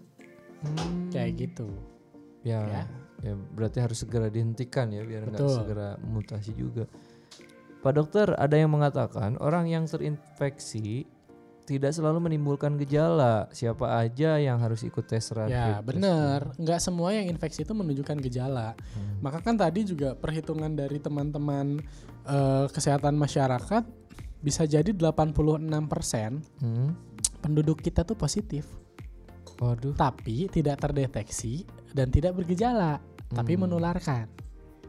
Hmm. Kayak gitu. Ya, Ya. ya. berarti harus segera dihentikan ya biar nggak segera mutasi juga. Pak dokter, ada yang mengatakan orang yang terinfeksi tidak selalu menimbulkan gejala. Siapa aja yang harus ikut tes rapid? Ya benar, nggak semua yang infeksi itu menunjukkan gejala. Hmm. Maka kan tadi juga perhitungan dari teman-teman eh, kesehatan masyarakat bisa jadi 86% Hmm. penduduk kita tuh positif, Waduh. tapi tidak terdeteksi dan tidak bergejala, tapi Hmm. menularkan.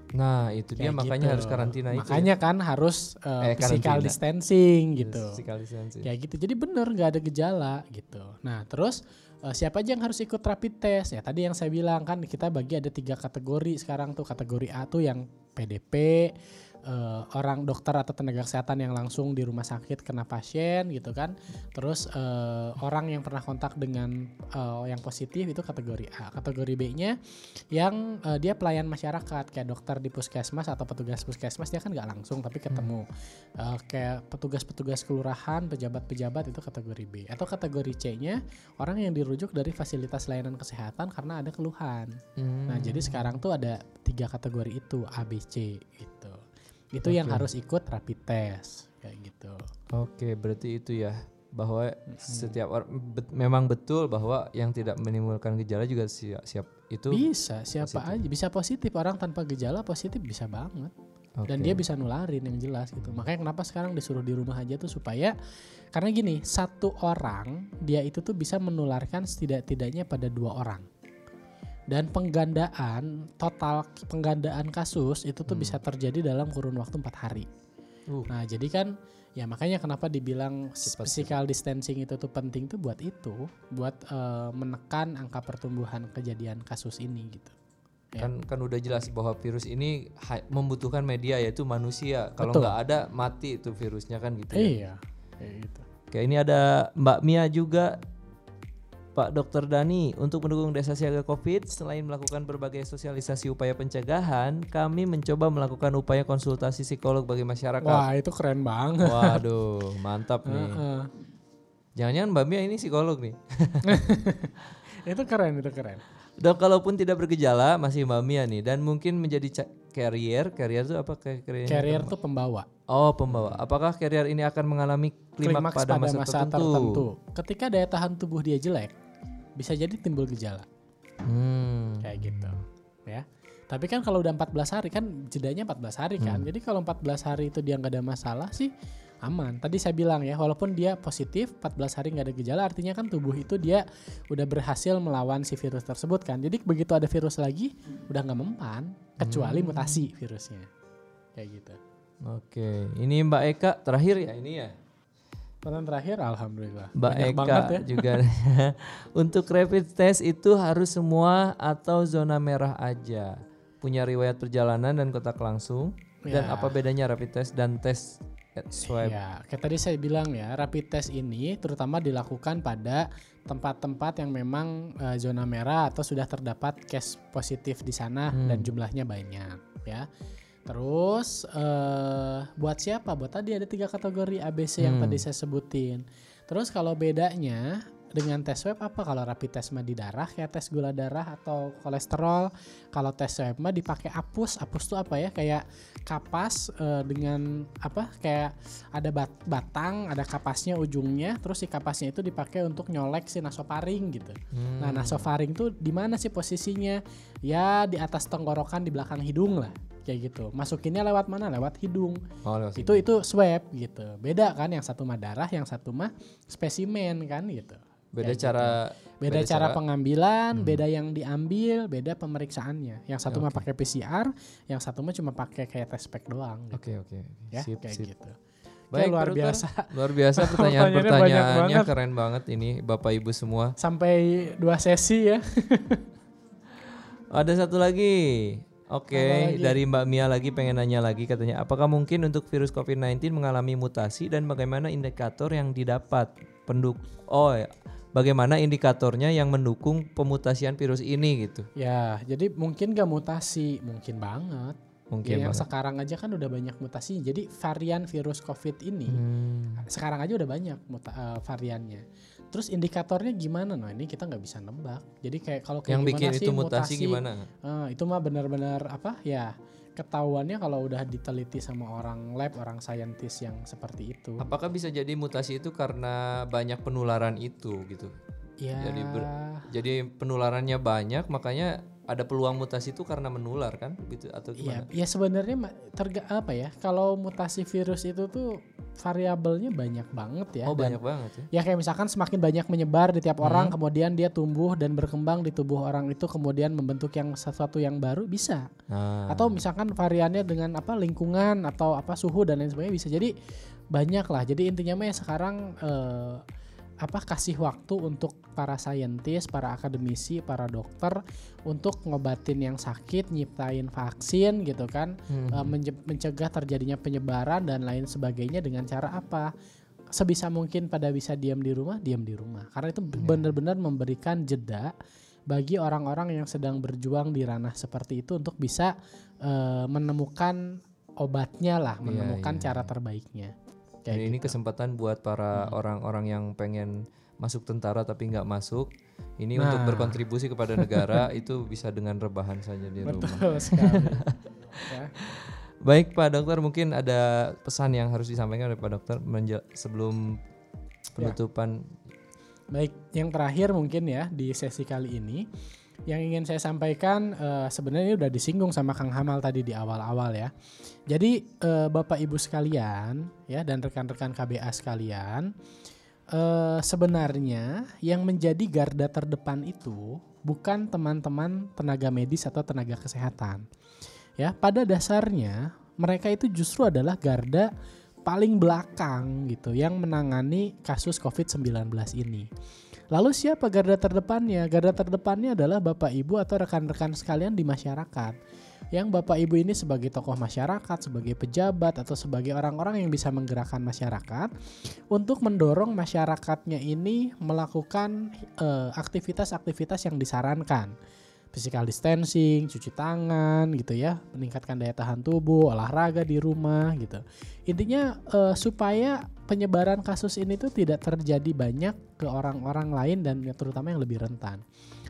Nah, itu dia Kayak makanya gitu. harus karantina itu. Makanya kan harus eh, Eh, physical karantina. distancing gitu. Physical distancing. Kayak gitu. Jadi bener nggak ada gejala gitu. Nah terus eh, siapa aja yang harus ikut rapid test ya? Tadi yang saya bilang kan kita bagi ada tiga kategori sekarang tuh. Kategori A tuh yang PDP, eh, orang dokter atau tenaga kesehatan yang langsung di rumah sakit kena pasien gitu kan. Terus eh, orang yang pernah kontak dengan eh, yang positif itu kategori A. Kategori B-nya yang eh, dia pelayan masyarakat kayak dokter di puskesmas atau petugas puskesmas dia kan nggak langsung tapi ketemu Eh, kayak petugas-petugas kelurahan, pejabat-pejabat itu kategori B. Atau kategori C-nya orang yang dirujuk dari fasilitas layanan kesehatan karena ada keluhan. Hmm. Nah, jadi sekarang tuh ada tiga kategori itu A, B, C gitu. Itu yang Oke. harus ikut rapid test kayak gitu. Oke, berarti itu ya bahwa setiap orang bet- memang betul bahwa yang tidak menimbulkan gejala juga siap, siap itu. Bisa siapa positif. aja bisa positif orang tanpa gejala positif bisa banget. dan Oke. dia bisa nularin yang jelas gitu. Makanya kenapa sekarang disuruh di rumah aja tuh supaya karena gini, satu orang dia itu tuh bisa menularkan setidak-tidaknya pada dua orang. Dan penggandaan total penggandaan kasus itu tuh Hmm. bisa terjadi dalam kurun waktu empat hari. Uh, Nah jadi kan ya makanya kenapa dibilang Cepat, physical distancing itu tuh penting tuh buat itu, buat eh, menekan angka pertumbuhan kejadian kasus ini gitu. Ya. kan kan udah jelas bahwa virus ini membutuhkan media yaitu manusia. Kalau nggak ada mati itu virusnya kan gitu. ya. Iya, kayak gitu. Oke, ini ada Mbak Mia juga. Pak Dr. Dani, untuk mendukung Desa Siaga Covid, selain melakukan berbagai sosialisasi upaya pencegahan, kami mencoba melakukan upaya konsultasi psikolog bagi masyarakat. Wah itu keren banget. Waduh, mantap nih. Jangan-jangan Mbak Mia ini psikolog nih. itu keren, itu keren. Dok, kalaupun tidak bergejala, masih Mbak Mia nih, dan mungkin menjadi ca- carrier, carrier itu apa carrier? Carrier tuh pembawa. Oh, pembawa. Apakah carrier ini akan mengalami klimaks, Klimaks pada, masa, tertentu? Ketika daya tahan tubuh dia jelek, bisa jadi timbul gejala Hmm. kayak gitu, ya. Tapi kan kalau udah 14 hari kan jedanya 14 hari kan. Jadi kalau 14 hari itu dia nggak ada masalah sih aman. Tadi saya bilang ya, walaupun dia positif 14 hari nggak ada gejala, artinya kan tubuh itu dia udah berhasil melawan si virus tersebut kan. Jadi begitu ada virus lagi, udah nggak mempan, kecuali mutasi virusnya, kayak gitu. Oke, ini Mbak Eka terakhir ya ini ya. Pertanyaan terakhir, alhamdulillah. Mbak Banyak Eka banget ya. juga. Untuk rapid test itu harus semua atau zona merah aja. Punya riwayat perjalanan dan kontak langsung. Dan Ya. apa bedanya rapid test dan tes swab? Ya, kayak tadi saya bilang ya, rapid test ini terutama dilakukan pada tempat-tempat yang memang eh, zona merah atau sudah terdapat case positif di sana Hmm. dan jumlahnya banyak, ya. Terus eh buat siapa? Buat tadi ada tiga kategori ABC yang Hmm. tadi saya sebutin. Terus kalau bedanya dengan tes swab apa? Kalau rapid test mah di darah kayak tes gula darah atau kolesterol. Kalau tes swab mah dipakai apus. Apus tuh apa ya? Kayak kapas eh, dengan apa? Kayak ada bat- batang, ada kapasnya ujungnya. Terus si kapasnya itu dipakai untuk nyolek si nasofaring gitu. Hmm. Nah, nasofaring tuh di mana sih posisinya? Ya di atas tenggorokan di belakang hidung lah, kayak gitu. Masukinnya lewat mana? Lewat hidung. Oh, lewat Itu itu swab gitu. Beda kan yang satu mah darah, yang satu mah spesimen kan gitu. beda kayak cara Beda, Beda cara, cara- pengambilan, beda yang diambil, beda pemeriksaannya. Yang satu mah Oke. pakai PCR, yang satu mah cuma pakai kayak tes pack doang gitu. Oke, oke. Ya, Sip, kayak sip. gitu. Baik, luar biasa. Luar biasa Pertanyaannya banyak pertanyaan-pertanyaannya banget. keren banget ini Bapak Ibu semua. Sampai dua sesi ya. Ada satu lagi. Oke, lagi? dari Mbak Mia lagi pengen nanya lagi katanya, apakah mungkin untuk virus COVID-19 mengalami mutasi dan bagaimana indikator yang didapat penduk Oh, ya. Bagaimana indikatornya yang mendukung pemutasian virus ini gitu. Ya, jadi mungkin gak mutasi, mungkin banget. mungkin Ya, yang banget. sekarang aja kan udah banyak mutasi. Jadi varian virus COVID ini Hmm. sekarang aja udah banyak muta- eh, variannya. Terus indikatornya gimana? Nah ini kita nggak bisa nebak. Jadi kayak kalau kayak yang gimana bikin sih itu mutasi mutasi, gimana? eh, itu mah benar-benar apa ya ketahuannya kalau udah diteliti sama orang lab, orang saintis yang seperti itu. Apakah bisa jadi mutasi itu karena banyak penularan itu gitu? Ya, Jadi ber- Jadi penularannya banyak, makanya ada peluang mutasi itu karena menular kan, gitu atau ya, gimana? ya sebenarnya terga apa ya? Kalau mutasi virus itu tuh variabelnya banyak banget ya. oh dan banyak banget ya. Ya kayak misalkan semakin banyak menyebar di tiap orang, Hmm. kemudian dia tumbuh dan berkembang di tubuh orang itu, kemudian membentuk yang sesuatu yang baru bisa. Nah, Atau misalkan variannya dengan apa lingkungan atau apa suhu dan lain sebagainya bisa. Jadi banyak lah. Jadi intinya mah ya sekarang eh, apa kasih waktu untuk para saintis, para akademisi, para dokter untuk ngobatin yang sakit, nyiptain vaksin gitu kan, hmm. eh, mencegah terjadinya penyebaran dan lain sebagainya dengan cara apa? Sebisa mungkin pada bisa diam di rumah, diam di rumah. Karena itu benar-benar memberikan jeda bagi orang-orang yang sedang berjuang di ranah seperti itu untuk bisa eh, menemukan obatnya lah, Iya, menemukan iya, cara iya. terbaiknya. Dan Kayak ini gitu. kesempatan buat para orang-orang yang pengen masuk tentara tapi nggak masuk. Ini Nah. untuk berkontribusi kepada negara itu bisa dengan rebahan saja di rumah. Betul sekali. ya. Baik Pak Dokter, mungkin ada pesan yang harus disampaikan oleh Pak Dokter sebelum penutupan. Baik, yang terakhir mungkin ya di sesi kali ini yang ingin saya sampaikan eh, sebenarnya udah disinggung sama Kang Hamal tadi di awal-awal ya. Jadi eh, Bapak Ibu sekalian ya dan rekan-rekan KBA sekalian eh, sebenarnya yang menjadi garda terdepan itu bukan teman-teman tenaga medis atau tenaga kesehatan. Ya, pada dasarnya mereka itu justru adalah garda paling belakang gitu yang menangani kasus COVID-19 ini. Lalu siapa garda terdepannya? Garda terdepannya adalah Bapak Ibu atau rekan-rekan sekalian di masyarakat. Yang Bapak Ibu ini sebagai tokoh masyarakat, sebagai pejabat atau sebagai orang-orang yang bisa menggerakkan masyarakat untuk mendorong masyarakatnya ini melakukan eh, aktivitas-aktivitas yang disarankan. Physical distancing, cuci tangan gitu ya, meningkatkan daya tahan tubuh, olahraga di rumah gitu. Intinya eh, supaya penyebaran kasus ini tuh tidak terjadi banyak ke orang-orang lain dan terutama yang lebih rentan.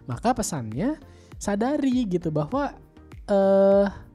Maka pesannya sadari gitu bahwa eh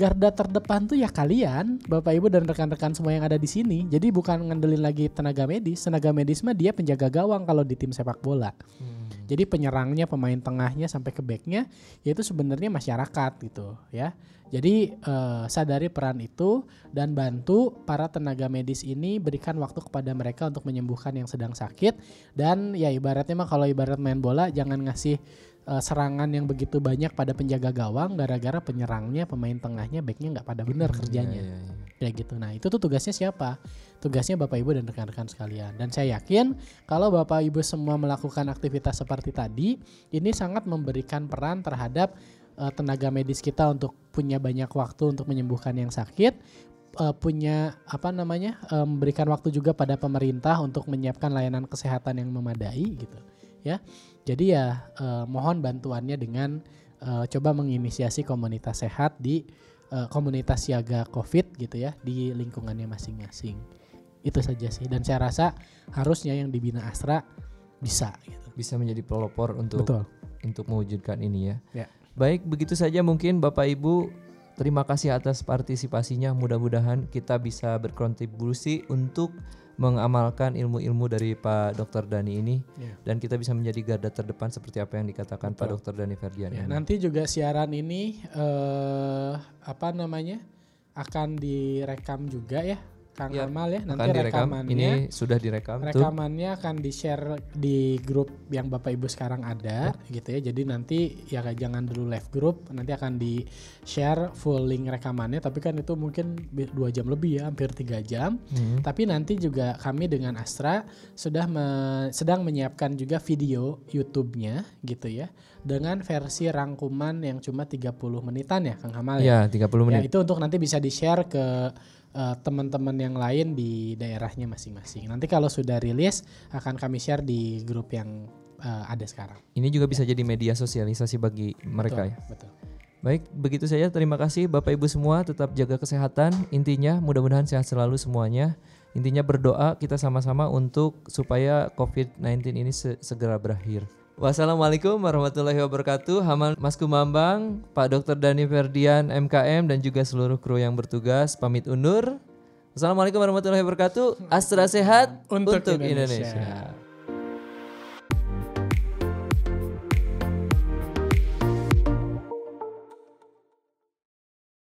garda terdepan tuh ya kalian, Bapak Ibu dan rekan-rekan semua yang ada di sini. Jadi bukan ngandelin lagi tenaga medis, tenaga medis mah dia penjaga gawang kalau di tim sepak bola. Hmm. Jadi penyerangnya, pemain tengahnya sampai ke backnya yaitu sebenarnya masyarakat gitu ya. Jadi eh, sadari peran itu dan bantu para tenaga medis ini berikan waktu kepada mereka untuk menyembuhkan yang sedang sakit dan ya ibaratnya mah kalau ibarat main bola jangan ngasih eh, serangan yang begitu banyak pada penjaga gawang gara-gara penyerangnya, pemain tengahnya, backnya nggak pada benar kerjanya Iya, iya, iya. kayak gitu. Nah itu tuh tugasnya siapa? Tugasnya Bapak Ibu dan rekan-rekan sekalian. Dan saya yakin kalau Bapak Ibu semua melakukan aktivitas seperti tadi, ini sangat memberikan peran terhadap eh, tenaga medis kita untuk punya banyak waktu untuk menyembuhkan yang sakit, eh, punya apa namanya eh, memberikan waktu juga pada pemerintah untuk menyiapkan layanan kesehatan yang memadai gitu, ya. Jadi ya eh, mohon bantuannya dengan eh, coba menginisiasi komunitas sehat di eh, komunitas siaga COVID gitu ya di lingkungannya masing-masing. Itu saja sih dan saya rasa harusnya yang dibina Astra bisa gitu. Bisa menjadi pelopor untuk Betul. untuk mewujudkan ini ya. Ya. Baik, begitu saja mungkin Bapak Ibu. Terima kasih atas partisipasinya. Mudah-mudahan kita bisa berkontribusi untuk mengamalkan ilmu-ilmu dari Pak Dr. Dani ini Ya. dan kita bisa menjadi garda terdepan seperti apa yang dikatakan Pak Betul. Dr. Dani Ferdian. Ya, ini. nanti juga siaran ini eh apa namanya akan direkam juga ya Kang Ya, Amal ya nanti Akan direkam. rekamannya Ini sudah direkam. Tuh. rekamannya akan di share di grup yang bapak ibu sekarang ada gitu ya jadi nanti ya jangan dulu live group nanti akan di share full link rekamannya tapi kan itu mungkin dua jam lebih ya hampir tiga jam Hmm. tapi nanti juga kami dengan Astra sudah me- sedang menyiapkan juga video YouTube-nya gitu ya dengan versi rangkuman yang cuma 30 menitan ya Kang Hamal ya. Ya, 30 Ya menit. itu untuk nanti bisa di-share ke eh, teman-teman yang lain di daerahnya masing-masing. Nanti kalau sudah rilis akan kami share di grup yang eh, ada sekarang. Ini juga bisa jadi media sosialisasi bagi mereka betul, ya. Betul. Baik, begitu saja. Terima kasih Bapak Ibu semua. Tetap jaga kesehatan. Intinya mudah-mudahan sehat selalu semuanya. Intinya berdoa kita sama-sama untuk supaya COVID-19 ini se- segera berakhir. Wassalamualaikum warahmatullahi wabarakatuh. Hamal Mas Kumambang, Pak Dr. Dani Ferdian MKM dan juga seluruh kru yang bertugas pamit undur. Wassalamualaikum warahmatullahi wabarakatuh. Astra sehat Untuk untuk, Indonesia. Indonesia.